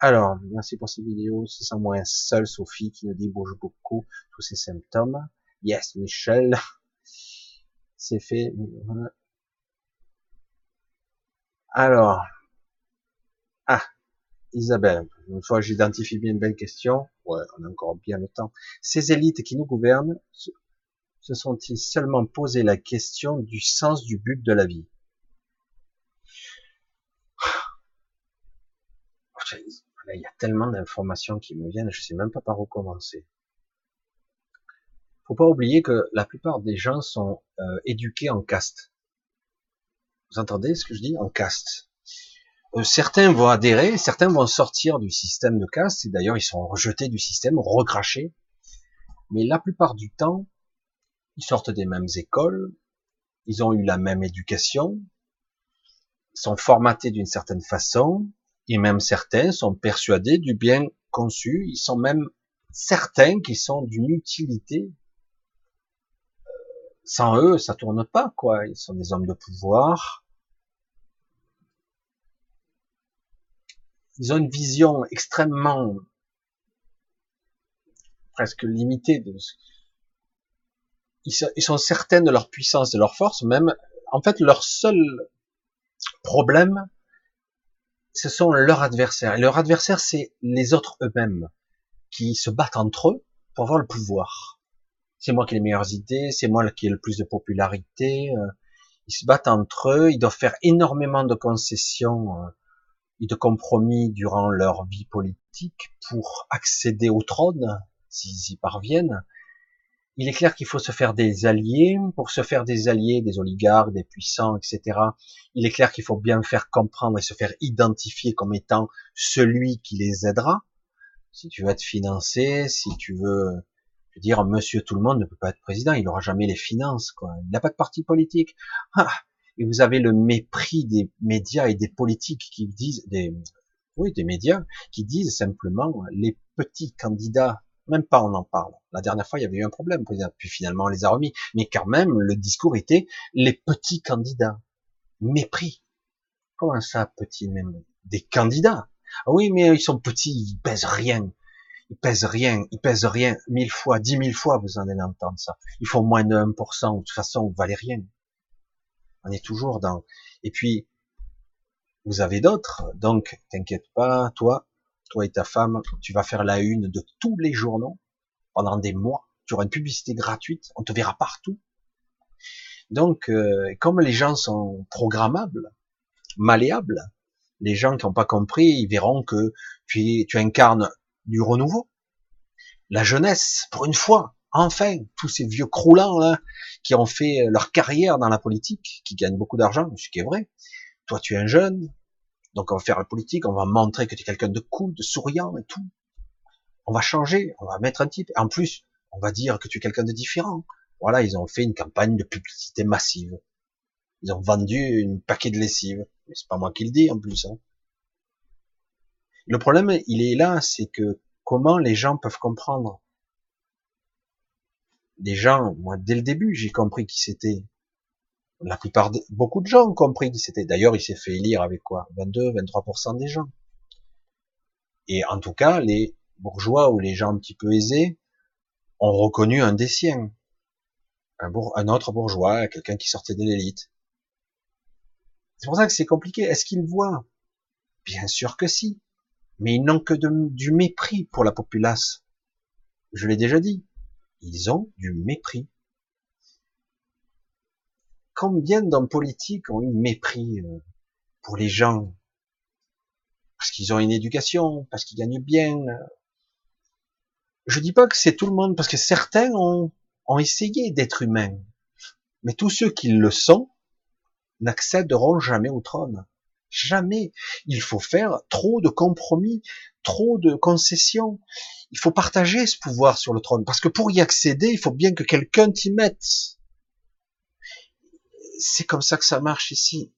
Alors, merci pour ces vidéos. Se sent moins seul, Sophie, qui nous dit bouge beaucoup tous ces symptômes. Yes, Michel. C'est fait. Alors, ah, Isabelle, une fois j'identifie bien une belle question, ouais, on a encore bien le temps. Ces élites qui nous gouvernent se sont-ils seulement posé la question du sens du but de la vie? *sighs* Il y a tellement d'informations qui me viennent, je sais même pas par où commencer. Faut pas oublier que la plupart des gens sont euh, éduqués en caste. Vous entendez ce que je dis? En caste. Euh, certains vont adhérer, certains vont sortir du système de caste, et d'ailleurs ils sont rejetés du système, recrachés. Mais la plupart du temps, ils sortent des mêmes écoles, ils ont eu la même éducation, sont formatés d'une certaine façon, et même certains sont persuadés du bien conçu, ils sont même certains qu'ils sont d'une utilité. Euh, sans eux, ça tourne pas, quoi. Ils sont des hommes de pouvoir. Ils ont une vision extrêmement, presque limitée de ils sont certains de leur puissance, de leur force, même, en fait, leur seul problème, ce sont leurs adversaires. Et leur adversaire, c'est les autres eux-mêmes, qui se battent entre eux pour avoir le pouvoir. C'est moi qui ai les meilleures idées, c'est moi qui ai le plus de popularité. Euh, ils se battent entre eux, ils doivent faire énormément de concessions euh, et de compromis durant leur vie politique pour accéder au trône, s'ils y parviennent. Il est clair qu'il faut se faire des alliés. Pour se faire des alliés, des oligarques, des puissants, etc., il est clair qu'il faut bien faire comprendre et se faire identifier comme étant celui qui les aidera. Si tu veux être financé, si tu veux, je veux dire, monsieur tout le monde ne peut pas être président, il n'aura jamais les finances, quoi. Il n'a pas de parti politique. Ah, et vous avez le mépris des médias et des politiques qui disent, des, oui, des médias, qui disent simplement les petits candidats même pas on en parle. La dernière fois, il y avait eu un problème, puis finalement on les a remis. Mais quand même, le discours était les petits candidats. Mépris. Comment ça, petits même Des candidats? Ah oui, mais ils sont petits, ils pèsent rien. Ils pèsent rien, ils pèsent rien. Mille fois, dix mille fois, vous en allez entendre ça. Ils font moins de 1%, de toute façon, vous valez rien. On est toujours dans... Et puis, vous avez d'autres, donc t'inquiète pas, toi, toi et ta femme, tu vas faire la une de tous les journaux pendant des mois. Tu auras une publicité gratuite, on te verra partout. Donc, euh, comme les gens sont programmables, malléables, les gens qui n'ont pas compris, ils verront que tu, tu incarnes du renouveau, la jeunesse, pour une fois, enfin, tous ces vieux croulants là, qui ont fait leur carrière dans la politique, qui gagnent beaucoup d'argent, ce qui est vrai. Toi, tu es un jeune, donc on va faire la politique, on va montrer que tu es quelqu'un de cool, de souriant et tout. On va changer, on va mettre un type. En plus, on va dire que tu es quelqu'un de différent. Voilà, ils ont fait une campagne de publicité massive. Ils ont vendu une paquet de lessive. Mais c'est pas moi qui le dis en plus. Hein. Le problème, il est là, c'est que comment les gens peuvent comprendre. Les gens, moi, dès le début, j'ai compris qui c'était la plupart, beaucoup de gens ont compris que c'était. D'ailleurs, il s'est fait élire avec quoi 22, 23% des gens. Et en tout cas, les bourgeois ou les gens un petit peu aisés ont reconnu un des siens, un autre bourgeois, quelqu'un qui sortait de l'élite. C'est pour ça que c'est compliqué. Est-ce qu'ils voient? Bien sûr que si. Mais ils n'ont que du mépris pour la populace. Je l'ai déjà dit. Ils ont du mépris combien d'hommes politiques ont eu mépris euh, pour les gens parce qu'ils ont une éducation, parce qu'ils gagnent bien. Je dis pas que c'est tout le monde, parce que certains ont, ont essayé d'être humains, mais tous ceux qui le sont n'accéderont jamais au trône. Jamais. Il faut faire trop de compromis, trop de concessions. Il faut partager ce pouvoir sur le trône, parce que pour y accéder, il faut bien que quelqu'un t'y mette c'est comme ça que ça marche ici.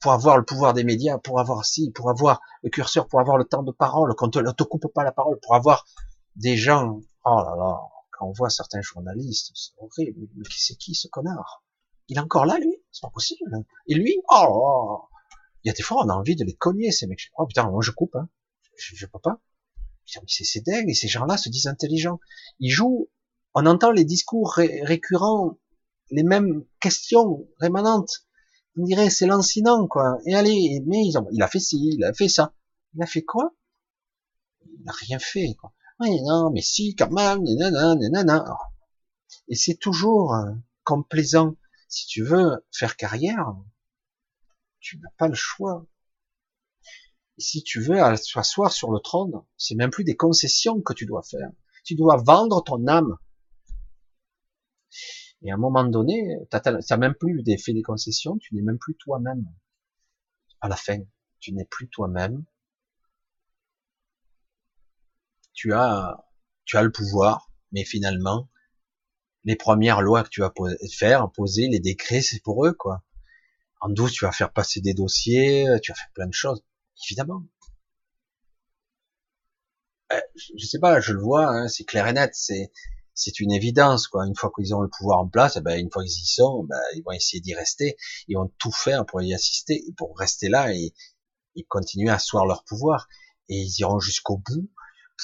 Pour avoir le pouvoir des médias, pour avoir si, pour avoir le curseur, pour avoir le temps de parole, quand on ne te coupe pas la parole, pour avoir des gens, oh là là, quand on voit certains journalistes, c'est horrible, mais c'est qui ce connard? Il est encore là, lui? C'est pas possible. Et lui, oh, il y a des fois, on a envie de les cogner, ces mecs. Oh putain, moi je coupe, hein. je, je peux pas. C'est dingue, et ces gens-là se disent intelligents. Ils jouent, on entend les discours récurrents les mêmes questions rémanentes. On dirait c'est lancinant quoi. Et allez, mais ils ont, il a fait ci, il a fait ça. Il a fait quoi? Il n'a rien fait quoi. Oui, non, mais si quand même, nanana, nanana. Et c'est toujours euh, complaisant. Si tu veux faire carrière, tu n'as pas le choix. Si tu veux s'asseoir sur le trône, c'est même plus des concessions que tu dois faire. Tu dois vendre ton âme. Et à un moment donné, tu n'as même plus des faits des concessions, tu n'es même plus toi-même. À la fin, tu n'es plus toi-même. Tu as, tu as le pouvoir, mais finalement, les premières lois que tu vas faire, poser, les décrets, c'est pour eux, quoi. En douce, tu vas faire passer des dossiers, tu vas faire plein de choses, évidemment. Euh, je sais pas, je le vois, hein, c'est clair et net, c'est c'est une évidence, quoi. Une fois qu'ils ont le pouvoir en place, eh ben, une fois qu'ils y sont, ben, ils vont essayer d'y rester, ils vont tout faire pour y assister, pour rester là et, et continuer à asseoir leur pouvoir. Et ils iront jusqu'au bout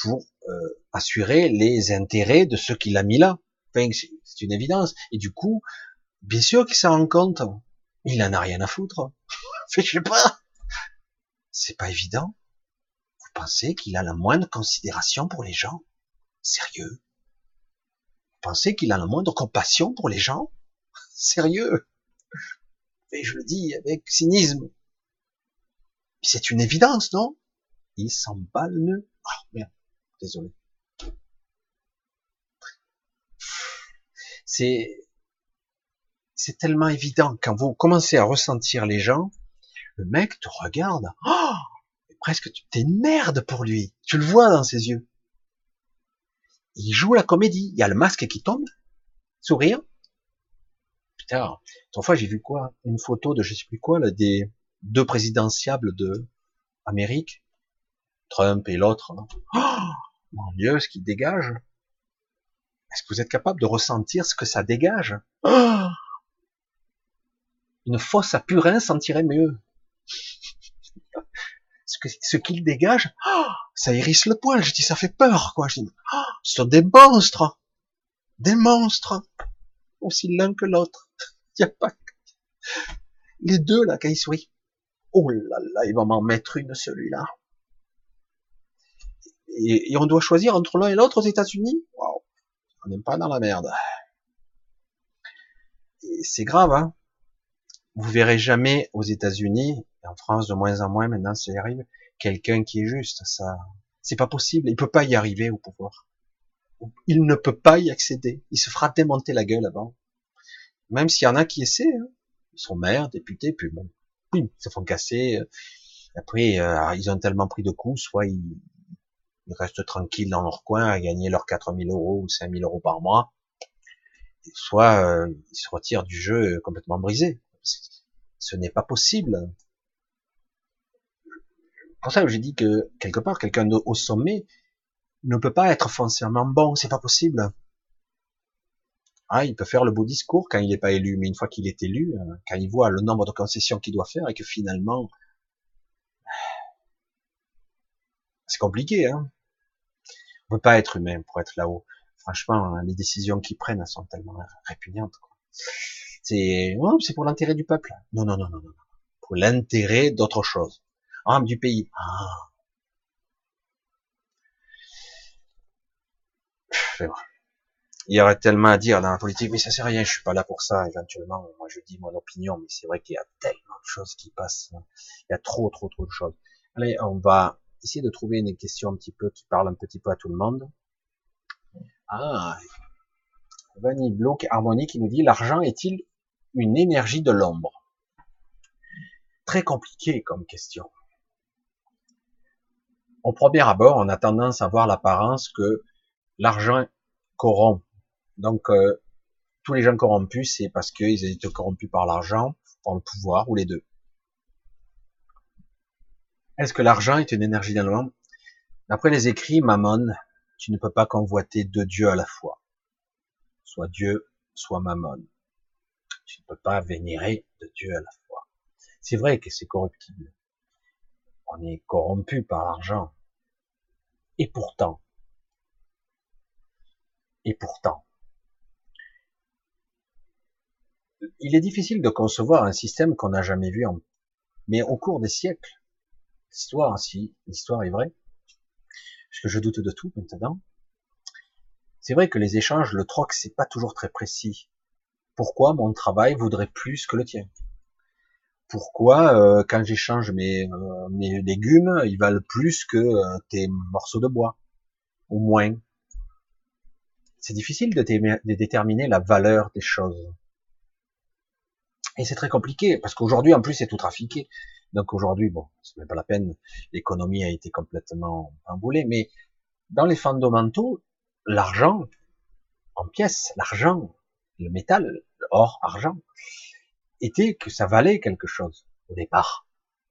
pour euh, assurer les intérêts de ceux qui l'ont mis là. Enfin, c'est une évidence. Et du coup, bien sûr qu'il s'en rend compte. Il en a rien à foutre. *laughs* je sais pas. C'est pas évident. Vous pensez qu'il a la moindre considération pour les gens? Sérieux? Vous pensez qu'il a la moindre compassion pour les gens? *laughs* Sérieux? Et je le dis avec cynisme. C'est une évidence, non? Il s'en bat le nœud. Ah, merde. Désolé. C'est, c'est tellement évident quand vous commencez à ressentir les gens, le mec te regarde, oh, presque tu es une merde pour lui. Tu le vois dans ses yeux. Il joue la comédie. Il y a le masque qui tombe, sourire. Putain, fois j'ai vu quoi? Une photo de je sais plus quoi, là, des deux présidentiables de Amérique, Trump et l'autre. Oh, mon Dieu, ce qu'il dégage. Est-ce que vous êtes capable de ressentir ce que ça dégage? Oh Une fosse à purin sentirait mieux. *laughs* Ce qu'il dégage, oh ça hérisse le poil. Je dis, ça fait peur, quoi. Oh, ce sont des monstres, des monstres, aussi l'un que l'autre. *laughs* Il a pas les deux là quand ils. Oh là là, il va m'en mettre une celui-là. Et, et, on doit choisir entre l'un et l'autre aux États-Unis? Waouh on n'est pas dans la merde. C'est grave, hein. Vous verrez jamais aux États-Unis, et en France de moins en moins maintenant, ça y arrive, quelqu'un qui est juste. Ça, c'est pas possible. Il peut pas y arriver au pouvoir. Il ne peut pas y accéder. Il se fera démonter la gueule avant. Même s'il y en a qui essaient, hein. ils sont maires, députés, puis bon, ils se font casser. Après, euh, ils ont tellement pris de coups, soit ils, ils restent tranquilles dans leur coin à gagner leurs 4000 euros ou 5000 euros par mois, soit euh, ils se retirent du jeu complètement brisé. Ce n'est pas possible. Pour ça j'ai dit que quelque part quelqu'un au sommet ne peut pas être foncièrement bon, c'est pas possible. Ah, il peut faire le beau discours quand il n'est pas élu, mais une fois qu'il est élu, euh, quand il voit le nombre de concessions qu'il doit faire et que finalement, *sighs* c'est compliqué, hein. On peut pas être humain pour être là-haut. Franchement, les décisions qu'ils prennent, sont tellement répugnantes. C'est, c'est pour l'intérêt du peuple. Non, non, non, non, non. Pour l'intérêt d'autre chose. Ah, du pays. Ah. Il y aurait tellement à dire dans la politique, mais ça sert à rien, je suis pas là pour ça, éventuellement. Moi, je dis mon opinion, mais c'est vrai qu'il y a tellement de choses qui passent. Il y a trop, trop, trop de choses. Allez, on va essayer de trouver une question un petit peu qui parle un petit peu à tout le monde. Ah, Vanny Block Harmony qui nous dit l'argent est-il une énergie de l'ombre Très compliqué comme question. Au premier abord, on a tendance à voir l'apparence que l'argent corrompt. Donc, euh, tous les gens corrompus, c'est parce qu'ils été corrompus par l'argent, par le pouvoir, ou les deux. Est-ce que l'argent est une énergie d'un D'après les écrits, Mammon, tu ne peux pas convoiter deux dieux à la fois. Soit Dieu, soit Mammon. Tu ne peux pas vénérer deux dieux à la fois. C'est vrai que c'est corruptible. On est corrompu par l'argent. Et pourtant, et pourtant, il est difficile de concevoir un système qu'on n'a jamais vu en, mais au cours des siècles, l'histoire, si l'histoire est vraie, parce que je doute de tout maintenant, C'est vrai que les échanges, le troc, c'est pas toujours très précis. Pourquoi mon travail vaudrait plus que le tien? Pourquoi euh, quand j'échange mes, euh, mes légumes, ils valent plus que euh, tes morceaux de bois? Ou moins. C'est difficile de, de déterminer la valeur des choses. Et c'est très compliqué, parce qu'aujourd'hui, en plus, c'est tout trafiqué. Donc aujourd'hui, bon, c'est même pas la peine, l'économie a été complètement emboulée, mais dans les fondamentaux, l'argent, en pièces, l'argent, le métal, or, argent, était que ça valait quelque chose au départ.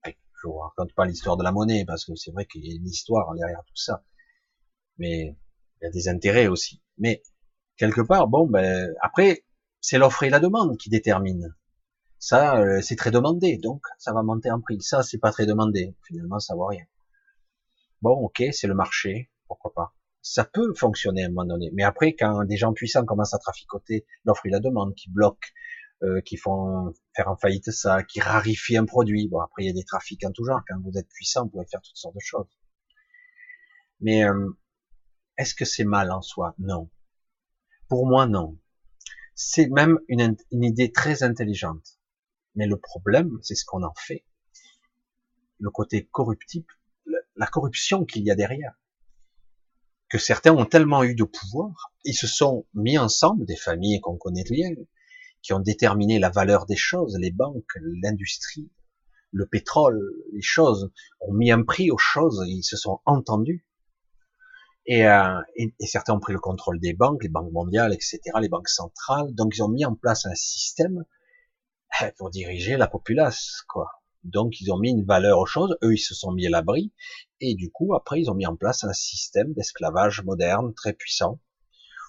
Je vous raconte pas l'histoire de la monnaie parce que c'est vrai qu'il y a une histoire derrière tout ça, mais il y a des intérêts aussi. Mais quelque part, bon, ben après, c'est l'offre et la demande qui déterminent. Ça, euh, c'est très demandé, donc ça va monter en prix. Ça, c'est pas très demandé. Finalement, ça vaut rien. Bon, ok, c'est le marché, pourquoi pas ça peut fonctionner à un moment donné. Mais après, quand des gens puissants commencent à traficoter l'offre et la demande, qui bloquent, euh, qui font faire en faillite ça, qui rarifient un produit. Bon, après, il y a des trafics en tout genre. Quand vous êtes puissant, vous pouvez faire toutes sortes de choses. Mais euh, est-ce que c'est mal en soi? Non. Pour moi, non. C'est même une, une idée très intelligente. Mais le problème, c'est ce qu'on en fait. Le côté corruptible, la corruption qu'il y a derrière que certains ont tellement eu de pouvoir, ils se sont mis ensemble, des familles qu'on connaît bien, qui ont déterminé la valeur des choses, les banques, l'industrie, le pétrole, les choses, ont mis un prix aux choses, ils se sont entendus. Et, euh, et, certains ont pris le contrôle des banques, les banques mondiales, etc., les banques centrales. Donc ils ont mis en place un système euh, pour diriger la populace, quoi. Donc ils ont mis une valeur aux choses, eux ils se sont mis à l'abri, et du coup après ils ont mis en place un système d'esclavage moderne très puissant.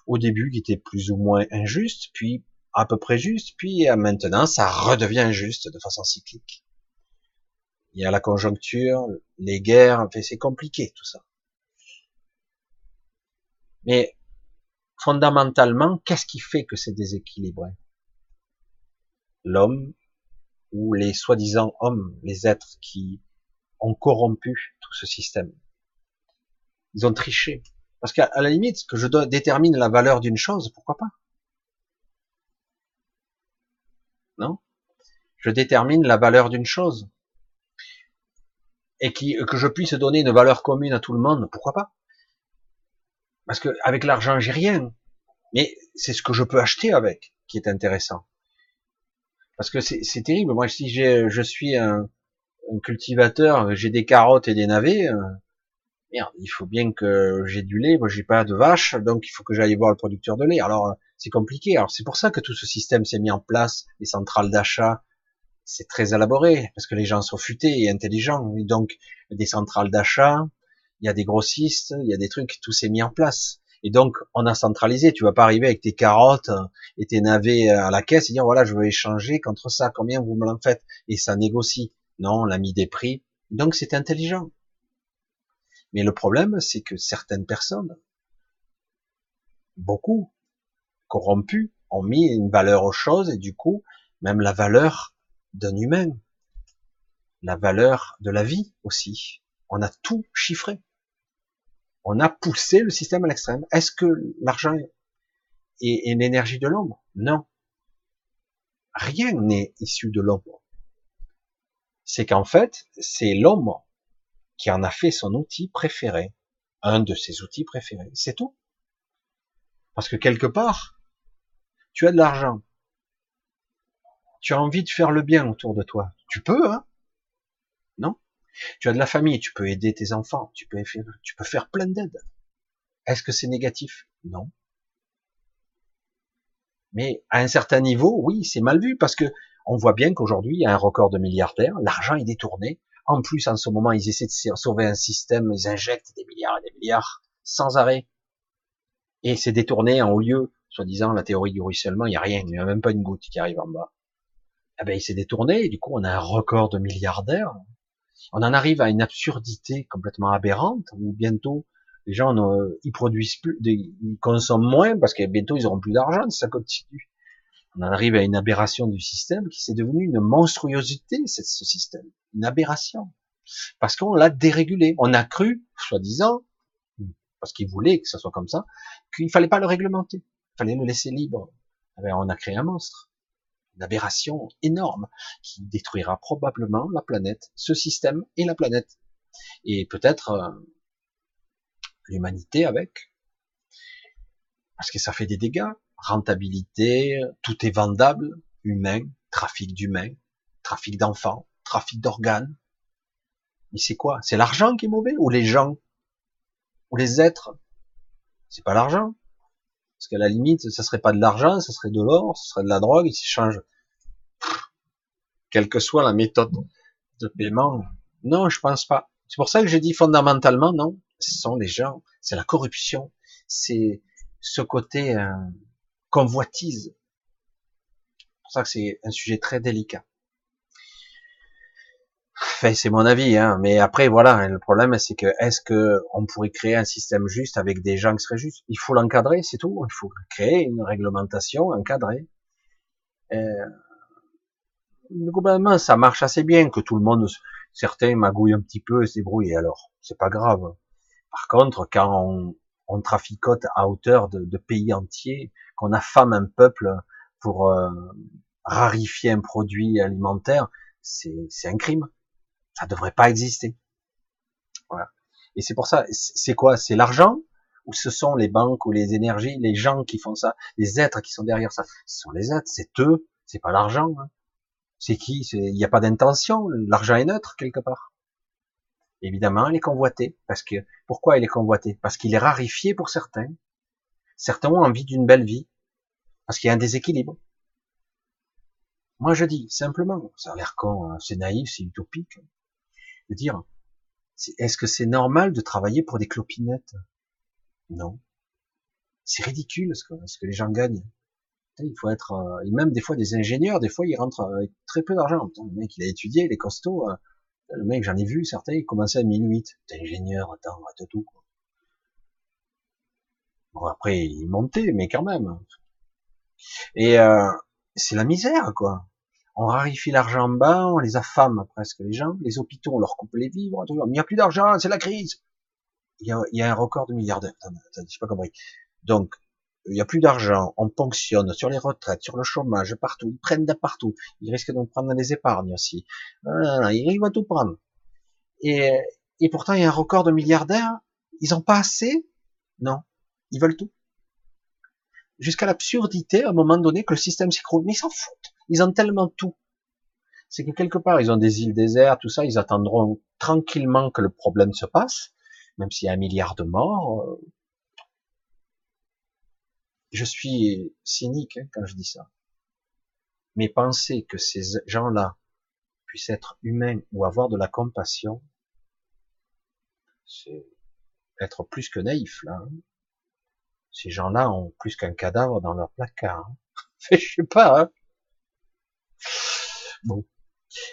Au début qui était plus ou moins injuste, puis à peu près juste, puis maintenant ça redevient injuste de façon cyclique. Il y a la conjoncture, les guerres, c'est compliqué tout ça. Mais fondamentalement, qu'est-ce qui fait que c'est déséquilibré? L'homme ou les soi-disant hommes, les êtres qui ont corrompu tout ce système. Ils ont triché. Parce qu'à la limite, que je détermine la valeur d'une chose, pourquoi pas? Non? Je détermine la valeur d'une chose. Et que je puisse donner une valeur commune à tout le monde, pourquoi pas? Parce que avec l'argent, j'ai rien. Mais c'est ce que je peux acheter avec qui est intéressant. Parce que c'est terrible. Moi, si je suis un, un cultivateur, j'ai des carottes et des navets, euh, merde, il faut bien que j'ai du lait. Moi, j'ai pas de vache, donc il faut que j'aille voir le producteur de lait. Alors, euh, c'est compliqué. Alors, c'est pour ça que tout ce système s'est mis en place, les centrales d'achat. C'est très élaboré parce que les gens sont futés et intelligents. Et donc, des centrales d'achat, il y a des grossistes, il y a des trucs, tout s'est mis en place. Et donc, on a centralisé. Tu vas pas arriver avec tes carottes et tes navets à la caisse et dire, voilà, je veux échanger contre ça. Combien vous me l'en faites? Et ça négocie. Non, on a mis des prix. Donc, c'est intelligent. Mais le problème, c'est que certaines personnes, beaucoup, corrompus, ont mis une valeur aux choses et du coup, même la valeur d'un humain, la valeur de la vie aussi. On a tout chiffré on a poussé le système à l'extrême. Est-ce que l'argent est, l'énergie de l'ombre Non. Rien n'est issu de l'ombre. C'est qu'en fait, c'est l'homme qui en a fait son outil préféré, un de ses outils préférés. C'est tout. Parce que quelque part, tu as de l'argent. Tu as envie de faire le bien autour de toi. Tu peux, hein? Non? Tu as de la famille, tu peux aider tes enfants, tu peux faire, plein d'aides. Est-ce que c'est négatif? Non. Mais à un certain niveau, oui, c'est mal vu parce que on voit bien qu'aujourd'hui, il y a un record de milliardaires, l'argent est détourné. En plus, en ce moment, ils essaient de sauver un système, ils injectent des milliards et des milliards sans arrêt. Et c'est détourné en haut lieu, soi-disant, la théorie du ruissellement, il n'y a rien, il n'y a même pas une goutte qui arrive en bas. Eh ben, il s'est détourné, et du coup, on a un record de milliardaires on en arrive à une absurdité complètement aberrante où bientôt les gens ils produisent plus, ils consomment moins parce que bientôt ils auront plus d'argent ça continue. On en arrive à une aberration du système qui s'est devenu une monstruosité, ce système, une aberration, parce qu'on l'a dérégulé. On a cru, soi-disant, parce qu'il voulait que ça soit comme ça, qu'il fallait pas le réglementer, il fallait le laisser libre. Eh on a créé un monstre, une aberration énorme qui détruira probablement la planète, ce système et la planète, et peut-être euh, l'humanité avec, parce que ça fait des dégâts, rentabilité, tout est vendable, humain, trafic d'humains, trafic d'enfants, trafic d'organes. Mais c'est quoi? C'est l'argent qui est mauvais ou les gens? Ou les êtres? C'est pas l'argent. Parce qu'à la limite, ça serait pas de l'argent, ça serait de l'or, ce serait de la drogue, ils s'échangent. Quelle que soit la méthode de paiement. Non, je pense pas. C'est pour ça que j'ai dit fondamentalement, non, ce sont les gens, c'est la corruption, c'est ce côté euh, convoitise. C'est pour ça que c'est un sujet très délicat. C'est mon avis, hein. mais après voilà, le problème c'est que est-ce que on pourrait créer un système juste avec des gens qui seraient justes? Il faut l'encadrer, c'est tout. Il faut créer une réglementation encadrée. Euh, globalement, ça marche assez bien que tout le monde, certains magouillent un petit peu et se débrouillent. Alors, c'est pas grave. Par contre, quand on, on traficote à hauteur de, de pays entiers, qu'on affame un peuple pour euh, rarifier un produit alimentaire, c'est un crime. Ça devrait pas exister. Voilà. Et c'est pour ça, c'est quoi? C'est l'argent? Ou ce sont les banques ou les énergies, les gens qui font ça, les êtres qui sont derrière ça? Ce sont les êtres, c'est eux, c'est pas l'argent. Hein. C'est qui? Il n'y a pas d'intention. L'argent est neutre quelque part. Évidemment, il est convoité. Parce que pourquoi il est convoité? Parce qu'il est rarifié pour certains. Certains ont envie d'une belle vie. Parce qu'il y a un déséquilibre. Moi, je dis simplement, ça a l'air con, hein, c'est naïf, c'est utopique, de dire, est-ce que c'est normal de travailler pour des clopinettes? Non. C'est ridicule ce que, ce que les gens gagnent. Il faut être, euh, et même des fois des ingénieurs, des fois ils rentrent avec très peu d'argent. Le mec, il a étudié, les costauds. Euh, le mec, j'en ai vu certains, ils commençaient à 1008. T'es ingénieur, attends, attends tout. Quoi. Bon après, il montait, mais quand même. Et euh, c'est la misère, quoi. On rarifie l'argent en bas, on les affame presque les gens. Les hôpitaux, on leur coupe les vivres. Il n'y a plus d'argent, c'est la crise. Il y, a, un record de milliardaires. Attends, pas compris. Donc, il n'y a plus d'argent, on ponctionne sur les retraites, sur le chômage, partout, ils prennent de partout, ils risquent de prendre les épargnes aussi, ils vont tout prendre. Et, et pourtant, il y a un record de milliardaires, ils ont pas assez? Non, ils veulent tout. Jusqu'à l'absurdité, à un moment donné, que le système s'écroule. Mais ils s'en foutent, ils ont tellement tout. C'est que quelque part, ils ont des îles désertes, tout ça, ils attendront tranquillement que le problème se passe, même s'il y a un milliard de morts, euh, je suis cynique hein, quand je dis ça. Mais penser que ces gens-là puissent être humains ou avoir de la compassion, c'est être plus que naïf là. Hein. Ces gens-là ont plus qu'un cadavre dans leur placard. Hein. *laughs* je sais pas. Hein. Bon.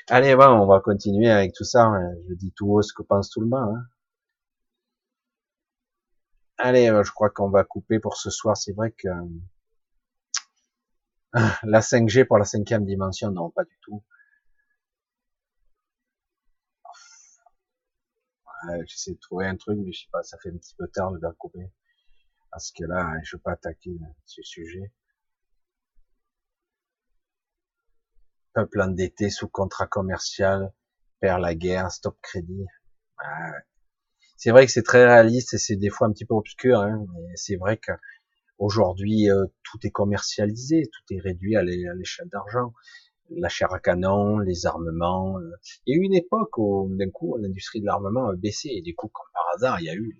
Allez, bon, on va continuer avec tout ça. Je dis tout haut ce que pense tout le monde. Hein. Allez, euh, je crois qu'on va couper pour ce soir. C'est vrai que euh, la 5G pour la cinquième dimension, non, pas du tout. J'essaie de trouver un truc, mais je sais pas, ça fait un petit peu tard, de couper. Parce que là, je veux pas attaquer ce sujet. Peuple endetté sous contrat commercial, perd la guerre, stop crédit. C'est vrai que c'est très réaliste et c'est des fois un petit peu obscur, hein, c'est vrai que aujourd'hui euh, tout est commercialisé, tout est réduit à l'échelle d'argent. La chair à canon, les armements. Euh. Il y a eu une époque où d'un coup l'industrie de l'armement a baissé et du coup comme par hasard il y a eu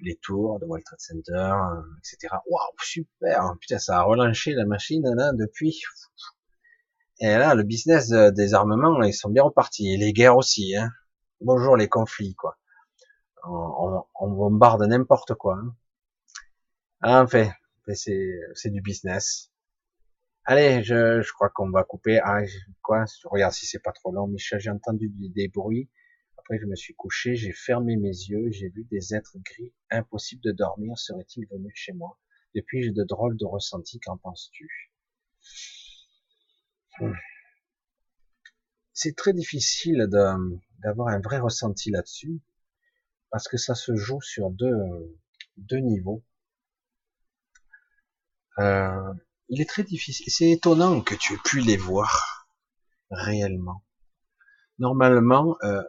les, tours de World Trade Center, euh, etc. Waouh super, putain ça a relancé la machine là depuis. Et là le business des armements ils sont bien repartis et les guerres aussi. Hein. Bonjour les conflits quoi on, on bombarde n'importe quoi. Hein. Enfin, c'est du business. Allez, je, crois qu'on va couper. Ah, quoi? Regarde si c'est pas trop long. Michel, j'ai entendu des bruits. Après, je me suis couché, j'ai fermé mes yeux, j'ai vu des êtres gris. Impossible de dormir. Serait-il venu chez moi? Depuis, j'ai de drôles de ressentis. Qu'en penses-tu? C'est très difficile d'avoir un vrai ressenti là-dessus parce que ça se joue sur deux, deux niveaux. Euh, il est très difficile. C'est étonnant que tu aies pu les voir réellement. Normalement, euh,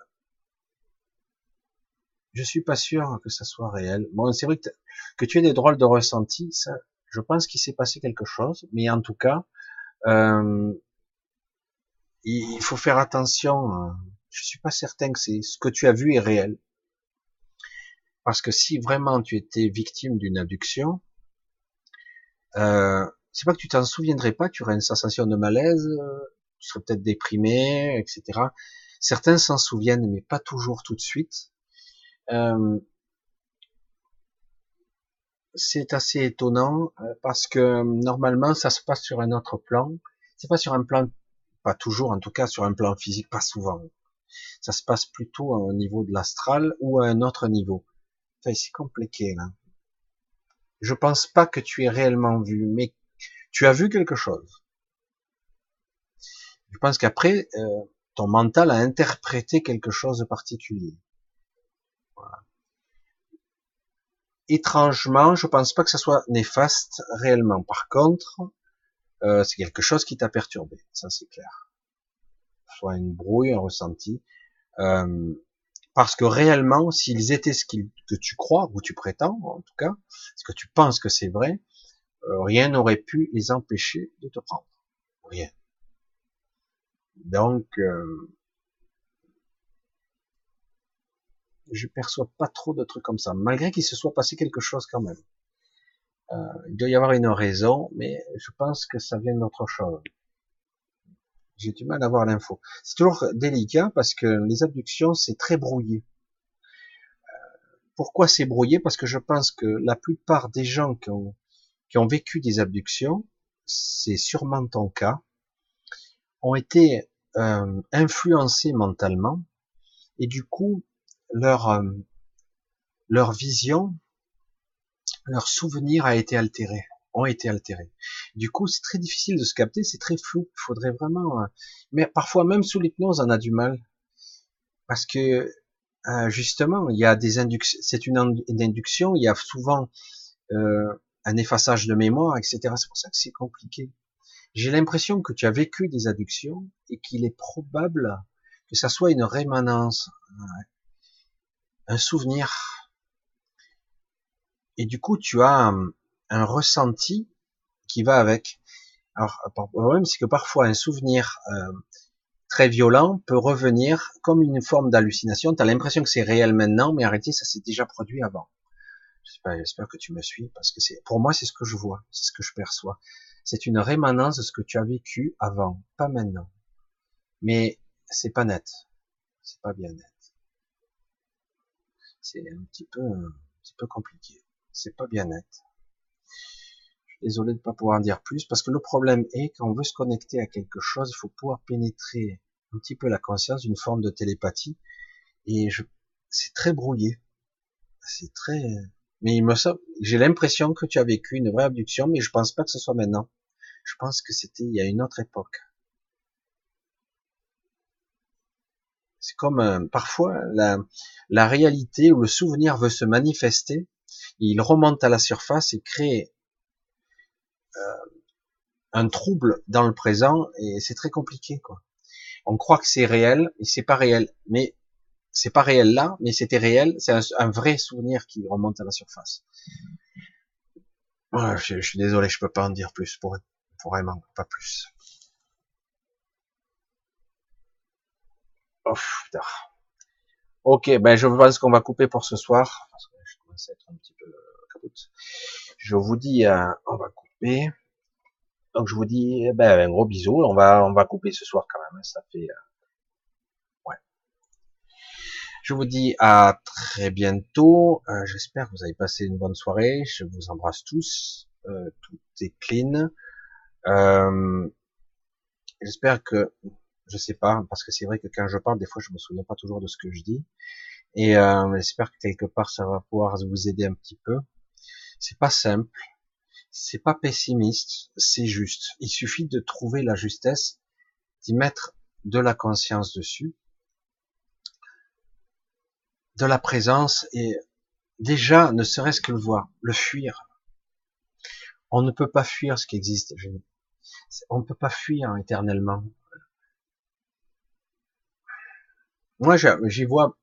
je suis pas sûr que ça soit réel. Bon, c'est vrai que, tu aies des drôles de ressentis, ça, je pense qu'il s'est passé quelque chose, mais en tout cas, euh, il faut faire attention. Hein. Je suis pas certain que c'est ce que tu as vu est réel. Parce que si vraiment tu étais victime d'une abduction, euh, c'est pas que tu t'en souviendrais pas, tu aurais une sensation de malaise, tu serais peut-être déprimé, etc. Certains s'en souviennent, mais pas toujours tout de suite. Euh, c'est assez étonnant euh, parce que normalement ça se passe sur un autre plan. C'est pas sur un plan, pas toujours, en tout cas sur un plan physique, pas souvent. Ça se passe plutôt au niveau de l'astral ou à un autre niveau. C'est compliqué là. Je pense pas que tu aies réellement vu, mais tu as vu quelque chose. Je pense qu'après, euh, ton mental a interprété quelque chose de particulier. Voilà. Étrangement, je pense pas que ça soit néfaste réellement. Par contre, euh, c'est quelque chose qui t'a perturbé, ça c'est clair. Soit une brouille, un ressenti. Euh, parce que réellement, s'ils étaient ce que tu crois, ou tu prétends, en tout cas, ce que tu penses que c'est vrai, euh, rien n'aurait pu les empêcher de te prendre. Rien. Donc, euh, je perçois pas trop de trucs comme ça, malgré qu'il se soit passé quelque chose quand même. Euh, il doit y avoir une raison, mais je pense que ça vient d'autre chose. J'ai du mal à avoir l'info. C'est toujours délicat parce que les abductions, c'est très brouillé. Euh, pourquoi c'est brouillé? Parce que je pense que la plupart des gens qui ont, vécu des abductions, c'est sûrement ton cas, ont été euh, influencés mentalement et du coup leur leur vision, leur souvenir a été altéré, ont été altérés. Du coup, c'est très difficile de se capter, c'est très flou. Il faudrait vraiment, euh, mais parfois même sous l'hypnose, on a du mal parce que euh, justement, il y a des inductions, c'est une, induction, il y a souvent un effaçage de mémoire, etc. C'est pour ça que c'est compliqué. J'ai l'impression que tu as vécu des adductions et qu'il est probable que ça soit une rémanence, un souvenir. Et du coup, tu as un, ressenti qui va avec. Alors, le problème, c'est que parfois un souvenir euh, très violent peut revenir comme une forme d'hallucination. Tu as l'impression que c'est réel maintenant, mais arrêtez, ça s'est déjà produit avant. J'espère que tu me suis, parce que c'est, pour moi, c'est ce que je vois, c'est ce que je perçois. C'est une rémanence de ce que tu as vécu avant, pas maintenant. Mais c'est pas net. C'est pas bien net c'est un petit peu, un petit peu compliqué. C'est pas bien net. Je suis désolé de pas pouvoir en dire plus parce que le problème est quand on veut se connecter à quelque chose, il faut pouvoir pénétrer un petit peu la conscience d'une forme de télépathie et je, c'est très brouillé. C'est très, mais il me semble, j'ai l'impression que tu as vécu une vraie abduction, mais je pense pas que ce soit maintenant. Je pense que c'était il y a une autre époque. C'est comme euh, parfois la, la réalité ou le souvenir veut se manifester, il remonte à la surface et crée euh, un trouble dans le présent et c'est très compliqué. On croit que c'est réel et c'est pas réel, mais c'est pas réel là, mais c'était réel, c'est un, vrai souvenir qui remonte à la surface. Je, suis désolé, je peux pas en dire plus pour, pour vraiment pas plus. Oh, ok, ben je pense qu'on va couper pour ce soir être un petit peu capote. Je vous dis, euh, on va couper. Donc je vous dis, eh ben un gros bisou. On va, on va couper ce soir quand même. Hein, ça fait, euh, ouais. Je vous dis à très bientôt. Euh, j'espère que vous avez passé une bonne soirée. Je vous embrasse tous. tout est clean. J'espère que je sais pas, parce que c'est vrai que quand je parle, des fois, je me souviens pas toujours de ce que je dis. Et euh, j'espère que quelque part, ça va pouvoir vous aider un petit peu. C'est pas simple, c'est pas pessimiste, c'est juste. Il suffit de trouver la justesse, d'y mettre de la conscience dessus, de la présence et Déjà, ne serait-ce que le voir, le fuir. On ne peut pas fuir ce qui existe. On ne peut pas fuir éternellement. Moi, j'y vois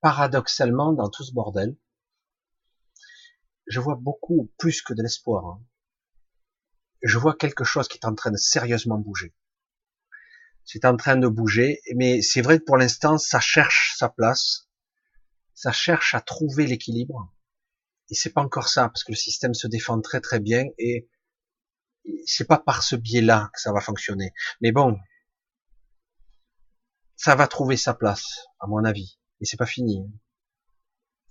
paradoxalement dans tout ce bordel, je vois beaucoup plus que de l'espoir. Hein. Je vois quelque chose qui est en train de sérieusement bouger. C'est en train de bouger, mais c'est vrai que pour l'instant, ça cherche sa place, ça cherche à trouver l'équilibre. Et c'est pas encore ça, parce que le système se défend très très bien et c'est pas par ce biais-là que ça va fonctionner. Mais bon, ça va trouver sa place, à mon avis. Et c'est pas fini.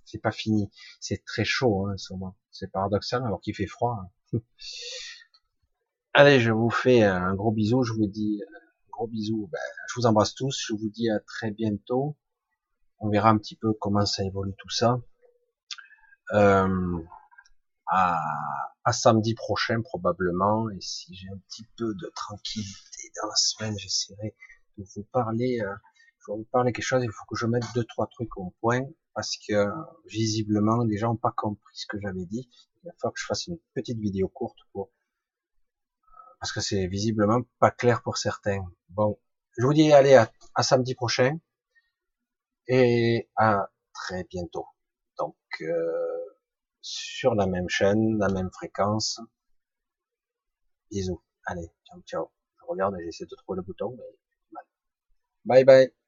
C'est pas fini. C'est très chaud, hein, ce moment. C'est paradoxal, alors qu'il fait froid. *laughs* Allez, je vous fais un gros bisou. Je vous dis un gros bisou. Ben, je vous embrasse tous. Je vous dis à très bientôt. On verra un petit peu comment ça évolue tout ça. Euh, à, à, samedi prochain probablement. Et si j'ai un petit peu de tranquillité dans la semaine, j'essaierai de vous parler. Euh, je vais vous parler quelque chose. Il faut que je mette deux trois trucs au point parce que visiblement les gens n'ont pas compris ce que j'avais dit. Il va falloir que je fasse une petite vidéo courte pour parce que c'est visiblement pas clair pour certains. Bon, je vous dis allez à, samedi prochain et à très bientôt. Donc euh, sur la même chaîne, la même fréquence. Bisous. Allez, ciao ciao. Je regarde et j'essaie de trouver le bouton, mais Bye bye.